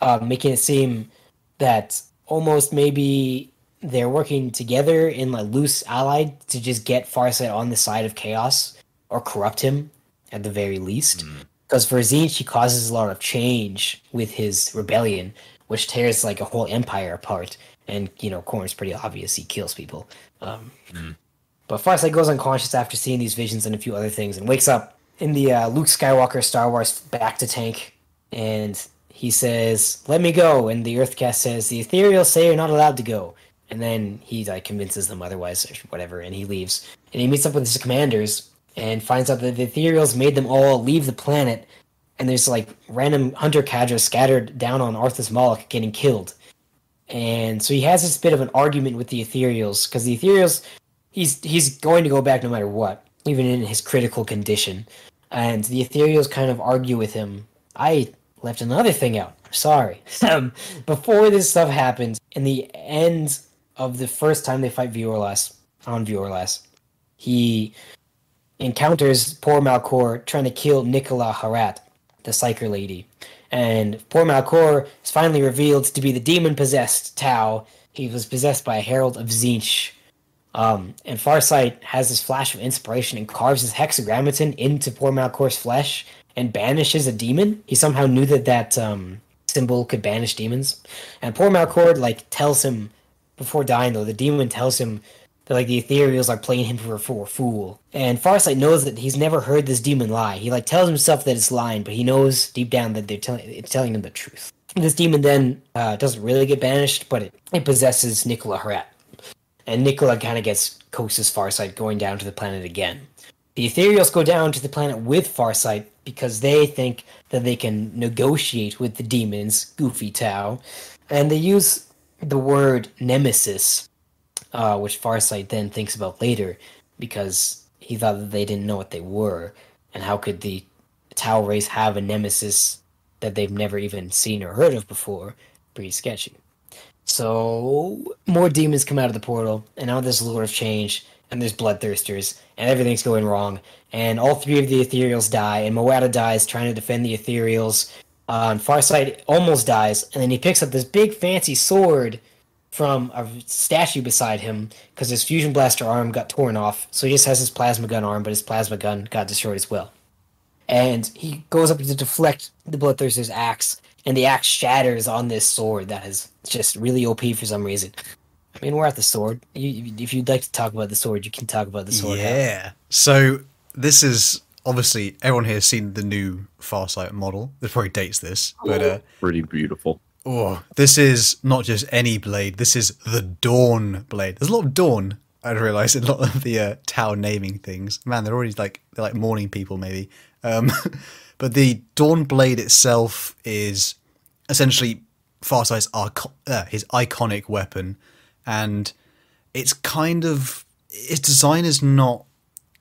uh, making it seem that almost maybe they're working together in like loose allied to just get Farsight on the side of chaos or corrupt him at the very least. Because for Tzeentch, he causes a lot of change with his rebellion, which tears like a whole empire apart. And you know, Khorne's pretty obvious; he kills people. Um, mm. But Farsight goes unconscious after seeing these visions and a few other things, and wakes up in the uh, Luke Skywalker Star Wars back to tank, and he says, "Let me go." And the Earth caste says, "The Ethereals say you're not allowed to go." and then he like convinces them otherwise or whatever, and he leaves. And he meets up with his commanders and finds out that the Ethereals made them all leave the planet, and there's like random hunter cadres scattered down on Arthas Moloch getting killed. And so he has this bit of an argument with the Ethereals because the Ethereals, he's he's going to go back no matter what, even in his critical condition. And the Ethereals kind of argue with him. I left another thing out. Sorry. Um, before this stuff happens, in the end of the first time they fight Violas on Vior'los, he encounters poor Malcor trying to kill Nicola Harat, the Psyker lady. And poor Malcor is finally revealed to be the demon possessed Tau. He was possessed by a herald of Tzeentch. Um, and Farsight has this flash of inspiration and carves his hexagrammaton into poor Malcor's flesh and banishes a demon. He somehow knew that that um, symbol could banish demons. And poor Malcor like tells him before dying, though, the demon tells him that like the ethereals are playing him for, a fool. And Farsight knows that he's never heard this demon lie. He like tells himself that it's lying, but he knows deep down that they're telling it's telling him the truth. This demon then uh, doesn't really get banished, but it, it possesses Nicola Harat. And Nicola kind of gets coaxes Farsight going down to the planet again. The Ethereals go down to the planet with Farsight because they think that they can negotiate with the demons, Goofy Tau, and they use the word nemesis, uh, which Farsight then thinks about later, because he thought that they didn't know what they were, and how could the Tau race have a nemesis that they've never even seen or heard of before? Pretty sketchy. So more demons come out of the portal, and now there's Lord of Change, and there's Bloodthirsters, and everything's going wrong. And all three of the Ethereals die, and Moada dies trying to defend the Ethereals uh, Farsight almost dies, and then he picks up this big fancy sword from a statue beside him because his fusion blaster arm got torn off. So he just has his plasma gun arm, but his plasma gun got destroyed as well. And he goes up to deflect the Bloodthirster's axe, and the axe shatters on this sword that is just really OP for some reason. I mean, we're at the sword. You, if you'd like to talk about the sword, you can talk about the sword. now. Yeah. So this is obviously everyone here has seen the new Farsight model. This probably dates this, but uh, Pretty beautiful. Oh, this is not just any blade. This is the Dawn blade. There's a lot of Dawn. I realised in a lot of the uh, naming things. Man, they're already like they're like morning people maybe. Um, but the Dawn blade itself is essentially Farsight's arco- uh, his iconic weapon, and it's kind of its design is not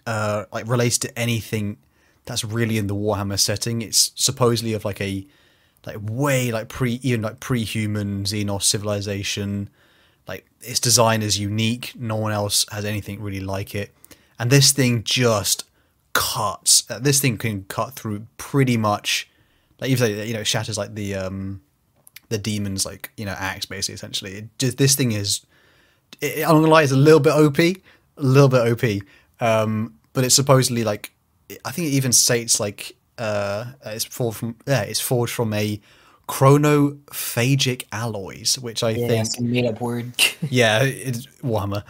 uh, like relates to anything that's really in the Warhammer setting. It's supposedly of like a like way like pre even like pre-human Xenos civilization. Like its design is unique. No one else has anything really like it, and this thing just cuts. Uh, this thing can cut through pretty much. Like even though you know it shatters like the um the demons like you know axe basically essentially. It just this thing is it, I'm gonna lie, it's a little bit OP, a little bit OP. Um, but it's supposedly like I think it even states like uh, it's forged from yeah, it's forged from a chronophagic alloys, which I Yeah, think it's a made up word. yeah, it's Warhammer.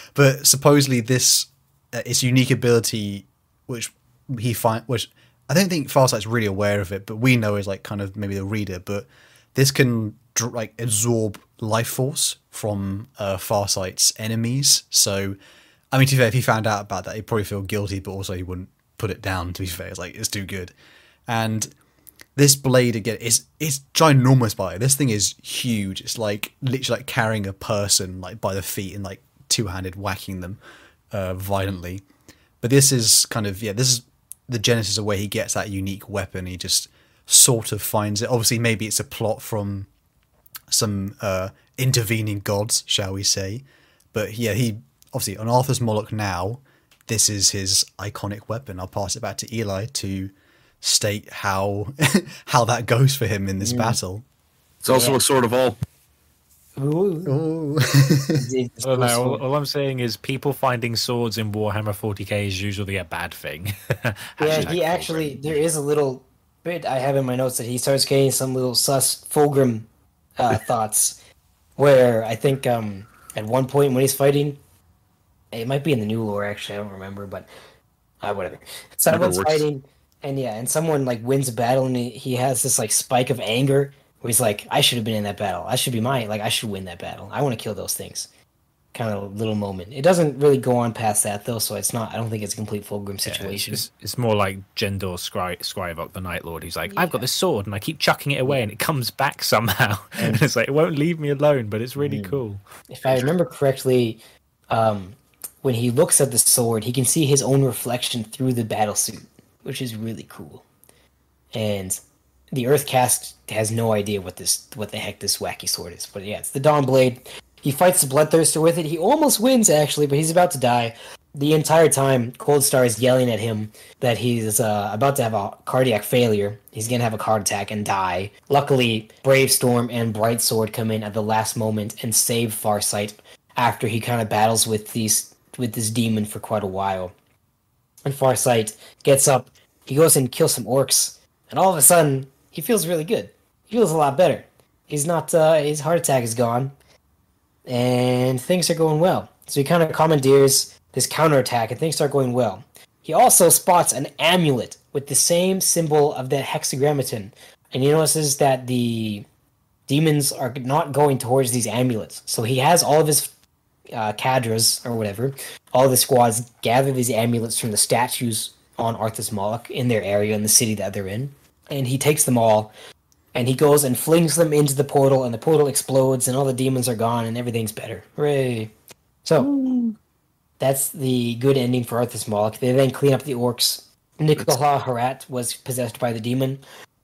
but supposedly this uh, its unique ability, which he find, which I don't think Farsight's really aware of it, but we know is like kind of maybe the reader. But this can dr- like absorb life force from uh, Farsight's enemies. So, I mean, to be fair, if he found out about that, he'd probably feel guilty, but also he wouldn't put it down. To be fair, it's like it's too good, and this blade again is it's ginormous by this thing is huge. It's like literally like carrying a person like by the feet and like two-handed whacking them uh violently. But this is kind of yeah this is the genesis of where he gets that unique weapon. He just sort of finds it. Obviously maybe it's a plot from some uh intervening gods shall we say. But yeah he obviously on Arthas Moloch now this is his iconic weapon i'll pass it back to eli to state how how that goes for him in this battle. It's also Yeah. a sword of all. Ooh. Oh, It's- it's Well, cool no, all, all I'm saying is people finding swords in Warhammer 40k is usually a bad thing. Yeah, Hashtag he actually there is a little bit I have in my notes that he starts getting some little sus Fulgrim uh, thoughts, where I think um at one point when he's fighting, it might be in the new lore actually I don't remember, but uh, whatever. Someone's fighting, and yeah, and someone like wins a battle, and he, he has this like spike of anger where he's like, I should have been in that battle. I should be mine. Like I should win that battle. I want to kill those things. Kind of little moment. It doesn't really go on past that though, so it's not. I don't think it's a complete Fulgrim Yeah, situation. It's, it's more like Jendor Scry- Scrivok, the Night Lord, who's like, I've got this sword and I keep chucking it away and it comes back somehow. and it's like, it won't leave me alone, but it's really cool. if I remember correctly, um, when he looks at the sword, he can see his own reflection through the battle suit, which is really cool. And the Earth caste has no idea what this, what the heck this wacky sword is. But yeah, it's the Dawn Blade. He fights the Bloodthirster with it. He almost wins actually, but he's about to die. The entire time, Cold Star is yelling at him that he's uh, about to have a cardiac failure. He's gonna have a heart attack and die. Luckily, Brave Storm and Bright Sword come in at the last moment and save Farsight after he kind of battles with these with this demon for quite a while. And Farsight gets up, he goes and kills some orks, and all of a sudden he feels really good. He feels a lot better. He's not uh, his heart attack is gone, and things are going well. So he kind of commandeers this counterattack, and things start going well. He also spots an amulet with the same symbol of the hexagrammaton, and he notices that the demons are not going towards these amulets. So he has all of his uh, cadres or whatever, all the squads gather these amulets from the statues on Arthas Moloch in their area in the city that they're in, and he takes them all, and he goes and flings them into the portal, and the portal explodes, and all the demons are gone, and everything's better. Hooray! So that's the good ending for Arthas Moloch. They then clean up the orks. Nicola Harat was possessed by the demon.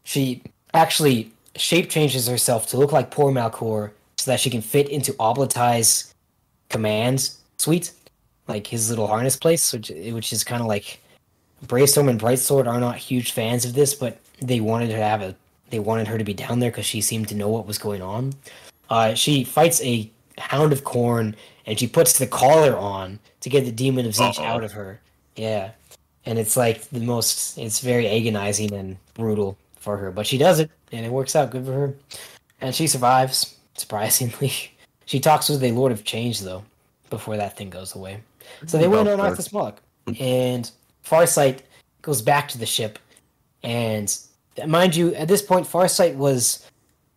She actually shape changes herself to look like poor Malcor so that she can fit into Ob'lotai's command suite, like his little harness place, which which is kind of like Bravestorm and Brightsword are not huge fans of this, but they wanted her to have a they wanted her to be down there because she seemed to know what was going on. Uh, she fights a hound of Khorne and she puts the collar on to get the demon of Tzeentch out of her. Yeah, and it's like the most. It's very agonizing and brutal for her, but she does it. and it works out good for her. And she survives, surprisingly. she talks with a Lord of Change though, before that thing goes away. So they mm, went on Arthas Moloch, and Farsight goes back to the ship, and mind you, at this point, Farsight was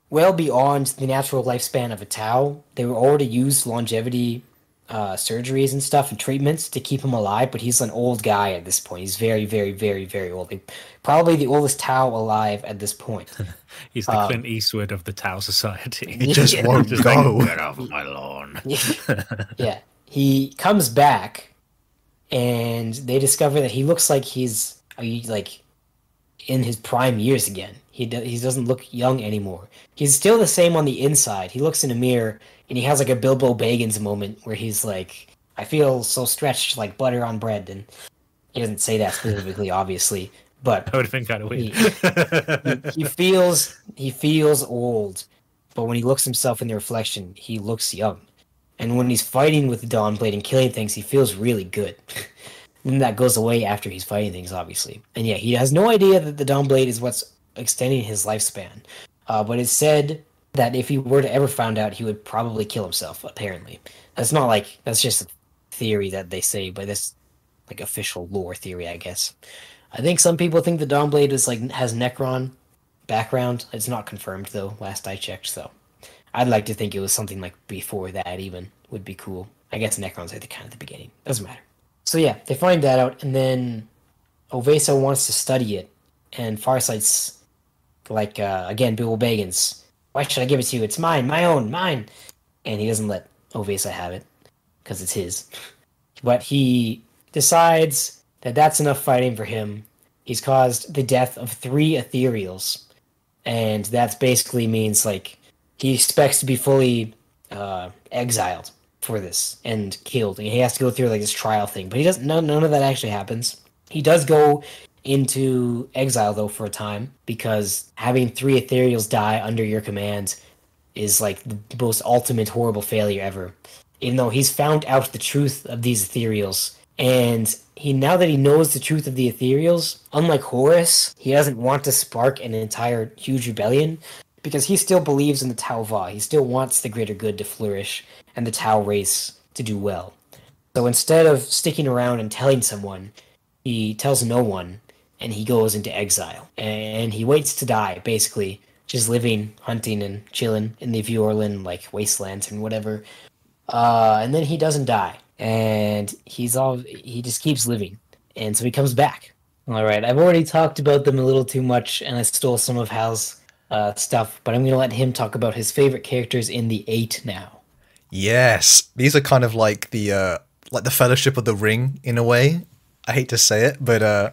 well beyond the natural lifespan of a Tau. They were already used longevity uh, surgeries and stuff and treatments to keep him alive, but he's an old guy at this point. He's very, very, very, very old. Like, probably the oldest Tau alive at this point. He's the Um, Clint Eastwood of the Tau Society. He just Yeah. won't Just go. like, get off of my lawn. yeah. He comes back, and they discover that he looks like he's like in his prime years again. He do, he doesn't look young anymore. He's still the same on the inside. He looks in a mirror and he has like a Bilbo Baggins moment where he's like, "I feel so stretched like butter on bread," and he doesn't say that specifically, obviously, but That would have been kind of weird. he feels he feels old, but when he looks himself in the reflection, he looks young. And when he's fighting with the Dawnblade and killing things, he feels really good. and that goes away after he's fighting things, obviously. And yeah, he has no idea that the Dawnblade is what's extending his lifespan. Uh, but it's said that if he were to ever find out, he would probably kill himself. Apparently, that's not like that's just a theory that they say, but that's like official lore theory, I guess. I think some people think the Dawnblade is like has Necron background. It's not confirmed though. Last I checked, so I'd like to think it was something like before that. Even would be cool. I guess Necron's at the kind of the beginning. Doesn't matter. So yeah, they find that out, and then O'Vesa wants to study it, and Farsight's like uh, again Bilbo Baggins. Why should I give it to you? It's mine, my own, mine. And he doesn't let O'Vesa have it because it's his. But he decides that that's enough fighting for him. He's caused the death of three ethereals, and that basically means like he expects to be fully uh, exiled for this and killed. And he has to go through like this trial thing, but he doesn't. None, none of that actually happens. He does go into exile though for a time because having three ethereals die under your command is like the most ultimate horrible failure ever. Even though he's found out the truth of these ethereals, and he now that he knows the truth of the ethereals, unlike Horus, he doesn't want to spark an entire huge rebellion because he still believes in the Tau'va. He still wants the greater good to flourish and the Tau race to do well. So instead of sticking around and telling someone, he tells no one and he goes into exile. And he waits to die, basically, just living, hunting, and chilling in the Vior'lan, like, wastelands and whatever. Uh, and then he doesn't die. And he's all, he just keeps living. And so he comes back. All right, I've already talked about them a little too much, and I stole some of Hal's uh, stuff, but I'm going to let him talk about his favorite characters in the eight now. Yes, these are kind of like the uh, like the Fellowship of the Ring in a way. I hate to say it, but uh,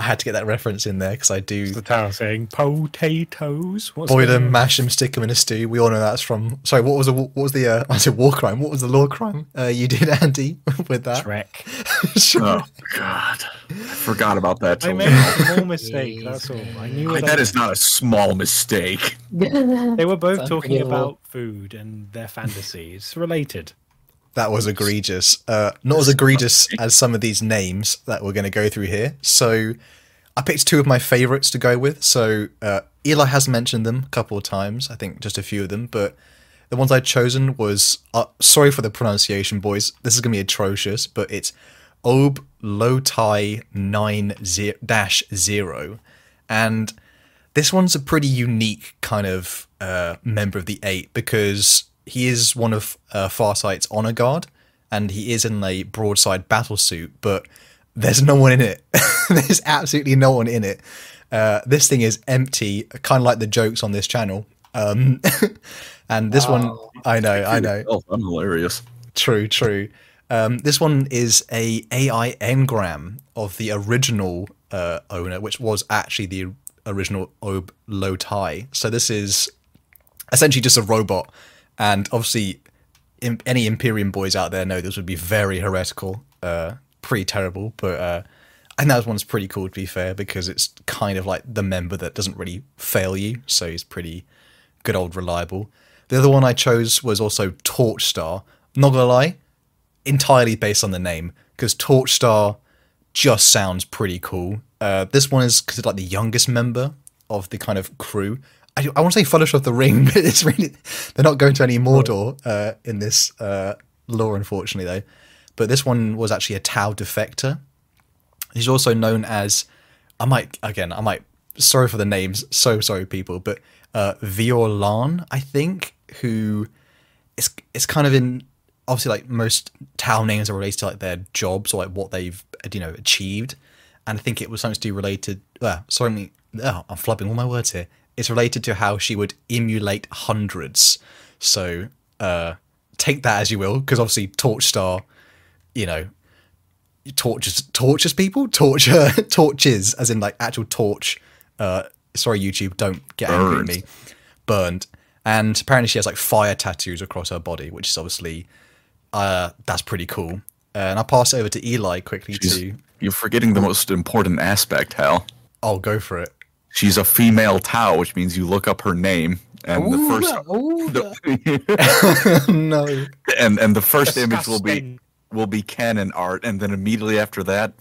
I had to get that reference in there because I do the Tau saying potatoes. What's boil going them, on? mash them, stick them in a stew. We all know that's from. Sorry, what was the what was the uh, I said war crime? What was the lore crime uh, you did, Andy, with that? Shrek. Sure. Oh God, I forgot about that. I made a small mistake. That's all. I knew Like, that I- is not a small mistake. They were both talking about food and their fantasies related. That was egregious. Uh, not as egregious as some of these names that we're going to go through here. So I picked two of my favorites to go with. So uh, Eli has mentioned them a couple of times. I think just a few of them, but the ones I'd chosen was uh, sorry for the pronunciation, boys. This is going to be atrocious, but it's Ob Lotai Nine Dash Zero, and this one's a pretty unique kind of uh, member of the eight because he is one of uh, Farsight's honor guard, and he is in a broadside battle suit, but there's no one in it. there's absolutely no one in it. Uh, this thing is empty, kind of like the jokes on this channel. Um, and this one, I know, I know. Oh, I'm hilarious. True, true. Um, this one is a AI engram of the original uh, owner, which was actually the original Ob Lotai. So this is essentially just a robot, and obviously, im- any Imperium boys out there know this would be very heretical, uh, pretty terrible. But uh, think that one's pretty cool to be fair because it's kind of like the member that doesn't really fail you, so he's pretty good old reliable. The other one I chose was also Torch Star. Not gonna lie, entirely based on the name because Torch Star just sounds pretty cool. Uh, this one is considered like the youngest member of the kind of crew. I, I want to say Fellowship of the Ring, but it's really they're not going to any Mordor uh, in this uh, lore, unfortunately, though. But this one was actually a Tau defector. He's also known as I might again I might sorry for the names, so sorry people, but uh, Viorlan, I think, who it's it's kind of in obviously like most Tau names are related to like their jobs or like what they've you know achieved, and I think it was something to do related. Uh, sorry, oh, I'm flubbing all my words here. It's related to how she would emulate hundreds. So uh, take that as you will, because obviously Torch Star, you know, tortures tortures people, torture torches, as in like actual torch. Uh, sorry, YouTube, don't get angry Burned. at me. Burned, and apparently she has like fire tattoos across her body, which is obviously uh, that's pretty cool. Uh, and I'll pass it over to Eli quickly. You're forgetting the most important aspect, Hal. I'll go for it. She's a female Tau, which means you look up her name, and the first no. and and the first image will be will be canon art, and then immediately after that,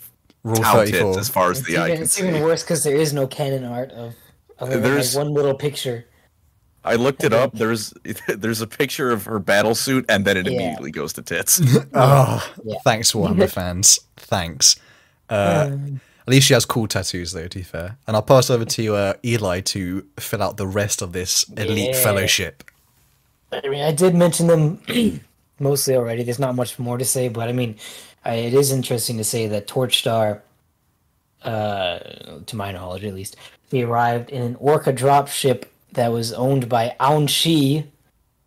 Rule Tau tits as far as It's, the eye even, can it's see. even worse because there is no canon art of, other than There's- like one little picture. I looked it up. There's there's a picture of her battle suit, and then it Yeah. immediately goes to tits. Oh, Yeah. thanks, Warhammer fans. Thanks. Uh, at least she has cool tattoos, though, to be fair. And I'll pass over to uh, Eli to fill out the rest of this elite Yeah. fellowship. I mean, I did mention them mostly already. There's not much more to say, but I mean, I, it is interesting to say that Torchstar, uh, to my knowledge at least, he arrived in an Orca dropship that was owned by Aun'Shi.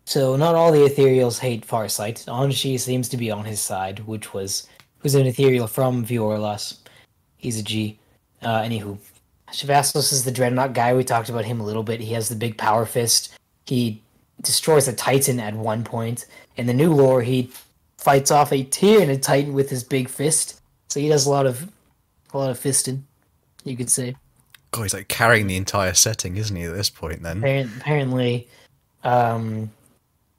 So not all the Ethereals hate Farsight. Aun'Shi seems to be on his side, which was who's an Ethereal from Vior'los. He's a G. Uh, anywho, Sha'vastos is the Dreadnought guy. We talked about him a little bit. He has the big power fist. He destroys a Titan at one point. In the new lore, he fights off a tear and a Titan with his big fist. So he does a lot of a lot of fisting, you could say. God, he's like carrying the entire setting, isn't he, at this point, then? Apparently, um,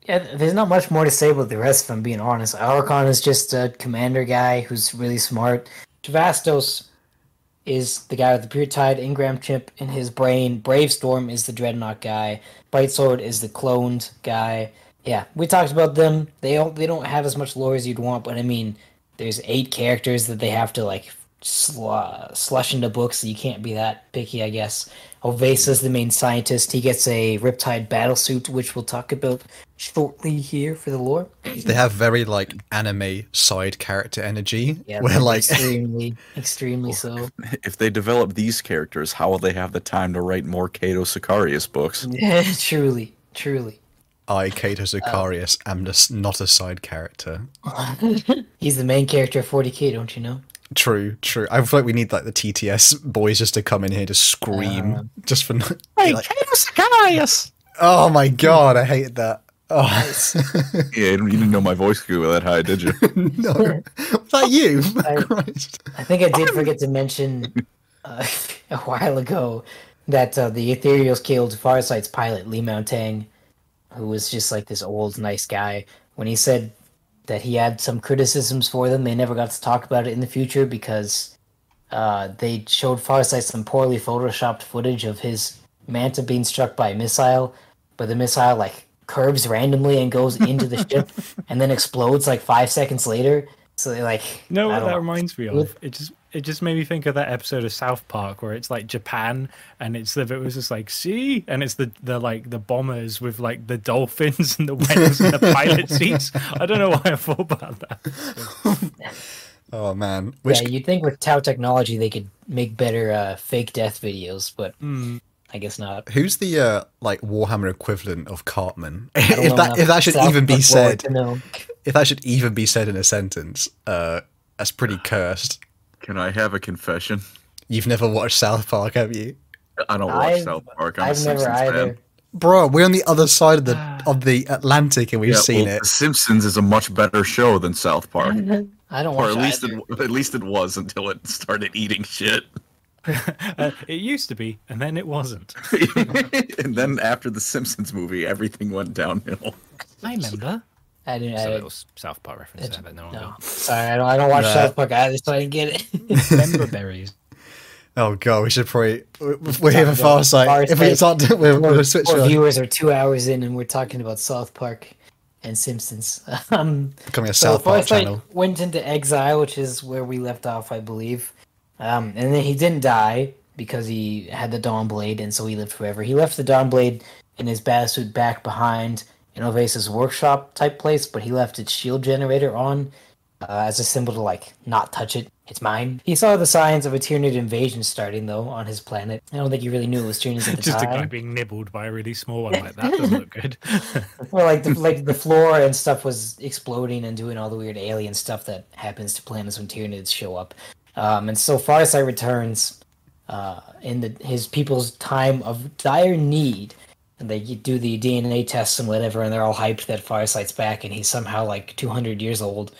yeah, there's not much more to say about the rest. If I'm being honest, Arra'kon is just a commander guy who's really smart. Sha'vastos is the guy with the Puretide engram chip in his brain. Brave Storm is the dreadnought guy. Bright Sword is the cloned guy. Yeah, we talked about them. They don't they don't have as much lore as you'd want, but I mean, there's eight characters that they have to like sl- slush into books, so you can't be that picky, I guess. O'Vesa's the main scientist. He gets a Riptide battlesuit, which we'll talk about shortly here for the lore. They have very, like, anime side character energy. Yeah, where, they're like, extremely, extremely so. if they develop these characters, how will they have the time to write more Cato Sicarius books? truly, truly. I, Cato Uh, am just not a side character. He's the main character of 40k, don't you know? True, true. I feel like we need, like, the TTS boys just to come in here to scream. Uh, just for. Hey, like, Cato Sicarius! oh my god, I hated that. Oh, Yeah, you didn't know my voice grew that high, did you? no. Was that you? I- Christ. I think I did forget to mention uh, a while ago that uh, the Ethereals killed Farsight's pilot, Lee Mountang, who was just like this old, nice guy. When he said that he had some criticisms for them, they never got to talk about it in the future because uh, they showed Farsight some poorly photoshopped footage of his Manta being struck by a missile, but the missile like curves randomly and goes into the ship and then explodes like five seconds later. So they like No, what that know. reminds me of? It just it just made me think of that episode of South Park where it's like Japan and it's the it was just like see and it's the the like the bombers with like the dolphins and the whales and the pilot seats. I don't know why I thought about that. Oh man. Which yeah, you'd think with Tau technology they could make better uh, fake death videos, but Hmm. I guess not. who's the uh like Warhammer equivalent of Cartman? If that if that should South even be said if that should even be said in a sentence, uh that's pretty cursed. Can I have a confession? You've never watched South Park, have you? I don't watch I've- South Park. I'm a I've never Simpsons either. fan. Bro, we're on the other side of the of the Atlantic and we've Yeah, seen well, it. The Simpsons is a much better show than South Park, I don't or watch at least either. it, at least it was until it started eating shit. Uh, it used to be, and then it wasn't. and then after the Simpsons movie, everything went downhill. I remember. I didn't. It's a I, little South Park reference there, but no no, sorry, I don't. I don't watch Nah. South Park I just I didn't get it. Member berries. Oh god, we should probably we're here for Farsight. If we Farsight. start, we're, we're switch. Our viewers are two hours in, and we're talking about South Park and Simpsons. Um, Becoming a so South Park Farsight channel. went into exile, which is where we left off, I believe. Um, and then he didn't die because he had the Dawn Blade, and so he lived forever. He left the Dawn Blade in his battlesuit back behind in O'Vesa's workshop type place, but he left its shield generator on uh, as a symbol to like not touch it. It's mine. He saw the signs of a Tyranid invasion starting though on his planet. I don't think he really knew it was Tyranids at the Just a time. guy being nibbled by a really small one like that doesn't look good. Well, like the, like the floor and stuff was exploding and doing all the weird alien stuff that happens to planets when Tyranids show up. Um, and so far Farsight returns uh, in the, his people's time of dire need, and they do the DNA tests and whatever, and they're all hyped that Farsight's back, and he's somehow like 200 years old.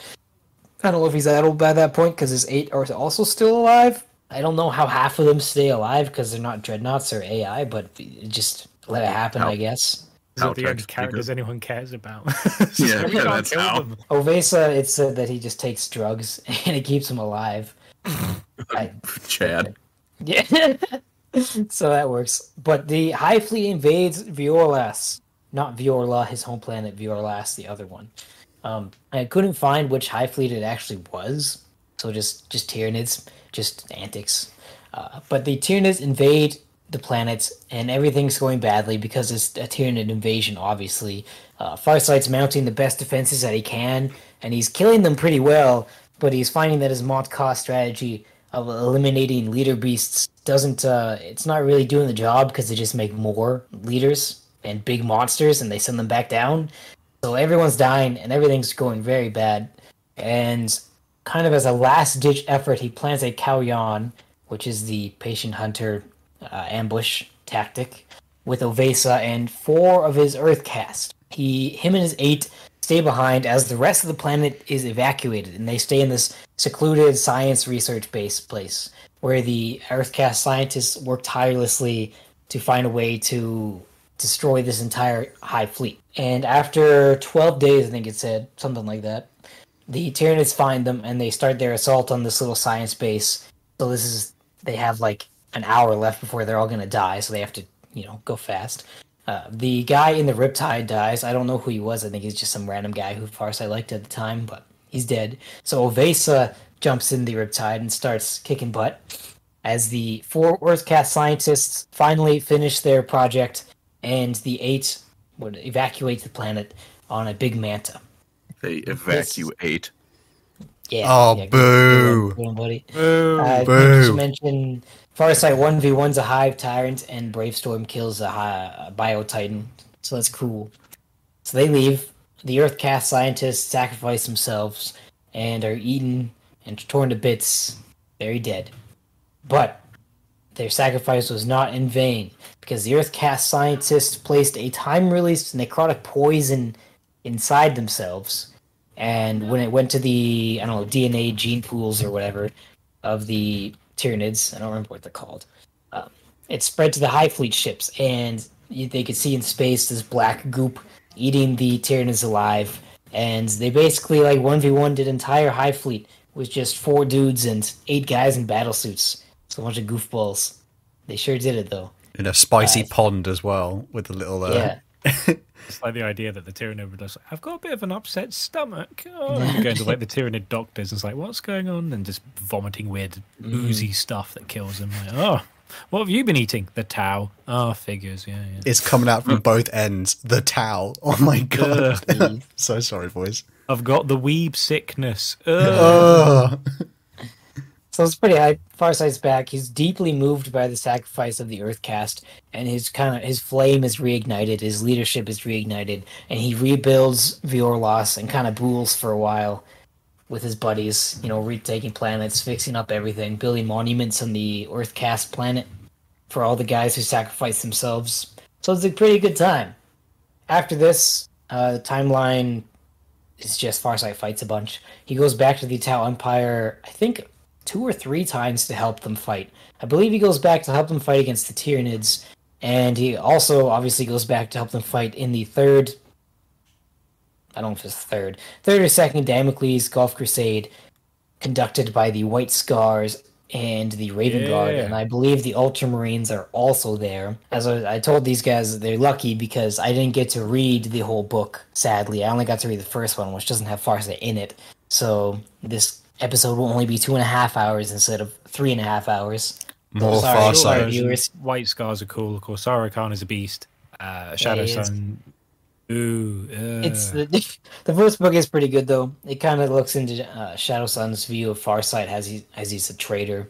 I don't know if he's that old by that point because his eight are also still alive. I don't know how half of them stay alive because they're not dreadnoughts or AI, but just let it happen, How- I guess. These are How the only text characters anyone cares about. Yeah, yeah, that's how. them. O'Vesa, it said that he just takes drugs and it keeps him alive. I, Chad. yeah, so that works. But the Hive Fleet invades Vior'los, not Vior'la, his home planet. Vior'los, the other one. Um, I couldn't find which Hive Fleet it actually was, so just just Tyranids, just antics. Uh, but the Tyranids invade the planets, and everything's going badly because it's a Tyranid invasion. Obviously, uh, Farsight's mounting the best defenses that he can, and he's killing them pretty well. But he's finding that his Montka strategy of eliminating leader beasts doesn't. Uh, it's not really doing the job because they just make more leaders and big monsters, and they send them back down. So everyone's dying, and everything's going very bad. And kind of as a last ditch effort, he plans a Kauyon, which is the patient hunter uh, ambush tactic, with O'Vesa and four of his Earth caste. He, him, and his eight stay behind as the rest of the planet is evacuated, and they stay in this secluded science research base place where the Earth caste scientists work tirelessly to find a way to destroy this entire hive fleet. And after 12 days, I think it said, something like that, the Tyranids find them and they start their assault on this little science base. So this is, they have like an hour left before they're all going to die, so they have to, you know, go fast. Uh, the guy in the Riptide dies. I don't know who he was. I think he's just some random guy who Farsight liked at the time, but he's dead. So O'Vesa jumps in the Riptide and starts kicking butt. As the four Earth caste scientists finally finish their project, and the eight would evacuate the planet on a big manta. They evacuate. Yeah. Oh, yeah, good- boo. good one, good one, buddy. Boo. Uh, Boo. Just mention Farsight one v one's a Hive Tyrant, and Bravestorm kills a, a Bio Titan. So that's cool. So they leave. The Earth caste scientists sacrifice themselves and are eaten and torn to bits, very dead. But their sacrifice was not in vain because the Earth caste scientists placed a time-released necrotic poison inside themselves, and when it went to the I don't know DNA gene pools or whatever of the Tyranids, I don't remember what they're called. Um, it spread to the Hive Fleet ships, and they could see in space this black goop eating the Tyranids alive. And they basically like one v one did entire Hive Fleet with just four dudes and eight guys in battle suits. It's a bunch of goofballs. They sure did it though. in a spicy Nice. pond as well with a little. Uh, Yeah. It's like the idea that the Tyranid would just, I've got a bit of an upset stomach. Oh, and you go into like the Tyranid doctors and it's like, what's going on? And just vomiting weird mm. oozy stuff that kills them. Like, oh, what have you been eating? The Tau. Oh, figures. Yeah, yeah. It's coming out from mm. both ends. The towel. Oh my god. So sorry, boys. I've got the weeb sickness. Ugh. So it's pretty high. Farsight's back. He's deeply moved by the sacrifice of the Earth caste, and his kind of his flame is reignited. His leadership is reignited, and he rebuilds Vior'los and kind of rules for a while with his buddies. You know, retaking planets, fixing up everything, building monuments on the Earth caste planet for all the guys who sacrificed themselves. So it's a pretty good time. After this, uh, the timeline is just Farsight fights a bunch. He goes back to the Tau Empire, I think two or three times to help them fight. I believe he goes back to help them fight against the Tyranids, and he also obviously goes back to help them fight in the third. I don't know if it's third, third or second Damocles Gulf Crusade, conducted by the White Scars and the Raven Guard, and I believe the Ultramarines are also there. As I, I told these guys, they're lucky because I didn't get to read the whole book. Sadly, I only got to read the first one, which doesn't have Farsight in it. So this episode will only be two and a half hours instead of three and a half hours. More Sorry, far sorry, side. viewers. White scars are cool. Kor'sarro Khan is a beast. Uh, Shadow he is. Sun. Ooh. Uh, It's the, the first book is pretty good though. It kind of looks into uh, Shadow Sun's view of Farsight as he as he's a traitor,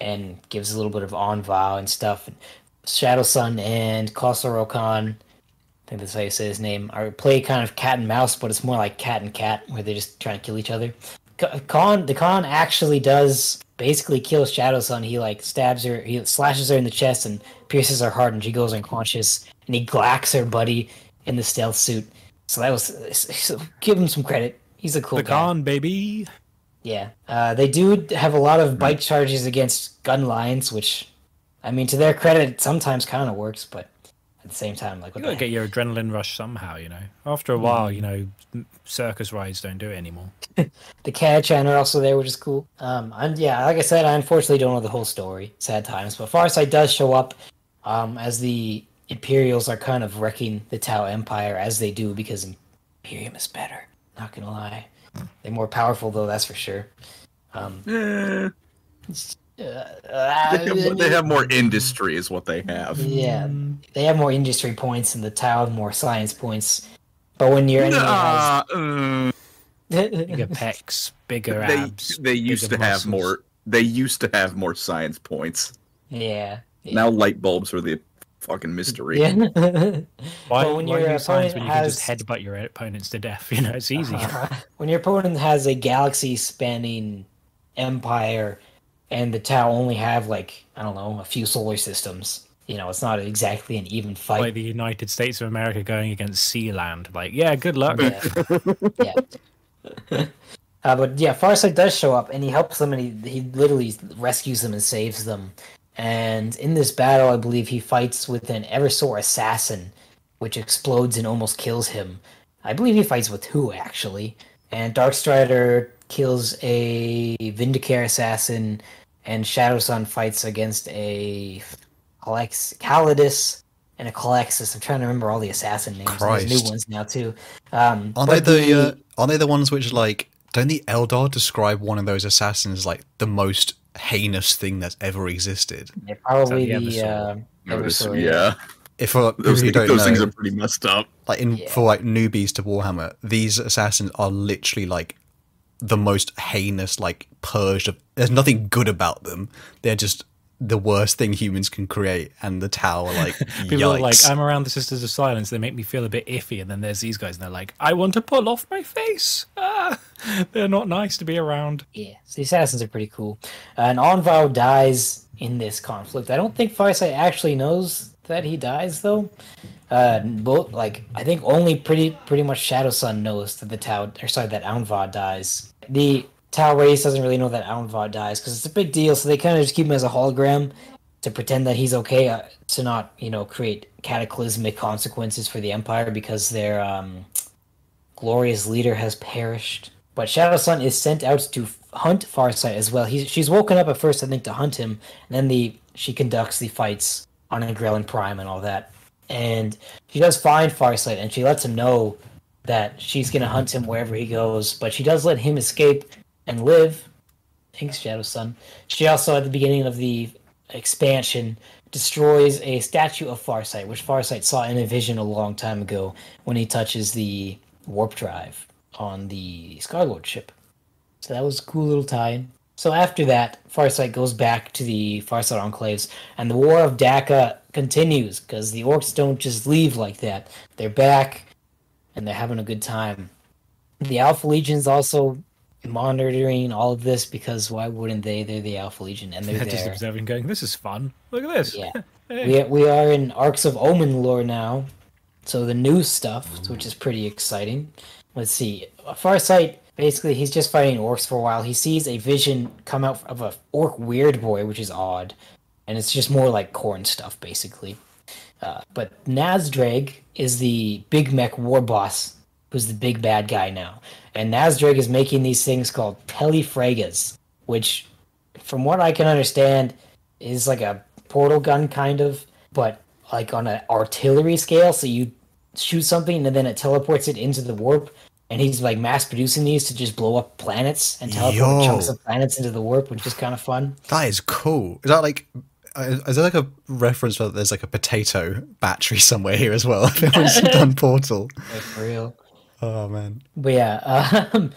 and gives a little bit of Envoy and stuff. Shadow Sun and Kor'sarro Khan, I think that's how you say his name, are play kind of cat and mouse, but it's more like cat and cat, where they're just trying to kill each other. Khan, the Khan actually does basically kill Shadow Sun. He like stabs her, he slashes her in the chest and pierces her heart, and she goes unconscious. And he glacks her buddy in the stealth suit. So that was so give him some credit. He's a cool the guy. Khan, baby. Yeah, uh, they do have a lot of bite charges against gun lines, which, I mean, to their credit, it sometimes kind of works, but at the same time, like, You gotta heck? get your adrenaline rush somehow, you know. After a while, you know, circus rides don't do it anymore. the Kachan are also there, which is cool. Um, and yeah, like I said, I unfortunately don't know the whole story. Sad times, but Farsight does show up um, as the Imperials are kind of wrecking the Tau Empire as they do because Imperium is better. Not gonna lie, they're more powerful though. That's for sure. Um, uh, they, have, they have more industry, is what they have. Yeah, they have more industry points, and the Tau have more science points. But when your enemy Nah, uh, Bigger pecs, bigger they abs. they used to bigger have more. They used to have more science points. yeah, yeah. Now light bulbs are the fucking mystery. yeah. Why, But when why your use science opponent when you can just has- headbutt your opponents to death? You know, it's easy. when your opponent has a galaxy-spanning empire, and the Tau only have like I don't know a few solar systems, you know, it's not exactly an even fight. like the United States of America going against Sealand. Like, yeah, good luck. Yeah. yeah. Uh, but yeah, Farsight does show up and he helps them and he, he literally rescues them and saves them. And in this battle, I believe he fights with an Eversor assassin, which explodes and almost kills him. I believe he fights with two actually. And Darkstrider kills a Vindicare assassin, and Shadow Sun fights against a Calex- Calidus and a Culexus. I'm trying to remember all the assassin names. There's Christ. new ones now too. Um, Aren't they but the uh, aren't they the ones which like don't the Eldar describe one of those assassins as like the most heinous thing that's ever existed? They're probably the the uh, Notice- Eversor, yeah, If for those, who things, don't those know, things are pretty messed up. like in Yeah. for like newbies to Warhammer, these assassins are literally like the most heinous, like purged of. There's nothing good about them. They're just the worst thing humans can create, and the Tau are like People yikes. are like, I'm around the Sisters of Silence. They make me feel a bit iffy. And then there's these guys, and they're like, I want to pull off my face. Ah, they're not nice to be around. Yeah, so the assassins are pretty cool. Uh, and Aun'Va dies in this conflict. I don't think Farsight actually knows that he dies though. Uh, both like I think only pretty pretty much Shadow Sun knows that the Tau or sorry that Aun'Va dies. The Tau race doesn't really know that Aun'Va dies because it's a big deal. So they kind of just keep him as a hologram to pretend that he's okay uh, to not you know create cataclysmic consequences for the Empire because their um, glorious leader has perished. But Shadow Sun is sent out to hunt Farsight as well. He's, she's woken up at first, I think, to hunt him, and then the she conducts the fights on Agrellan Prime and all that. And she does find Farsight, and she lets him know that she's gonna hunt him wherever he goes. But she does let him escape and live. Thanks, Shadow Sun. She also, at the beginning of the expansion, destroys a statue of Farsight, which Farsight saw in a vision a long time ago when he touches the warp drive on the Scarlord ship. So that was a cool little tie-in. So after that, Farsight goes back to the Farsight enclaves, and the War of Daka continues because the orks don't just leave like that. They're back, and they're having a good time. The Alpha Legion's also monitoring all of this because why wouldn't they? They're the Alpha Legion, and they're They're just observing, going, "This is fun. Look at this." Yeah. Hey. We, we are in Arks of Omen lore now, so the new stuff, which is pretty exciting. Let's see. Farsight, basically, he's just fighting orks for a while. He sees a vision come out of a ork weird boy, which is odd, and it's just more like Khorne stuff, basically. Uh, but Nazdreg is the big mech war boss, who's the big bad guy now. And Nazdreg is making these things called Telefragas, which from what I can understand, is like a portal gun kind of, but like on an artillery scale. So you shoot something and then it teleports it into the warp. And he's like mass producing these to just blow up planets and teleport Yo. chunks of planets into the warp, which is kind of fun. That is cool. Is that like? Is there like a reference where there's like a potato battery somewhere here as well? If anyone's done Portal. For real. Oh man. But yeah, um,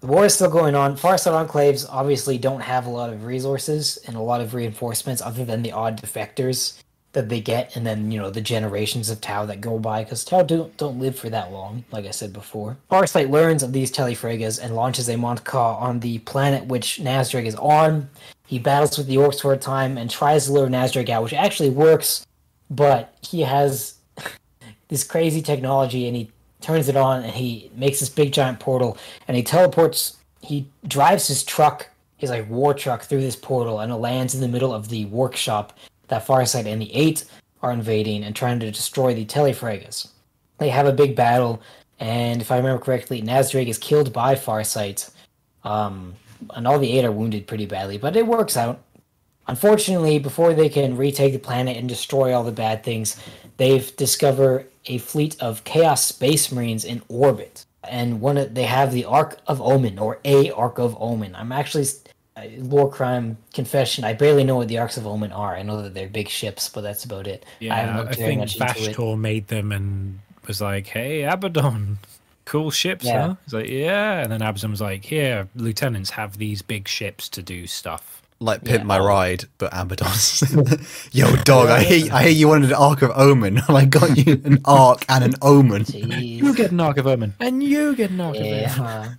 the war is still going on. Farsight enclaves obviously don't have a lot of resources and a lot of reinforcements other than the odd defectors that they get, and then you know the generations of Tau that go by because Tau don't don't live for that long, like I said before. Farsight learns of these Telefragas and launches a Montka on the planet which Nazdreg is on. He battles with the orks for a time and tries to lure Nazdreg out, which actually works, but he has this crazy technology and he turns it on and he makes this big giant portal and he teleports he drives his truck his like war truck through this portal and it lands in the middle of the workshop that Farsight and the Eight are invading and trying to destroy the Telefregas. They have a big battle, and if I remember correctly, Nazdreg is killed by Farsight, um, and all the Eight are wounded pretty badly, but it works out. Unfortunately, before they can retake the planet and destroy all the bad things, they've discovered a fleet of Chaos Space Marines in orbit. And one of, they have the Ark of Omen, or a Ark of Omen. I'm actually lore crime confession. I barely know what the Arks of Omen are. I know that they're big ships, but that's about it. I Yeah, haven't I, very think much made them and was like, "Hey, Abaddon, cool ships, Yeah. huh?" He's like, "Yeah," and then Abaddon like, "Here, lieutenants have these big ships to do stuff." Like Pimp Yeah. My Ride, but Abaddon's. Yo, dog, I hear, I hear you wanted an Ark of Omen. I got you an Ark and an Omen. You get an Ark of Omen, and you get an Ark of Omen. Yeah.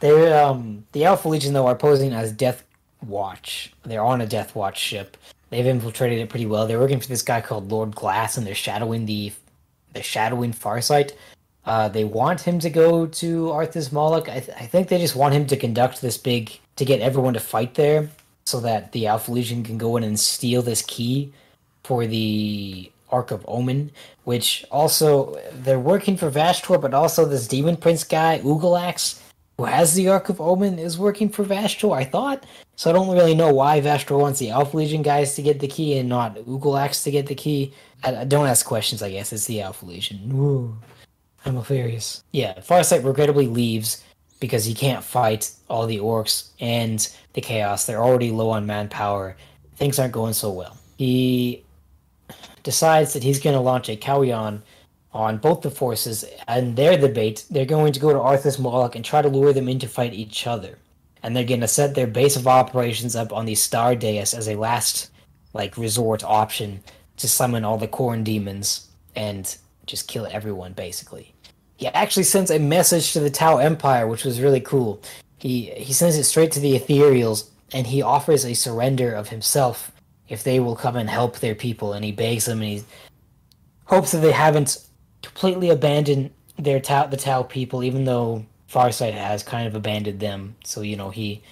They're um the Alpha Legion though are posing as Death Watch. They're on a Death Watch ship. They've infiltrated it pretty well. They're working for this guy called Lord Glass, and they're shadowing the they're shadowing Farsight. Uh, they want him to go to Arthas Moloch. I, th- I think they just want him to conduct this big to get everyone to fight there, so that the Alpha Legion can go in and steal this key for the Ark of Omen, which also they're working for Vashtor, but also this Demon Prince guy, Ugalax, who has the Ark of Omen, is working for Vashtor, I thought. So I don't really know why Vashtor wants the Alpha Legion guys to get the key and not Ugalax to get the key. I, I don't ask questions, I guess. It's the Alpha Legion. I'm nefarious. Yeah, Farsight regrettably leaves because he can't fight all the orks and the chaos. They're already low on manpower. Things aren't going so well. He decides that he's going to launch a Kauyon on both the forces, and they're the bait. They're going to go to Arthas Moloch and try to lure them in to fight each other. And they're going to set their base of operations up on the Star Dais as a last, like, resort option to summon all the Khorne demons and just kill everyone, basically. He actually sends a message to the Tau Empire, which was really cool. He he sends it straight to the Ethereals, and he offers a surrender of himself if they will come and help their people. And he begs them, and he hopes that they haven't completely abandoned their Tau, the Tau people, even though Farsight has kind of abandoned them. So you know he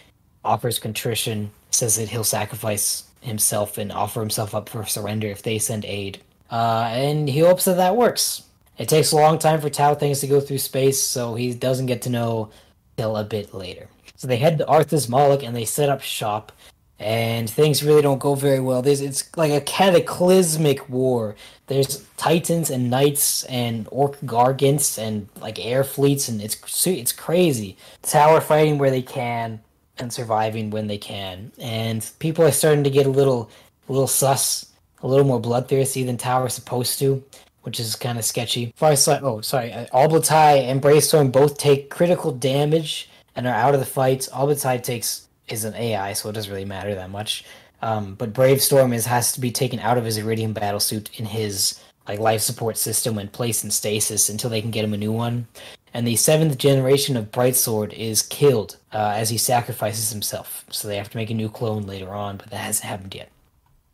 offers contrition, says that he'll sacrifice himself and offer himself up for surrender if they send aid. Uh, and he hopes that that works. It takes a long time for Tau things to go through space, so he doesn't get to know till a bit later. So they head to Arthas Moloch and they set up shop, and things really don't go very well. There's it's like a cataclysmic war. There's titans and knights and ork gargants and like air fleets, and it's it's crazy. Tau are fighting where they can and surviving when they can, and people are starting to get a little a little sus, a little more bloodthirsty than Tau are supposed to which is kind of sketchy. Far Farsight, oh, sorry, uh, Ob'lotai and Bravestorm both take critical damage and are out of the fight. Ob'lotai takes is an AI, so it doesn't really matter that much. Um, but Bravestorm is has to be taken out of his Iridium battlesuit in his like life support system and placed in stasis until they can get him a new one. And the seventh generation of Brightsword is killed uh, as he sacrifices himself. So they have to make a new clone later on, but that hasn't happened yet.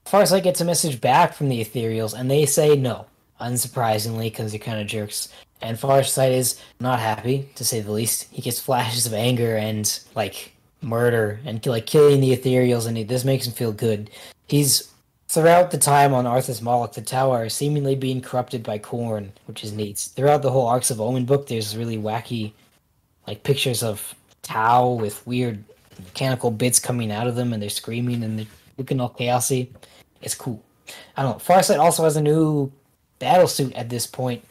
Farsight gets a message back from the Ethereals, and they say no unsurprisingly, because they're kind of jerks. And Farsight is not happy, to say the least. He gets flashes of anger and like murder and like killing the Ethereals, and he, this makes him feel good. He's throughout the time on Arthas Moloch, the tower is seemingly being corrupted by Khorne, which is neat. Throughout the whole Arks of Omen book, there's really wacky, like pictures of Tau with weird mechanical bits coming out of them, and they're screaming and they're looking all chaosy. It's cool. I don't know. Farsight also has a new battle suit at this point,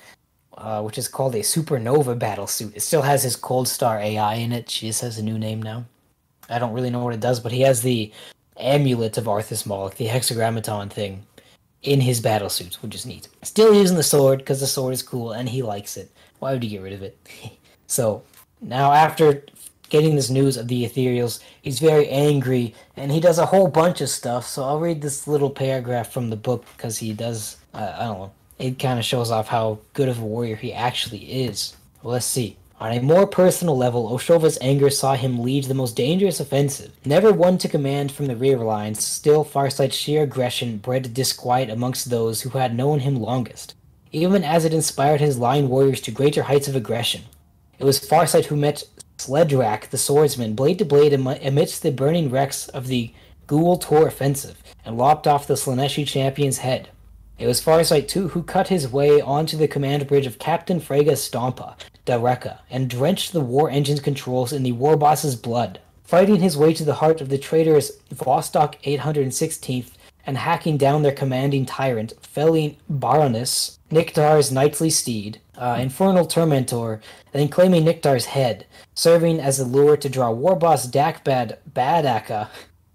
uh, which is called a Supernova battle suit. It still has his Cold Star AI in it. She just has a new name now. I don't really know what it does, but he has the amulet of Arthas Moloch, the hexagrammaton thing, in his battle suit, which is neat. Still using the sword because the sword is cool and he likes it. Why would you get rid of it? so now after getting this news of the ethereals, he's very angry and he does a whole bunch of stuff. So I'll read this little paragraph from the book because he does. Uh, I don't know. It kind of shows off how good of a warrior he actually is. Let's see. On a more personal level, O'Shovah's anger saw him lead the most dangerous offensive. Never one to command from the rear lines, still Farsight's sheer aggression bred disquiet amongst those who had known him longest, even as it inspired his line warriors to greater heights of aggression. It was Farsight who met Sledrak, the swordsman, blade to blade amidst the burning wrecks of the Ghoul Tor offensive, and lopped off the Slaaneshi champion's head. It was Farsight, too, who cut his way onto the command bridge of Captain Frega Stompa, Dareka, and drenched the war engine's controls in the war boss's blood. Fighting his way to the heart of the traitors Vostok 816th and hacking down their commanding tyrant, felling Baroness, Niktar's knightly steed, uh, Infernal Tormentor, then claiming Niktar's head, serving as a lure to draw war boss Dakbad Badaka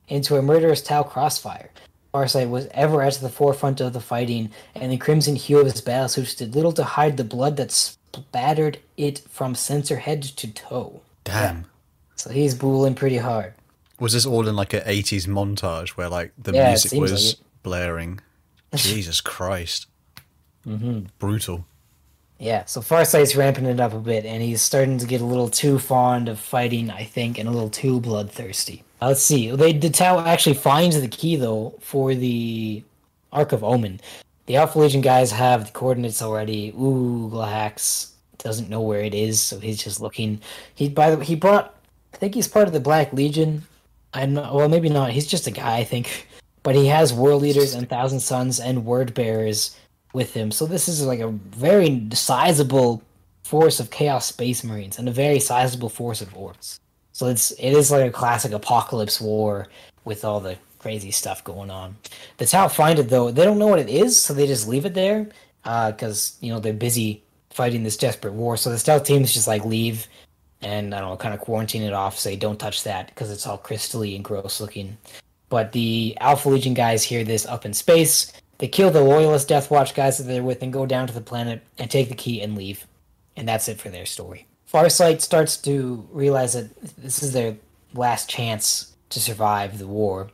into a murderous Tau crossfire. Farsight was ever at the forefront of the fighting, and the crimson hue of his battlesuits did little to hide the blood that splattered it from sensor head to toe. Damn. Yeah. So he's booling pretty hard. Was this all in like an 80s montage where like the Yeah, music was like blaring? Jesus Christ. Mm-hmm. Brutal. Yeah, so Farsight's ramping it up a bit, and he's starting to get a little too fond of fighting, I think, and a little too bloodthirsty. Let's see. They the Tau actually finds the key though for the Ark of Omen. The Alpha Legion guys have the coordinates already. Ooh, Glahax doesn't know where it is, so he's just looking. He by the way, he brought. I think he's part of the Black Legion. I'm not. Well, maybe not. He's just a guy, I think. But he has World Eaters and Thousand Sons and Word Bearers with him. So this is like a very sizable force of Chaos Space Marines and a very sizable force of Orks. So it's it is like a classic apocalypse war with all the crazy stuff going on. The Tau find it though; they don't know what it is, so they just leave it there because uh, you know they're busy fighting this desperate war. So the stealth teams just like leave and I don't know, kind of quarantine it off, say don't touch that because it's all crystally and gross looking. But the Alpha Legion guys hear this up in space. They kill the Loyalist Death Watch guys that they're with and go down to the planet and take the key and leave. And that's it for their story. Farsight starts to realize that this is their last chance to survive the war.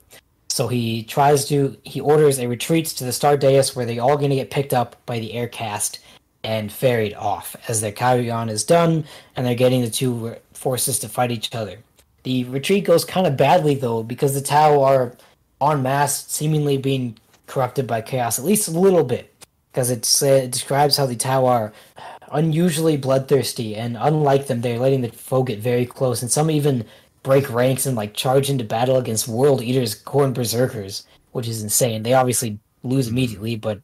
So he tries to he orders a retreat to the Star Dais where they're all gonna get picked up by the air caste and ferried off as their Kauyon is done and they're getting the two forces to fight each other. The retreat goes kind of badly though because the Tau are en masse seemingly being corrupted by chaos at least a little bit because it uh, it describes how the Tau are unusually bloodthirsty and unlike them they're letting the foe get very close and some even break ranks and like charge into battle against world eaters Khorne berserkers which is insane they obviously lose immediately but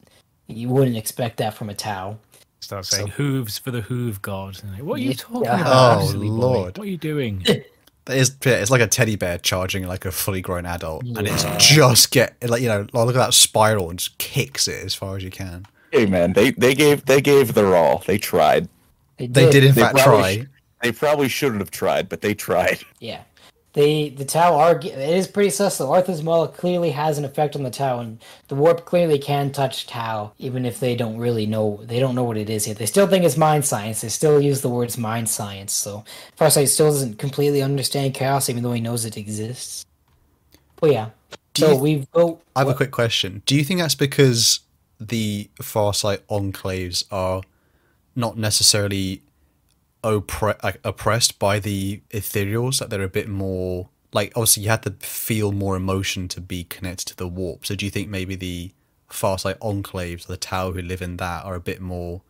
you wouldn't expect that from a tau start saying so, hooves for the hoove god like, what are you talking yeah. Oh, about oh lord what are you doing It's, it's like a teddy bear charging like a fully grown adult, yeah. and it's just get like you know look at that spiral and just kicks it as far as you can. Hey man, they they gave they gave their all. They tried. They did, they did in they fact try. They probably shouldn't have tried, but they tried. Yeah. They the Tau are it is pretty sus though. Arthas Moloch clearly has an effect on the Tau, and the warp clearly can touch Tau, even if they don't really know they don't know what it is yet. They still think it's mind science. They still use the words mind science. So Farsight still doesn't completely understand chaos, even though he knows it exists. But yeah. Do so we go. I have what? a quick question. Do you think that's because the Farsight enclaves are not necessarily oppre- like, oppressed by the ethereals that they're a bit more like obviously you had to feel more emotion to be connected to the warp. So do you think maybe the farsight enclaves the tau who live in that are a bit more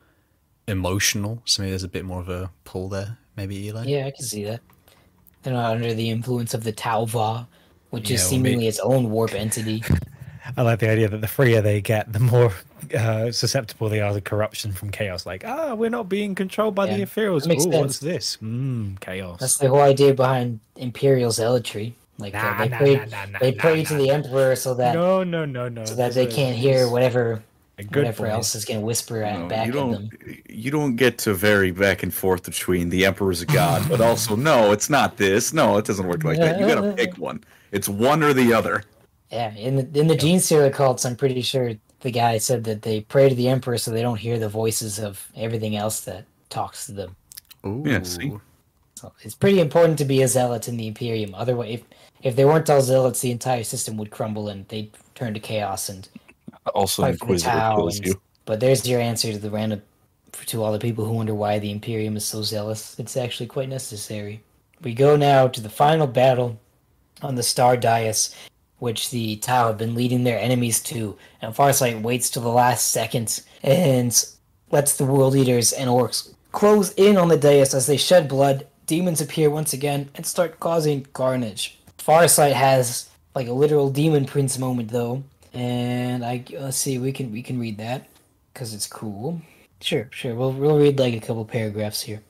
emotional? So maybe there's a bit more of a pull there maybe eli? Yeah i can see that. They're not under the influence of the tau'va which yeah, is seemingly its own warp entity I like the idea that the freer they get, the more uh, susceptible they are to corruption from chaos. Like, ah, we're not being controlled by the Yeah, Ethereals. that makes Ooh, what's this? Mmm, chaos. That's the whole idea behind Imperial zealotry. Like uh, Nah, they nah, pray, nah, nah, nah, they nah, pray to nah, the emperor so that no, no, no, no. so that they a- can't hear whatever good whatever boy. else is going to whisper at No, back you don't. them. You don't get to vary back and forth between the Emperor's a god, but also no, it's not this. No, it doesn't work like that. You gotta pick one. It's one or the other. Yeah, in the in the Gene Stealer cults, I'm pretty sure the guy said that they pray to the emperor so they don't hear the voices of everything else that talks to them. Ooh. Yeah, see? So it's pretty important to be a zealot in the Imperium. Otherwise, if if they weren't all zealots, the entire system would crumble and they'd turn to chaos. And Also, an fight for the Inquisitor Tau. kills And, you. but there's your answer to the random to all the people who wonder why the Imperium is so zealous. It's actually quite necessary. We go now to the final battle on the Star Dais, which the Tau have been leading their enemies to, and Farsight waits till the last second and lets the World Eaters and Orks close in on the dais as they shed blood. Demons appear once again and start causing carnage. Farsight has like a literal demon prince moment though, and I let's see we can we can read that because it's cool. Sure, sure. We'll we'll read like a couple paragraphs here.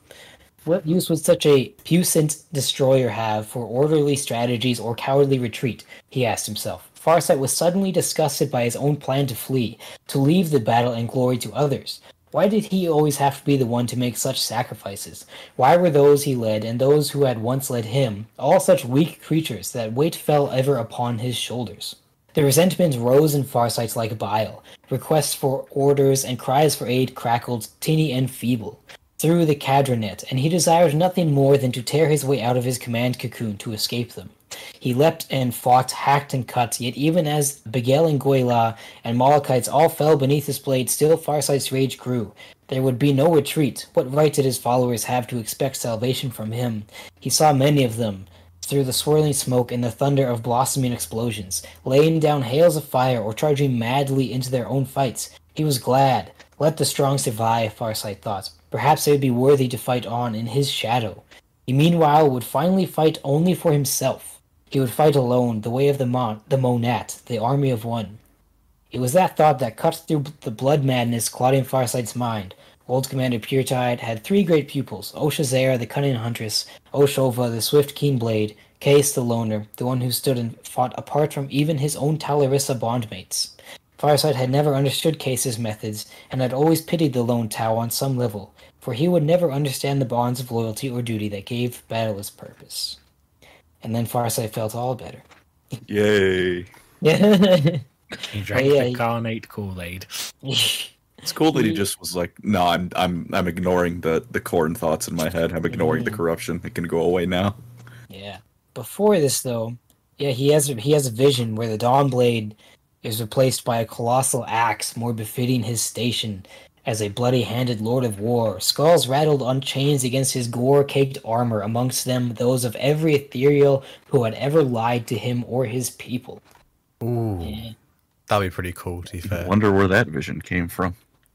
What use would such a puissant destroyer have for orderly strategies or cowardly retreat? He asked himself. Farsight was suddenly disgusted by his own plan to flee, to leave the battle and glory to others. Why did he always have to be the one to make such sacrifices? Why were those he led and those who had once led him all such weak creatures that weight fell ever upon his shoulders? The resentment rose in Farsight's like bile. Requests for orders and cries for aid crackled, tinny and feeble, through the Cadronet, and he desired nothing more than to tear his way out of his command cocoon to escape them. He leapt and fought, hacked and cut, yet even as Begel and Goyla and Malachites all fell beneath his blade, still Farsight's rage grew. There would be no retreat. What right did his followers have to expect salvation from him? He saw many of them, through the swirling smoke and the thunder of blossoming explosions, laying down hails of fire or charging madly into their own fights. He was glad. Let the strong survive, Farsight thought. Perhaps they would be worthy to fight on in his shadow. He meanwhile would finally fight only for himself. He would fight alone, the way of the Mon, the Monat, the army of one. It was that thought that cut through the blood madness clouding Farsight's mind. Old Commander Puretide had three great pupils O'Shaserra, the cunning huntress, O'Shovah, the swift keen blade, Kais, the loner, the one who stood and fought apart from even his own ta'lissera bondmates. Farsight had never understood Kais's methods, and had always pitied the lone Tau on some level, for he would never understand the bonds of loyalty or duty that gave battle its purpose. And then Farsight felt all better. Yay! Yeah. He drank yeah, the he- carnate Kool Aid. It's cool that he just was like, "No, I'm, I'm, I'm ignoring the the Khorne thoughts in my head. I'm ignoring the corruption. It can go away now." Yeah. Before this, though, yeah, he has he has a vision where the Dawn Blade is replaced by a colossal axe more befitting his station as a bloody-handed Lord of War. Skulls rattled on chains against his gore-caked armor, amongst them those of every ethereal who had ever lied to him or his people. Ooh. Yeah. That'd be pretty cool, to be fair. Wonder where that vision came from.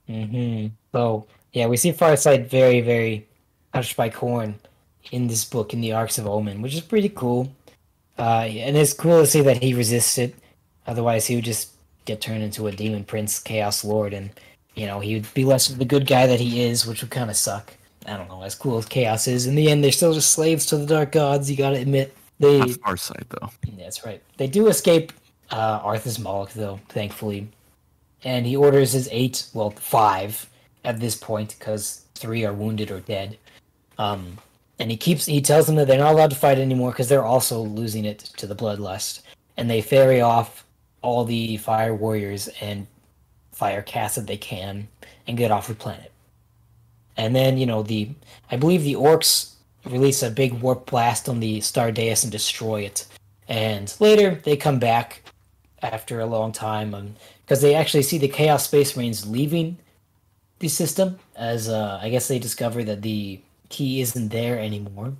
Mm hmm So yeah, we see Farsight very, very touched by Khorne in this book in the Arks of Omen, which is pretty cool. Uh, and it's cool to see that he resists it. Otherwise, he would just get turned into a demon prince, chaos lord, and you know he would be less of the good guy that he is, which would kind of suck. I don't know. As cool as chaos is, in the end, they're still just slaves to the dark gods. You gotta admit. They Not Farsight though. that's right. They do escape uh, Arthas Moloch, though, thankfully. And he orders his eight, well, five at this point, because three are wounded or dead. Um, and he keeps, he tells them that they're not allowed to fight anymore because they're also losing it to the bloodlust. And they ferry off all the fire warriors and fire castes that they can and get off the planet. And then, you know, the, I believe the orks release a big warp blast on the Star Dais and destroy it. And later they come back after a long time because they actually see the Chaos Space Marines leaving the system as uh, I guess they discover that the key isn't there anymore.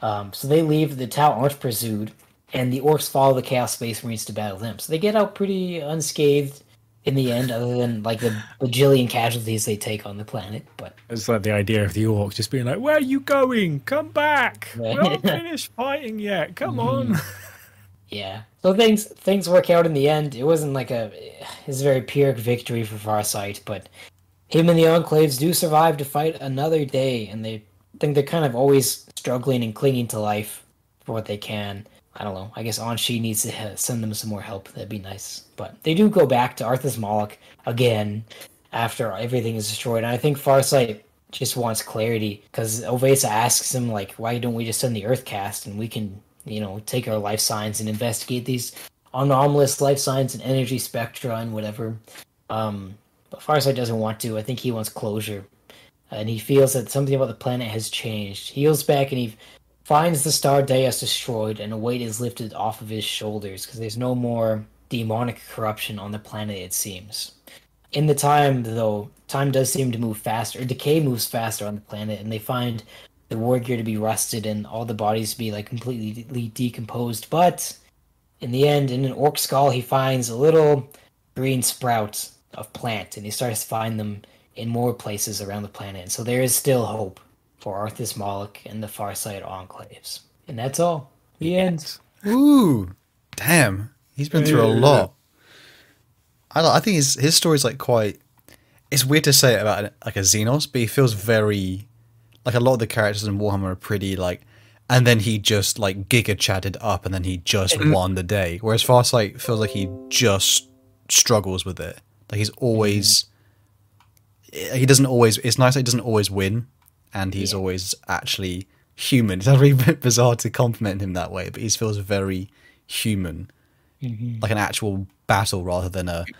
Um, so they leave. The Tau aren't pursued, and the Orks follow the Chaos Space Marines to battle them. So they get out pretty unscathed in the end, other than like the bajillion casualties they take on the planet. But It's like the idea of the orks just being like, "Where are you going? Come back! We're not finished fighting yet. Come mm-hmm. on!" yeah, So things things work out in the end. It wasn't like a it's a very pyrrhic victory for Farsight, but him and the Enclaves do survive to fight another day, and they think they're kind of always struggling and clinging to life for what they can. I don't know. I guess Aun'Shi needs to send them some more help. That'd be nice. But they do go back to Arthas Moloch again after everything is destroyed. And I think Farsight just wants clarity because O'Vesa asks him like, "Why don't we just send the Earth caste and we can, you know, take our life signs and investigate these anomalous life signs and energy spectra and whatever." Um, but Farsight doesn't want to. I think he wants closure, and he feels that something about the planet has changed. He goes back and he finds the star Dais destroyed, and a weight is lifted off of his shoulders because there's no more demonic corruption on the planet. It seems. In the time, though, time does seem to move faster. Decay moves faster on the planet, and they find the war gear to be rusted and all the bodies to be like completely decomposed. But in the end, in an ork skull, he finds a little green sprout of plant, and he starts to find them in more places around the planet. And so there is still hope for Arthas Moloch and the Farsight Enclaves. And that's all. The end. Ooh, damn. He's been through a lot. I I think his his story's like quite. It's weird to say it about like a Xenos, but he feels very like a lot of the characters in Warhammer are pretty like, and then he just like giga chatted up, and then he just won the day. Whereas Farsight feels like he just struggles with it. Like he's always. He doesn't always. It's nice that he doesn't always win, and he's Yeah. always actually human. It's really bizarre to compliment him that way, but he feels very human, like an actual battle rather than a He's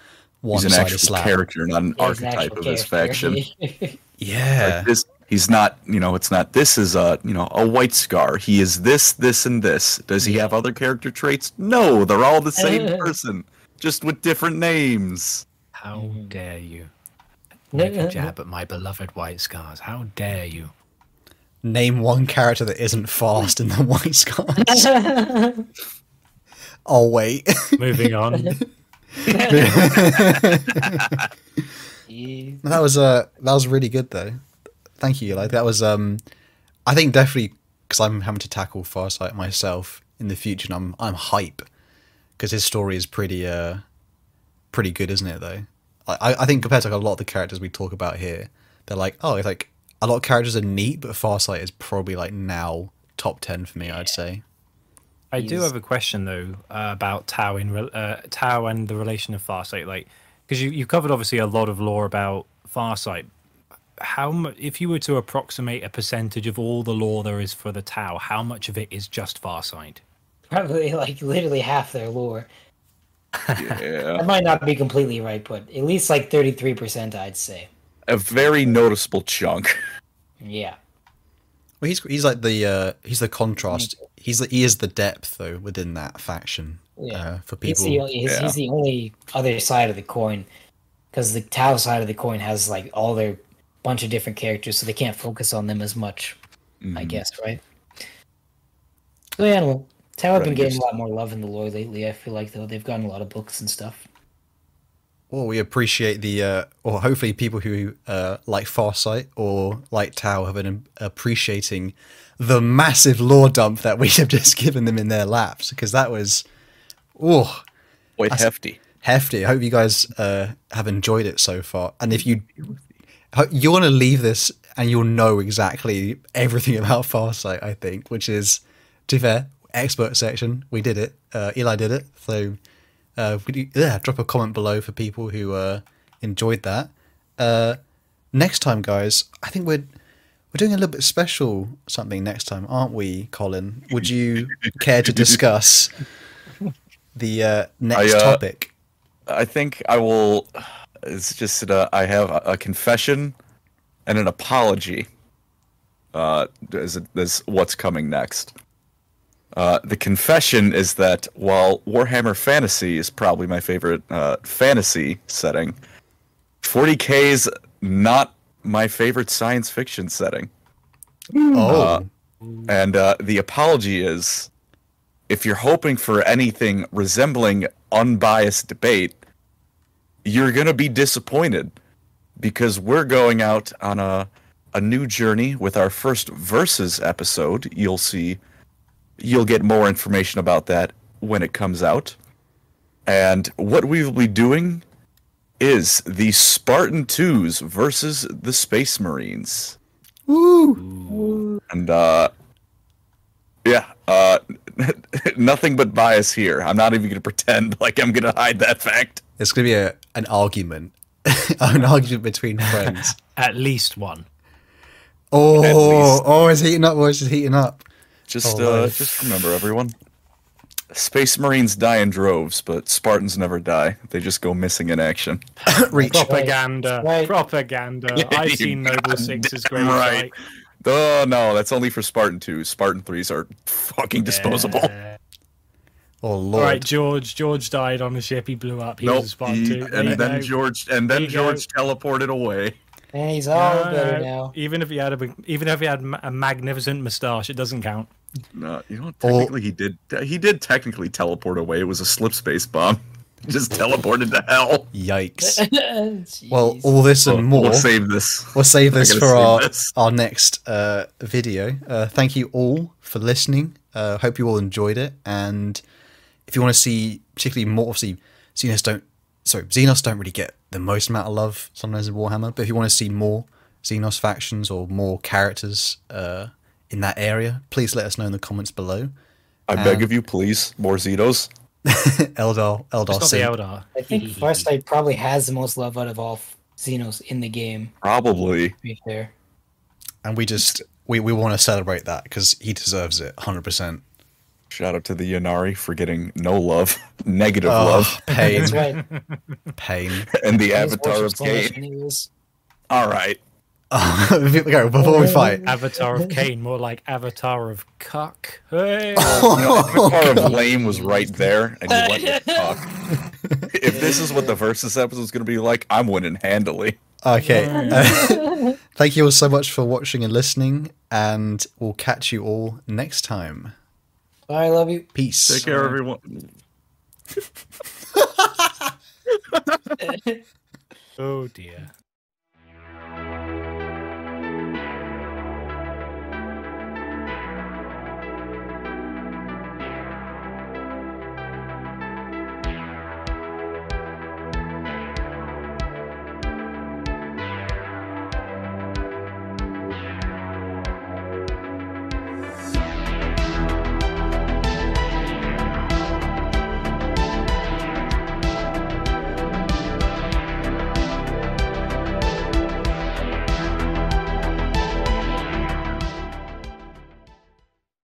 an one-sided actual slap. character, not an he's archetype actual of his character. faction. Yeah, Like this, he's not. You know, it's not. This is a you know a white scar. He is this, this, and this. Does he have other character traits? No, they're all the same person, just with different names. How Mm-hmm. dare you make a jab at my beloved white scars? How dare you? name one character that isn't fast in the White Scars. oh wait, Moving on. Yeah. that was uh that was really good though. Thank you. Like that was um, I think definitely because I'm having to tackle Farsight myself in the future, and I'm I'm hype because his story is pretty uh pretty good, isn't it? Though I I think compared to like, a lot of the characters we talk about here, they're like oh it's like a lot of characters are neat, but Farsight is probably like now top ten for me. I'd say. I do have a question though uh, about Tau in re- uh, Tau and the relation of Farsight, like because you you covered obviously a lot of lore about Farsight. How much, if you were to approximate a percentage of all the lore there is for the Tau, how much of it is just Farsight? Probably like literally half their lore. Yeah, That might not be completely right, but at least like 33%, I'd say. a very noticeable chunk. Yeah. Well, he's he's like the uh, he's the contrast. He's the, he is the depth though within that faction. Yeah. Uh, for He's people, the, he's, Yeah. he's the only other side of the coin. Because the Tau side of the coin has like all their bunch of different characters, so they can't focus on them as much, I guess, right? So yeah, well, Tau have been getting a lot more love in the lore lately. I feel like though they've gotten a lot of books and stuff. well, we appreciate the uh, or hopefully people who uh, like Farsight or like Tau have been appreciating the massive lore dump that we have just given them in their laps because that was oh Quite hefty. hefty. I hope you guys uh, have enjoyed it so far. And if you you want to leave this and you'll know exactly everything about Farsight, I think, which is to be fair, expert section. We did it. Uh, Eli did it. So uh, yeah, drop a comment below for people who uh, enjoyed that. Uh, next time, guys, I think we're we're doing a little bit special something next time, aren't we, Colin? Would you care to discuss the uh, next I, uh, topic? I think I will. It's just uh, I have a, a confession and an apology. Uh, as as what's coming next. Uh, the confession is that while Warhammer Fantasy is probably my favorite uh, fantasy setting, 40k is not my favorite science fiction setting. Oh, And uh, the apology is if you're hoping for anything resembling unbiased debate, you're going to be disappointed because we're going out on a, a new journey with our first Versus episode. You'll see, you'll get more information about that when it comes out. And what we will be doing is the Spartan 2s versus the Space Marines. Woo! And uh yeah, uh nothing but bias here. I'm not even going to pretend like I'm going to hide that fact. It's gonna be a an argument, an argument between friends. At least one. Oh, least. oh, it's heating up. Oh, it's heating up. Just Oh, uh just remember everyone. Space Marines die in droves, but Spartans never die. They just go missing in action. Reach. Propaganda. Right. Propaganda. I've seen Noble Six's great right. fight. Oh no, that's only for Spartan 2s. Spartan 3s are fucking disposable. Yeah. Oh lord. right, George. George died on the ship. He blew up. He Nope. was a Spartan he- too. There and then go. George and then There go. George teleported away. And he's all No, better no. now. Even if he had a, even if he had a magnificent moustache, it doesn't count. No, you know, Or- technically he did. He did technically teleport away. It was a slip space bomb. Just teleported to hell. Yikes. Well, all this and more. We'll save this. We'll save this for save our this. our next uh, video. Uh, thank you all for listening. Uh, hope you all enjoyed it. And if you want to see particularly more, obviously, Xenos don't. Sorry, Xenos don't really get the most amount of love sometimes in Warhammer. But if you want to see more Xenos factions or more characters uh, in that area, please let us know in the comments below. I Um, beg of you, please, more Zetos. Eldar, Eldar, It's not the Eldar. I think Farsight probably has the most love out of all Xenos in the game. Probably. To be fair. and we just we, we want to celebrate that because he deserves it, hundred percent. Shout out to the Ynnari for getting no love, negative Oh, love, pain, That's right. pain. and the He's Avatar of worshiped so much Khaine. anyways. All right. Go before we fight. Avatar of Khaine, more like Avatar of Cuck. Hey. You know, Avatar of Lame was right there, and you went with talk. if this is what the versus episode is going to be like, I'm winning handily. Okay. Uh, thank you all so much for watching and listening, and we'll catch you all next time. Bye, I love you. Peace. Take care, everyone. oh dear.